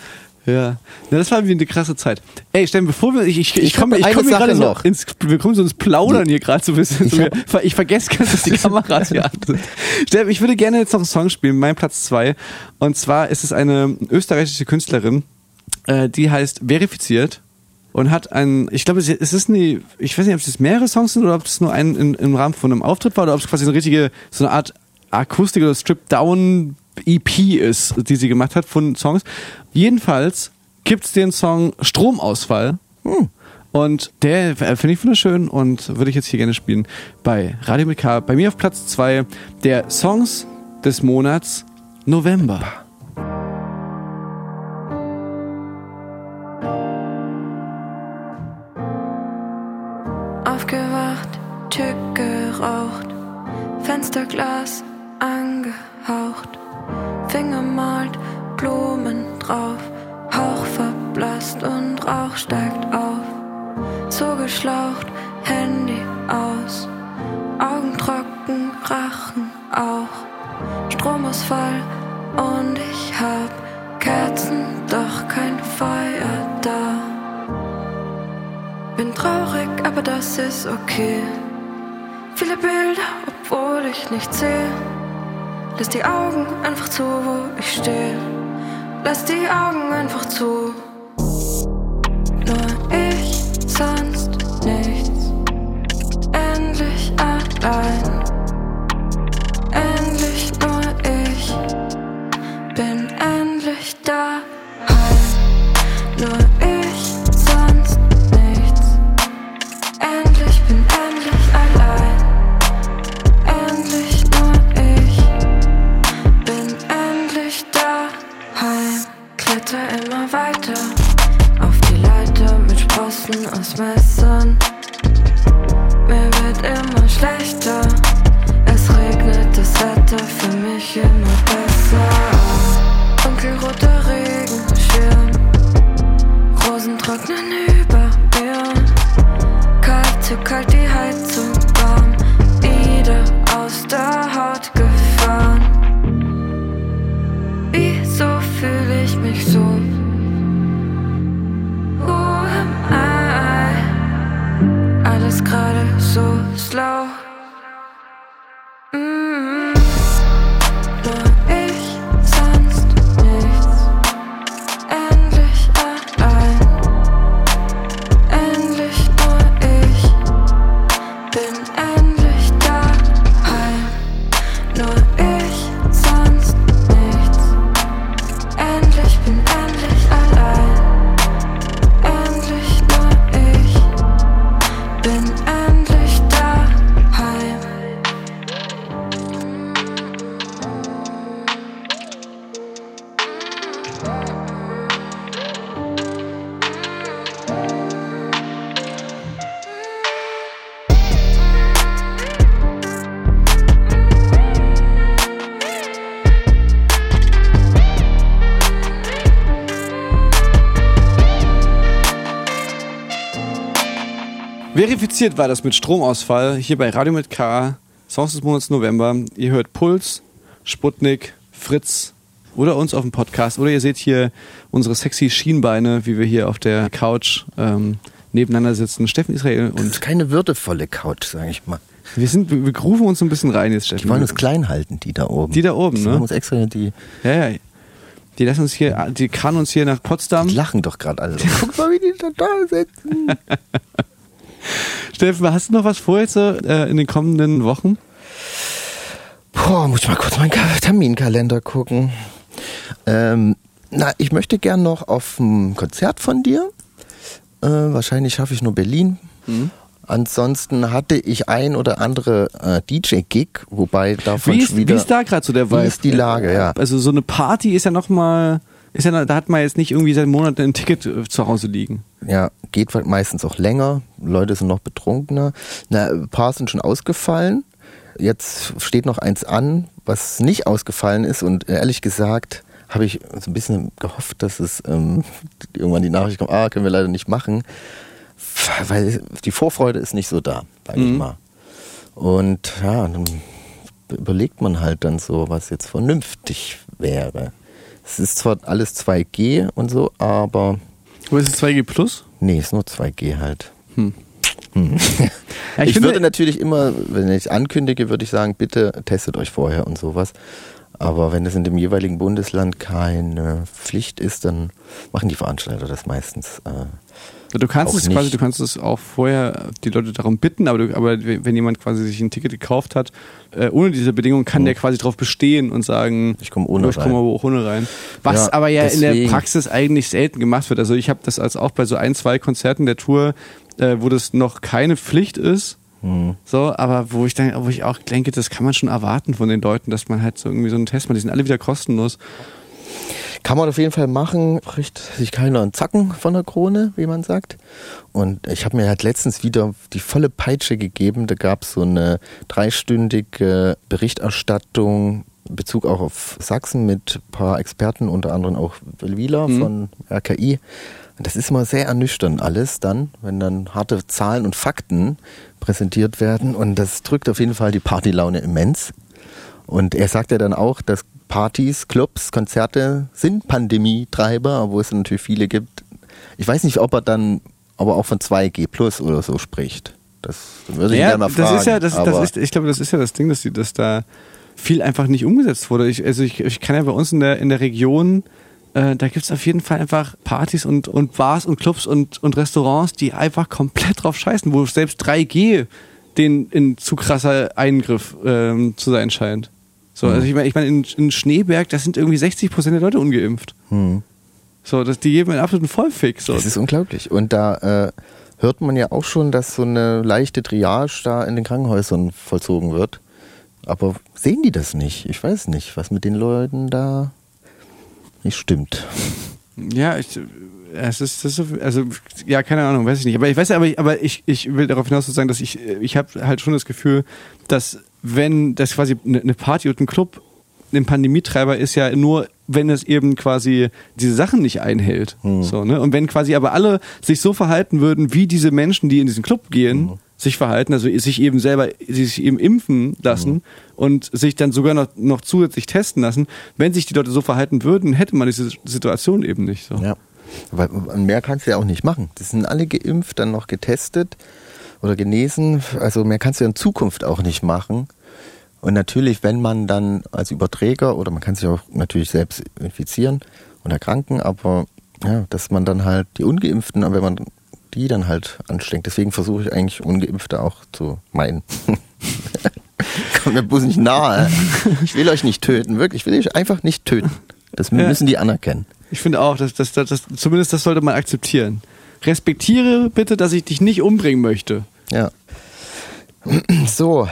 ja, ja das war irgendwie eine krasse Zeit. Ey, Steffen, bevor wir, ich, ich, ich Ich komme ich komm hier Sache gerade so noch. ins, wir kommen so ins Plaudern hier gerade so ein bisschen. Ich Ich, hab- ich vergesse ganz, dass die [LAUGHS] Kameras hier an sind. Steffen, ich würde gerne jetzt noch einen Song spielen, mein Platz zwei. Und zwar ist es eine österreichische Künstlerin, äh, die heißt Verifiziert und hat ein, ich glaube, es ist eine, ich weiß nicht, ob es mehrere Songs sind oder ob es nur ein in, im Rahmen von einem Auftritt war oder ob es quasi eine richtige, so eine Art Akustik oder Strip Down EP ist, die sie gemacht hat von Songs. Jedenfalls gibt's den Song Stromausfall. Und der äh, finde ich wunderschön und würde ich jetzt hier gerne spielen bei Radio mit K. Bei mir auf Platz zwei der Songs des Monats November. Aufgewacht, Tür geraucht, Fensterglas angehaucht, Finger malt Blumen drauf, Hauch verblasst und Rauch steigt auf, so geschlaucht, Handy aus, Augen trocken, Rachen auch, Stromausfall und ich hab Kerzen, doch kein Feuer da. Bin traurig, aber das ist okay. Viele Bilder, obwohl ich nichts sehe. Lass die Augen einfach zu, wo ich stehe. Lass die Augen einfach zu. Nur ich, sonst nichts. Endlich allein. Verifiziert war das mit Stromausfall hier bei Radio mit K. Songs des Monats November. Ihr hört Puls, Sputnik, Fritz oder uns auf dem Podcast. Oder ihr seht hier unsere sexy Schienbeine, wie wir hier auf der Couch ähm, nebeneinander sitzen. Steffen Israel Das und ist keine würdevolle Couch, sage ich mal. wir sind, wir grooven uns ein bisschen rein jetzt, Steffen. Die wollen uns klein halten, die da oben. Die da oben, die ne? uns extra die, Ja, ja. Die lassen uns hier, die karren uns hier nach Potsdam. die lachen doch gerade alle. [LAUGHS] Guck mal, wie die da sitzen. [LAUGHS] Steffen, hast du noch was vor jetzt äh, in den kommenden Wochen? Boah, muss ich mal kurz meinen Ka- Terminkalender gucken. Ähm, na, ich möchte gern noch auf ein Konzert von dir. Äh, wahrscheinlich schaffe ich nur Berlin. Ansonsten hatte ich ein oder andere äh, DJ-Gig, wobei davon Wie ist, wieder. wie ist da gerade so der wie Vibe? ist die Lage, ja. Also so eine Party ist ja nochmal, ist ja, da hat man jetzt nicht irgendwie seit Monaten ein Ticket äh, zu Hause liegen. Ja, geht halt meistens auch länger. Leute sind noch betrunkener. Na, ein paar sind schon ausgefallen. Jetzt steht noch eins an, was nicht ausgefallen ist. Und ehrlich gesagt habe ich so ein bisschen gehofft, dass es ähm, [LAUGHS] irgendwann die Nachricht kommt, ah, können wir leider nicht machen. Weil die Vorfreude ist nicht so da, sage ich Mhm. mal. Und ja, dann überlegt man halt dann so, was jetzt vernünftig wäre. Es ist zwar alles 2G und so, aber Wo ist es 2G Plus? Nee, ist nur 2G halt. Hm. Hm. Ja, [LAUGHS] ich finde- würde natürlich immer, wenn ich ankündige, würde ich sagen, bitte testet euch vorher und sowas. Aber wenn es in dem jeweiligen Bundesland keine Pflicht ist, dann machen die Veranstalter das meistens. Äh, Du kannst es quasi, nicht. du kannst es auch vorher die Leute darum bitten, aber, du, aber wenn jemand quasi sich ein Ticket gekauft hat, äh, ohne diese Bedingung, kann der quasi darauf bestehen und sagen, Ich komm ohne ich komme rein. aber auch ohne rein. Was Ja, aber ja in der deswegen. Praxis eigentlich selten gemacht wird. Also ich habe das als auch bei so ein, zwei Konzerten der Tour, äh, wo das noch keine Pflicht ist. Hm. So, aber wo ich dann, wo ich auch denke, das kann man schon erwarten von den Leuten, dass man halt so irgendwie so einen Test macht. Die sind alle wieder kostenlos. Kann man auf jeden Fall machen, bricht sich keiner einen Zacken von der Krone, wie man sagt. Und ich habe mir halt letztens wieder die volle Peitsche gegeben. Da gab es so eine dreistündige Berichterstattung in Bezug auch auf Sachsen mit ein paar Experten, unter anderem auch Wieler von RKI. Das ist mal sehr ernüchternd alles dann, wenn dann harte Zahlen und Fakten präsentiert werden. Und das drückt auf jeden Fall die Partylaune immens. Und er sagt ja dann auch, dass Partys, Clubs, Konzerte sind Pandemietreiber, wo es natürlich viele gibt. Ich weiß nicht, ob er dann aber auch von 2G plus oder so spricht. Das würde ich Ja, gerne mal fragen. das ist ja, das, das ist, ich glaube, das ist ja das Ding, dass, die, dass da viel einfach nicht umgesetzt wurde. Ich, also ich, ich kann ja bei uns in der, in der Region, äh, da gibt's auf jeden Fall einfach Partys und, und Bars und Clubs und, und Restaurants, die einfach komplett drauf scheißen, wo selbst 3G den in zu krasser Eingriff ähm, zu sein scheint. So, also ich meine, ich meine, in, in Schneeberg, da sind irgendwie 60 Prozent der Leute ungeimpft. Hm. So, das, die geben einen absoluten Vollfix. So. Das ist unglaublich. Und da äh, hört man ja auch schon, dass so eine leichte Triage da in den Krankenhäusern vollzogen wird. Aber sehen die das nicht? Ich weiß nicht, was mit den Leuten da nicht stimmt. Ja, ich, es ist, das ist so, also ja, keine Ahnung, weiß ich nicht. Aber ich weiß, aber ich, aber ich, ich will darauf hinaus sagen, dass ich, ich habe halt schon das Gefühl, dass wenn das quasi eine eine Party und ein Club ein Pandemietreiber ist ja nur, wenn es eben quasi diese Sachen nicht einhält. So, ne? Und wenn quasi aber alle sich so verhalten würden, wie diese Menschen, die in diesen Club gehen, sich verhalten, also sich eben selber, sich eben impfen lassen und sich dann sogar noch, noch zusätzlich testen lassen, wenn sich die Leute so verhalten würden, hätte man diese Situation eben nicht. So. Ja. Weil mehr kannst du ja auch nicht machen. Die sind alle geimpft, dann noch getestet oder genesen. Also mehr kannst du ja in Zukunft auch nicht machen. Und natürlich, wenn man dann als Überträger oder man kann sich auch natürlich selbst infizieren und erkranken, aber ja, dass man dann halt die Ungeimpften, wenn man die dann halt ansteckt. Deswegen versuche ich eigentlich Ungeimpfte auch zu meiden. [LAUGHS] Kommt mir bloß nicht nahe. Ich will euch nicht töten, wirklich. Ich will euch einfach nicht töten. Das müssen die anerkennen. Ich finde auch, dass, dass, dass, dass zumindest das sollte man akzeptieren. Respektiere bitte, dass ich dich nicht umbringen möchte. Ja. [CLEARS THROAT] So,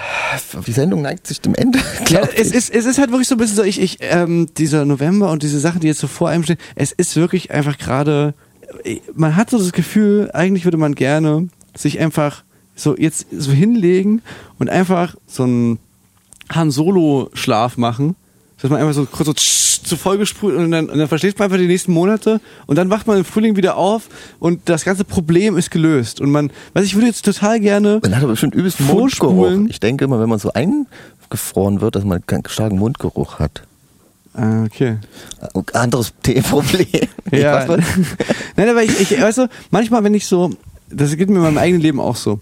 die Sendung neigt sich dem Ende. [LAUGHS] Ja, es ist, es ist halt wirklich so ein bisschen so, ich, ich, ähm, dieser November und diese Sachen, die jetzt so vor einem stehen, es ist wirklich einfach gerade, man hat so das Gefühl, eigentlich würde man gerne sich einfach so jetzt so hinlegen und einfach so einen Han Solo-Schlaf machen, dass man einfach so kurz so zu voll gesprüht und dann, und dann versteht man einfach die nächsten Monate und dann wacht man im Frühling wieder auf und das ganze Problem ist gelöst und man, was ich würde jetzt total gerne Man hat aber bestimmt übelst Mundgeruch. Ich denke immer, wenn man so eingefroren wird, dass man einen starken Mundgeruch hat. Ah, okay. Äh, Anderes [LAUGHS] Problem. Ja. [LAUGHS] Nein, aber ich, ich, weißt du, manchmal, wenn ich so, das geht mir in meinem eigenen Leben auch so.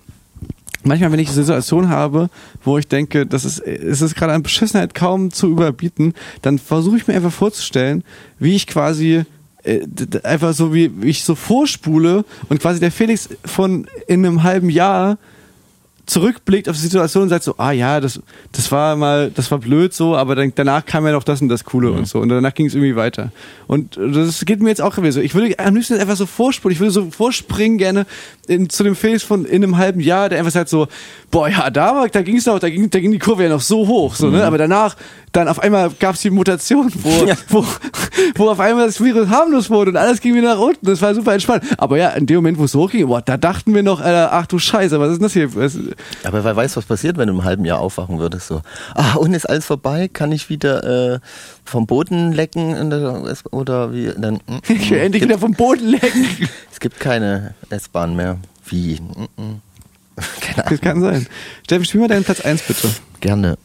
Manchmal, wenn ich eine Situation habe, wo ich denke, das ist, es ist gerade an Beschissenheit kaum zu überbieten, dann versuche ich mir einfach vorzustellen, wie ich quasi äh, einfach so wie, wie ich so vorspule und quasi der Felix von in einem halben Jahr zurückblickt auf die Situation und sagt so, ah ja, das, das war mal, das war blöd so, aber dann, danach kam ja noch das und das Coole und so und danach ging es irgendwie weiter. Und das geht mir jetzt auch wieder so. Ich würde am liebsten einfach so vorspulen, ich würde so vorspringen gerne in, zu dem Felix von in einem halben Jahr, der einfach sagt so, boah ja, da, war- da ging es noch, da ging, da ging die Kurve ja noch so hoch, so, ne? aber danach, dann auf einmal gab es die Mutation, wo, Ja. wo, wo auf einmal das Virus harmlos wurde und alles ging wieder nach unten. Das war super entspannt. Aber ja, in dem Moment, wo es hochging, boah, da dachten wir noch, Alter, ach du Scheiße, was ist denn das hier? Aber wer weiß, was passiert, wenn du im halben Jahr aufwachen würdest. So, ah, und ist alles vorbei? Kann ich wieder äh, vom Boden lecken? der Oder wie? Dann, mm, [LAUGHS] Ich will mm. endlich wieder vom Boden lecken. [LAUGHS] Es gibt keine S-Bahn mehr. Wie? Mm, mm. [LAUGHS] Keine Das Ahnung. kann sein. Steffen, spiel mal deinen Platz 1 bitte. Gerne.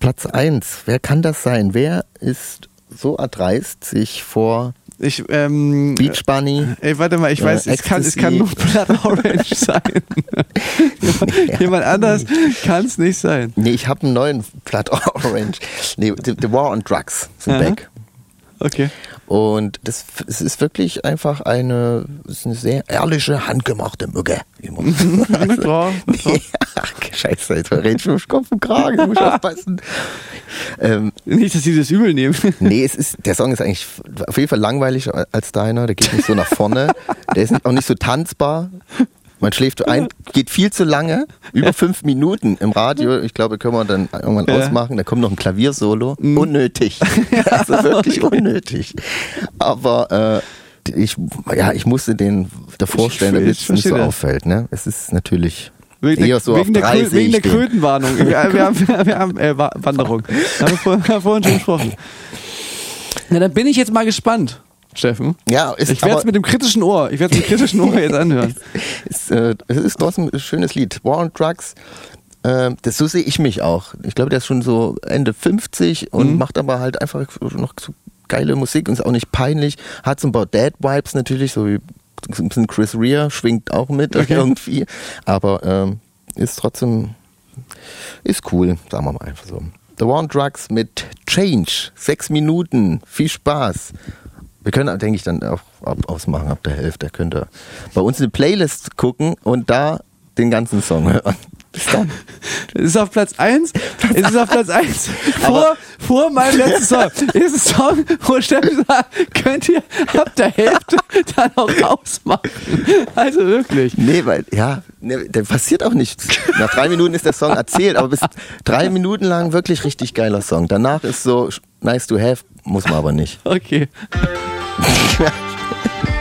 Platz 1. Wer kann das sein? Wer ist so erdreist, sich vor Ich, ähm, Beach Bunny. Ey, warte mal, ich Äh, weiß, es kann, es kann nur. Blood Orange [LAUGHS] sein. jemand, jemand anders kann es nicht sein. Nee, ich habe einen neuen Blood [LAUGHS] Orange. Nee, The, The War on Drugs sind Aha. back. Okay. Und das, es ist wirklich einfach eine, ist eine sehr ehrliche, handgemachte Mücke. man- [LAUGHS] [LAUGHS] Ja, scheiße, jetzt red ich mit Kopf und Kragen, muss ich [LAUGHS] aufpassen. Ähm, Nicht, dass sie das übel nehmen. nee, es ist, der Song ist eigentlich auf jeden Fall langweiliger als deiner, der geht nicht so nach vorne, der ist auch nicht so tanzbar. Man schläft ein, geht viel zu lange, über fünf Minuten im Radio. Ich glaube, können wir dann irgendwann Ja. ausmachen. Da kommt noch ein Klaviersolo. Unnötig. [LAUGHS] also wirklich unnötig. Aber äh, ich, ja, ich musste den davor stellen, damit es nicht so auffällt. Ne? Es ist natürlich Wegen eher der, so auf wegen der, Krö wegen der. Krötenwarnung. Wir, wir haben, wir haben äh, Wa- Wanderung. Vor, [LAUGHS] haben wir vorhin schon gesprochen. Na, dann bin ich jetzt mal gespannt, Steffen. Ja, ist, Ich werde es mit dem kritischen Ohr, ich werde es mit dem kritischen Ohr jetzt anhören. [LAUGHS] ist, äh, es ist trotzdem ein schönes Lied. War on Drugs. Äh, das, so sehe ich mich auch. Ich glaube, der ist schon so Ende 50 und Mhm. macht aber halt einfach noch so geile Musik und ist auch nicht peinlich. Hat so ein paar Dead-Vibes natürlich, so wie so ein bisschen Chris Rea schwingt auch mit Okay. [LAUGHS] irgendwie. Aber ähm, ist trotzdem, ist cool, sagen wir mal einfach so. The War on Drugs mit Change. Sechs Minuten. Viel Spaß. Wir können, denke ich, dann auch ausmachen ab der Hälfte. Könnt ihr bei uns in die Playlist gucken und da den ganzen Song hören. [LAUGHS] Bis dann. Es ist auf Platz 1. Es ist auf Platz 1 vor, vor meinem letzten Song. Ist ein Song, wo Steffen sagt, könnt ihr ab der Hälfte dann auch ausmachen. Also wirklich. Nee, weil, ja, nee, der passiert auch nichts. Nach drei Minuten ist der Song erzählt, aber bis drei Minuten lang wirklich richtig geiler Song. Danach ist so nice to have, muss man aber nicht. Okay. [LAUGHS]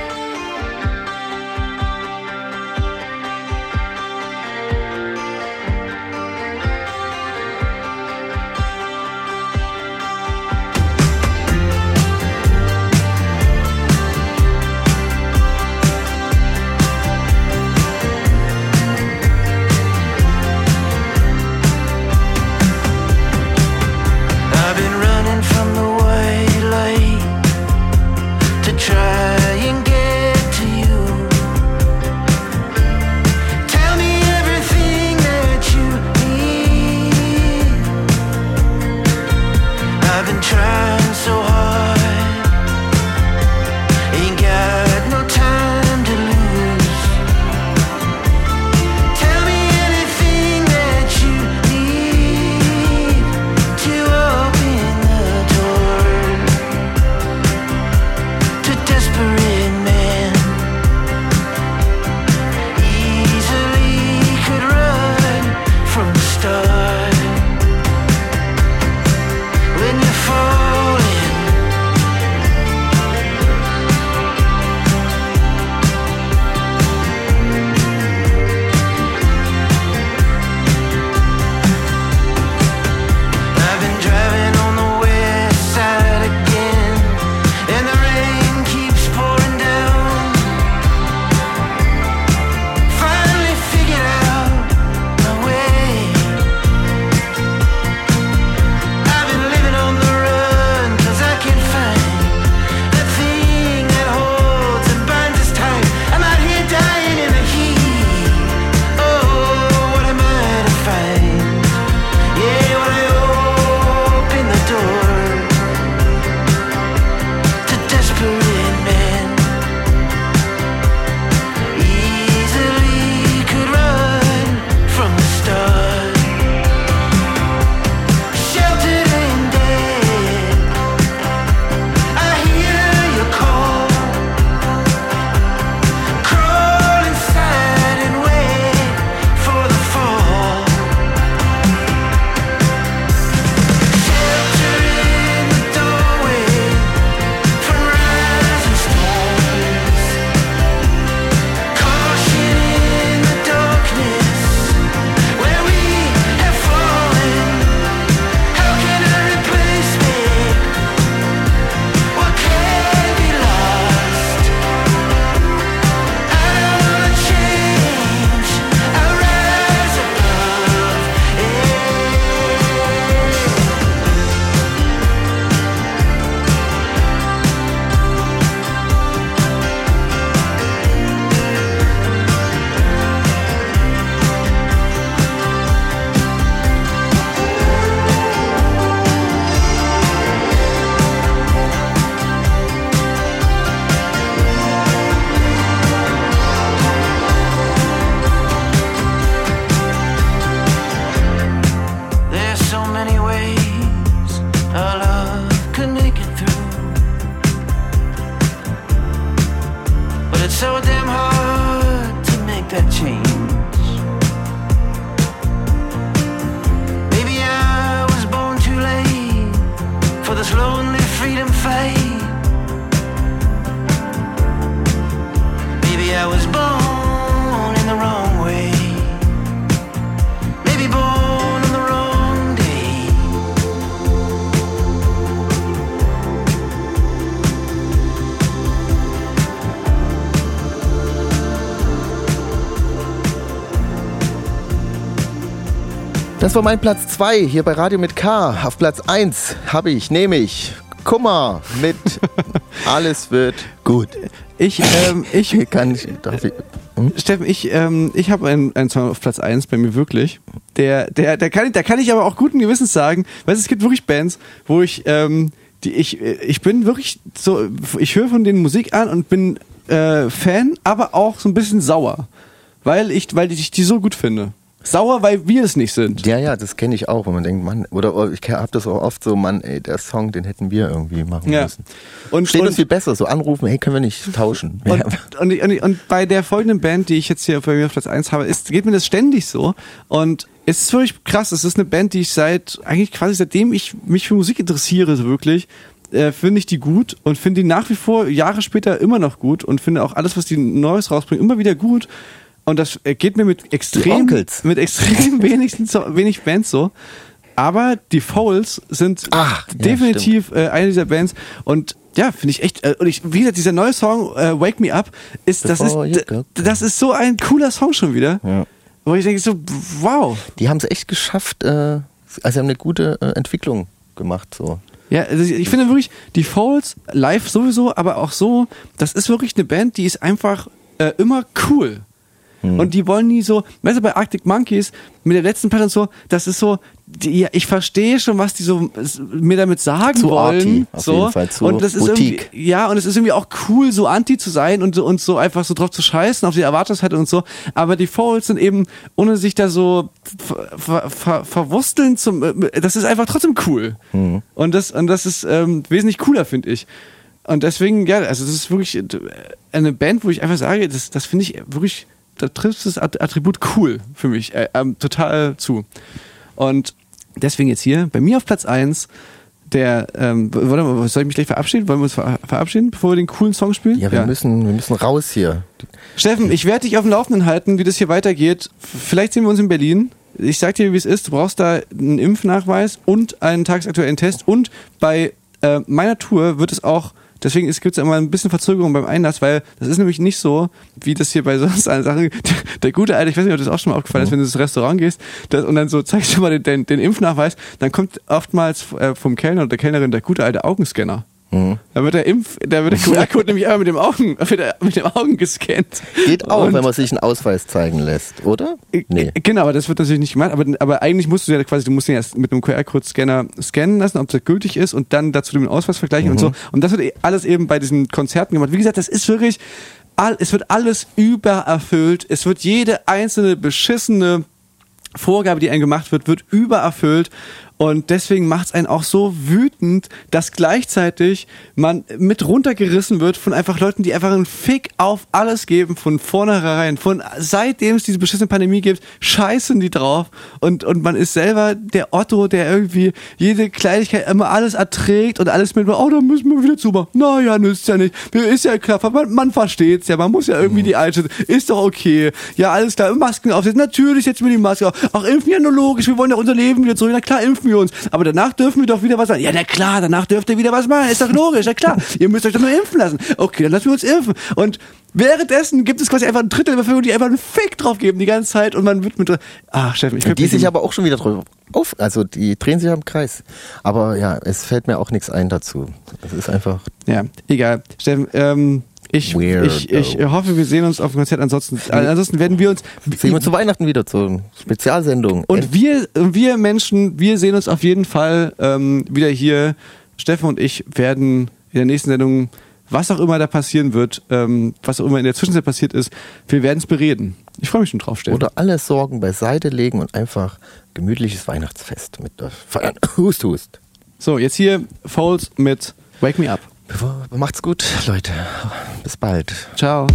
Das war mein Platz 2 hier bei Radio mit K. Auf Platz 1 habe ich, nehme ich Kummer mit [LAUGHS] Alles wird gut. Ich, ähm, ich, [LAUGHS] Kann ich, darf ich, hm? Steffen, ich, ähm, ich habe einen, einen Song auf Platz 1 bei mir wirklich. Der, der, der kann, ich- da kann ich aber auch guten Gewissens sagen, weil es gibt wirklich Bands, wo ich, ähm, die ich, ich bin wirklich so, ich höre von denen Musik an und bin äh, Fan, aber auch so ein bisschen sauer, weil ich, weil ich die so gut finde. Sauer, weil wir es nicht sind. Ja, ja, das kenne ich auch, wo man denkt, Mann, oder oh, ich habe das auch oft so, Mann, ey, der Song, den hätten wir irgendwie machen Ja. müssen. Und, Steht und, uns viel besser, so anrufen, hey, können wir nicht tauschen? Und, Ja. und, und, und bei der folgenden Band, die ich jetzt hier bei mir auf Platz 1 habe, ist, geht mir das ständig so. Und es ist wirklich krass. Es ist eine Band, die ich seit, eigentlich quasi seitdem ich mich für Musik interessiere, so wirklich, äh, finde ich die gut und finde die nach wie vor Jahre später immer noch gut und finde auch alles, was die Neues rausbringen, immer wieder gut. Und das äh, geht mir mit extrem, mit extrem [LAUGHS] wenig, wenig Bands so. Aber die Fouls sind ja, definitiv äh, eine dieser Bands und ja, finde ich echt. Äh, und ich, wie gesagt, dieser neue Song äh, Wake Me Up ist das ist Before das ist so ein cooler Song schon wieder. Ja. Wo ich denke so, wow. Die haben es echt geschafft, äh, also sie haben eine gute äh, Entwicklung gemacht, so. Ja, also ich finde wirklich, die Fouls live sowieso, aber auch so, das ist wirklich eine Band, die ist einfach immer cool. Hm. Und die wollen nie so, weißt du, bei Arctic Monkeys, mit der letzten Platte und so, das ist so, die, ja, ich verstehe schon, was die so mir damit sagen Zu wollen. arty, auf so. jeden Fall, zu und das ist Boutique. irgendwie, ja, und es ist irgendwie auch cool, so anti zu sein und, so- und so einfach so drauf zu scheißen, auf die Erwartungshaltung und so. Aber die Fouls sind eben, ohne sich da so ver, ver, ver, verwursteln zum, äh, das ist einfach trotzdem cool. Mhm. Und das, und das ist ähm, wesentlich cooler, finde ich. Und deswegen, ja, also das ist wirklich äh, eine Band, wo ich einfach sage, das, das finde ich wirklich, da trifft das Att- Attribut cool für mich äh, ähm, total zu. Und deswegen jetzt hier bei mir auf Platz 1 der, ähm, warte mal, soll ich mich gleich verabschieden? Wollen wir uns ver verabschieden, bevor wir den coolen Song spielen? Ja, wir, Müssen, wir müssen raus hier. Steffen, ich werde dich auf dem Laufenden halten, wie das hier weitergeht. Vielleicht sehen wir uns in Berlin. Ich sag dir, wie es ist. Du brauchst da einen Impfnachweis und einen tagesaktuellen Test. Und bei äh, meiner Tour wird es auch, deswegen gibt es immer ein bisschen Verzögerung beim Einlass, weil das ist nämlich nicht so, wie das hier bei sonst [LAUGHS] allen Sachen. Der gute Alte, ich weiß nicht, ob das auch schon mal aufgefallen ist, wenn du ins Restaurant gehst das, und dann so zeigst du mal den, den, den Impfnachweis, dann kommt oftmals äh, vom Kellner oder der Kellnerin der gute alte Augenscanner. Da wird der Impf, da wird der QR-Code [LAUGHS] nämlich einmal mit dem Augen, mit, dem Augen gescannt. Geht auch, Und- wenn man sich einen Ausweis zeigen lässt, oder? Nee. Genau, aber das wird natürlich nicht gemacht. Aber, aber eigentlich musst du ja quasi, du musst den erst mit einem QR-Code-Scanner scannen lassen, ob der gültig ist und dann dazu den Ausweis vergleichen und so. Und das wird eh alles eben bei diesen Konzerten gemacht. Wie gesagt, das ist wirklich, all, es wird alles übererfüllt. Es wird jede einzelne beschissene Vorgabe, die einem gemacht wird, wird übererfüllt. Und deswegen macht es einen auch so wütend, dass gleichzeitig man mit runtergerissen wird von einfach Leuten, die einfach einen Fick auf alles geben, von vornherein. Von seitdem es diese beschissene Pandemie gibt, scheißen die drauf. Und, und man ist selber der Otto, der irgendwie jede Kleinigkeit immer alles erträgt und alles mit, oh, da müssen wir wieder zu machen. Naja, nützt ja nicht. Ist ja klar, man, man versteht's ja, man muss ja irgendwie die einschätzen. Ist doch okay. Ja, alles klar, Masken aufsetzen. Natürlich setzen wir die Maske auf. Ach, impfen ja nur logisch, wir wollen ja unser Leben wieder zurück. Na klar, impfen wir uns. Aber danach dürfen wir doch wieder was machen. Ja, na klar, danach dürft ihr wieder was machen. Ist doch logisch, na klar. ihr müsst euch doch nur impfen lassen. Okay, dann lassen wir uns impfen. Und währenddessen gibt es quasi einfach ein Drittel der Bevölkerung, die einfach einen Fick drauf geben die ganze Zeit und man wird mit, ach, Steffen, ich Die sich aber auch schon wieder drüber auf, also die drehen sich am Kreis. Aber ja, es fällt mir auch nichts ein dazu. Es ist einfach, Ja, egal. Steffen, ähm, ich, Weirdo. ich, ich hoffe, wir sehen uns auf dem Konzert. Ansonsten, ansonsten werden wir uns. sehen wir zu Weihnachten wieder zur Spezialsendung. Und wir, wir Menschen, wir sehen uns auf jeden Fall ähm, wieder hier. Steffen und ich werden in der nächsten Sendung, was auch immer da passieren wird, ähm, was auch immer in der Zwischenzeit passiert ist, wir werden es bereden. Ich freue mich schon drauf, Steffen. Oder alle Sorgen beiseite legen und einfach gemütliches Weihnachtsfest mit feiern. [COUGHS] Hust, hust. So, jetzt hier Foles mit Wake Me Up. Macht's gut, Leute. Bis bald. Ciao.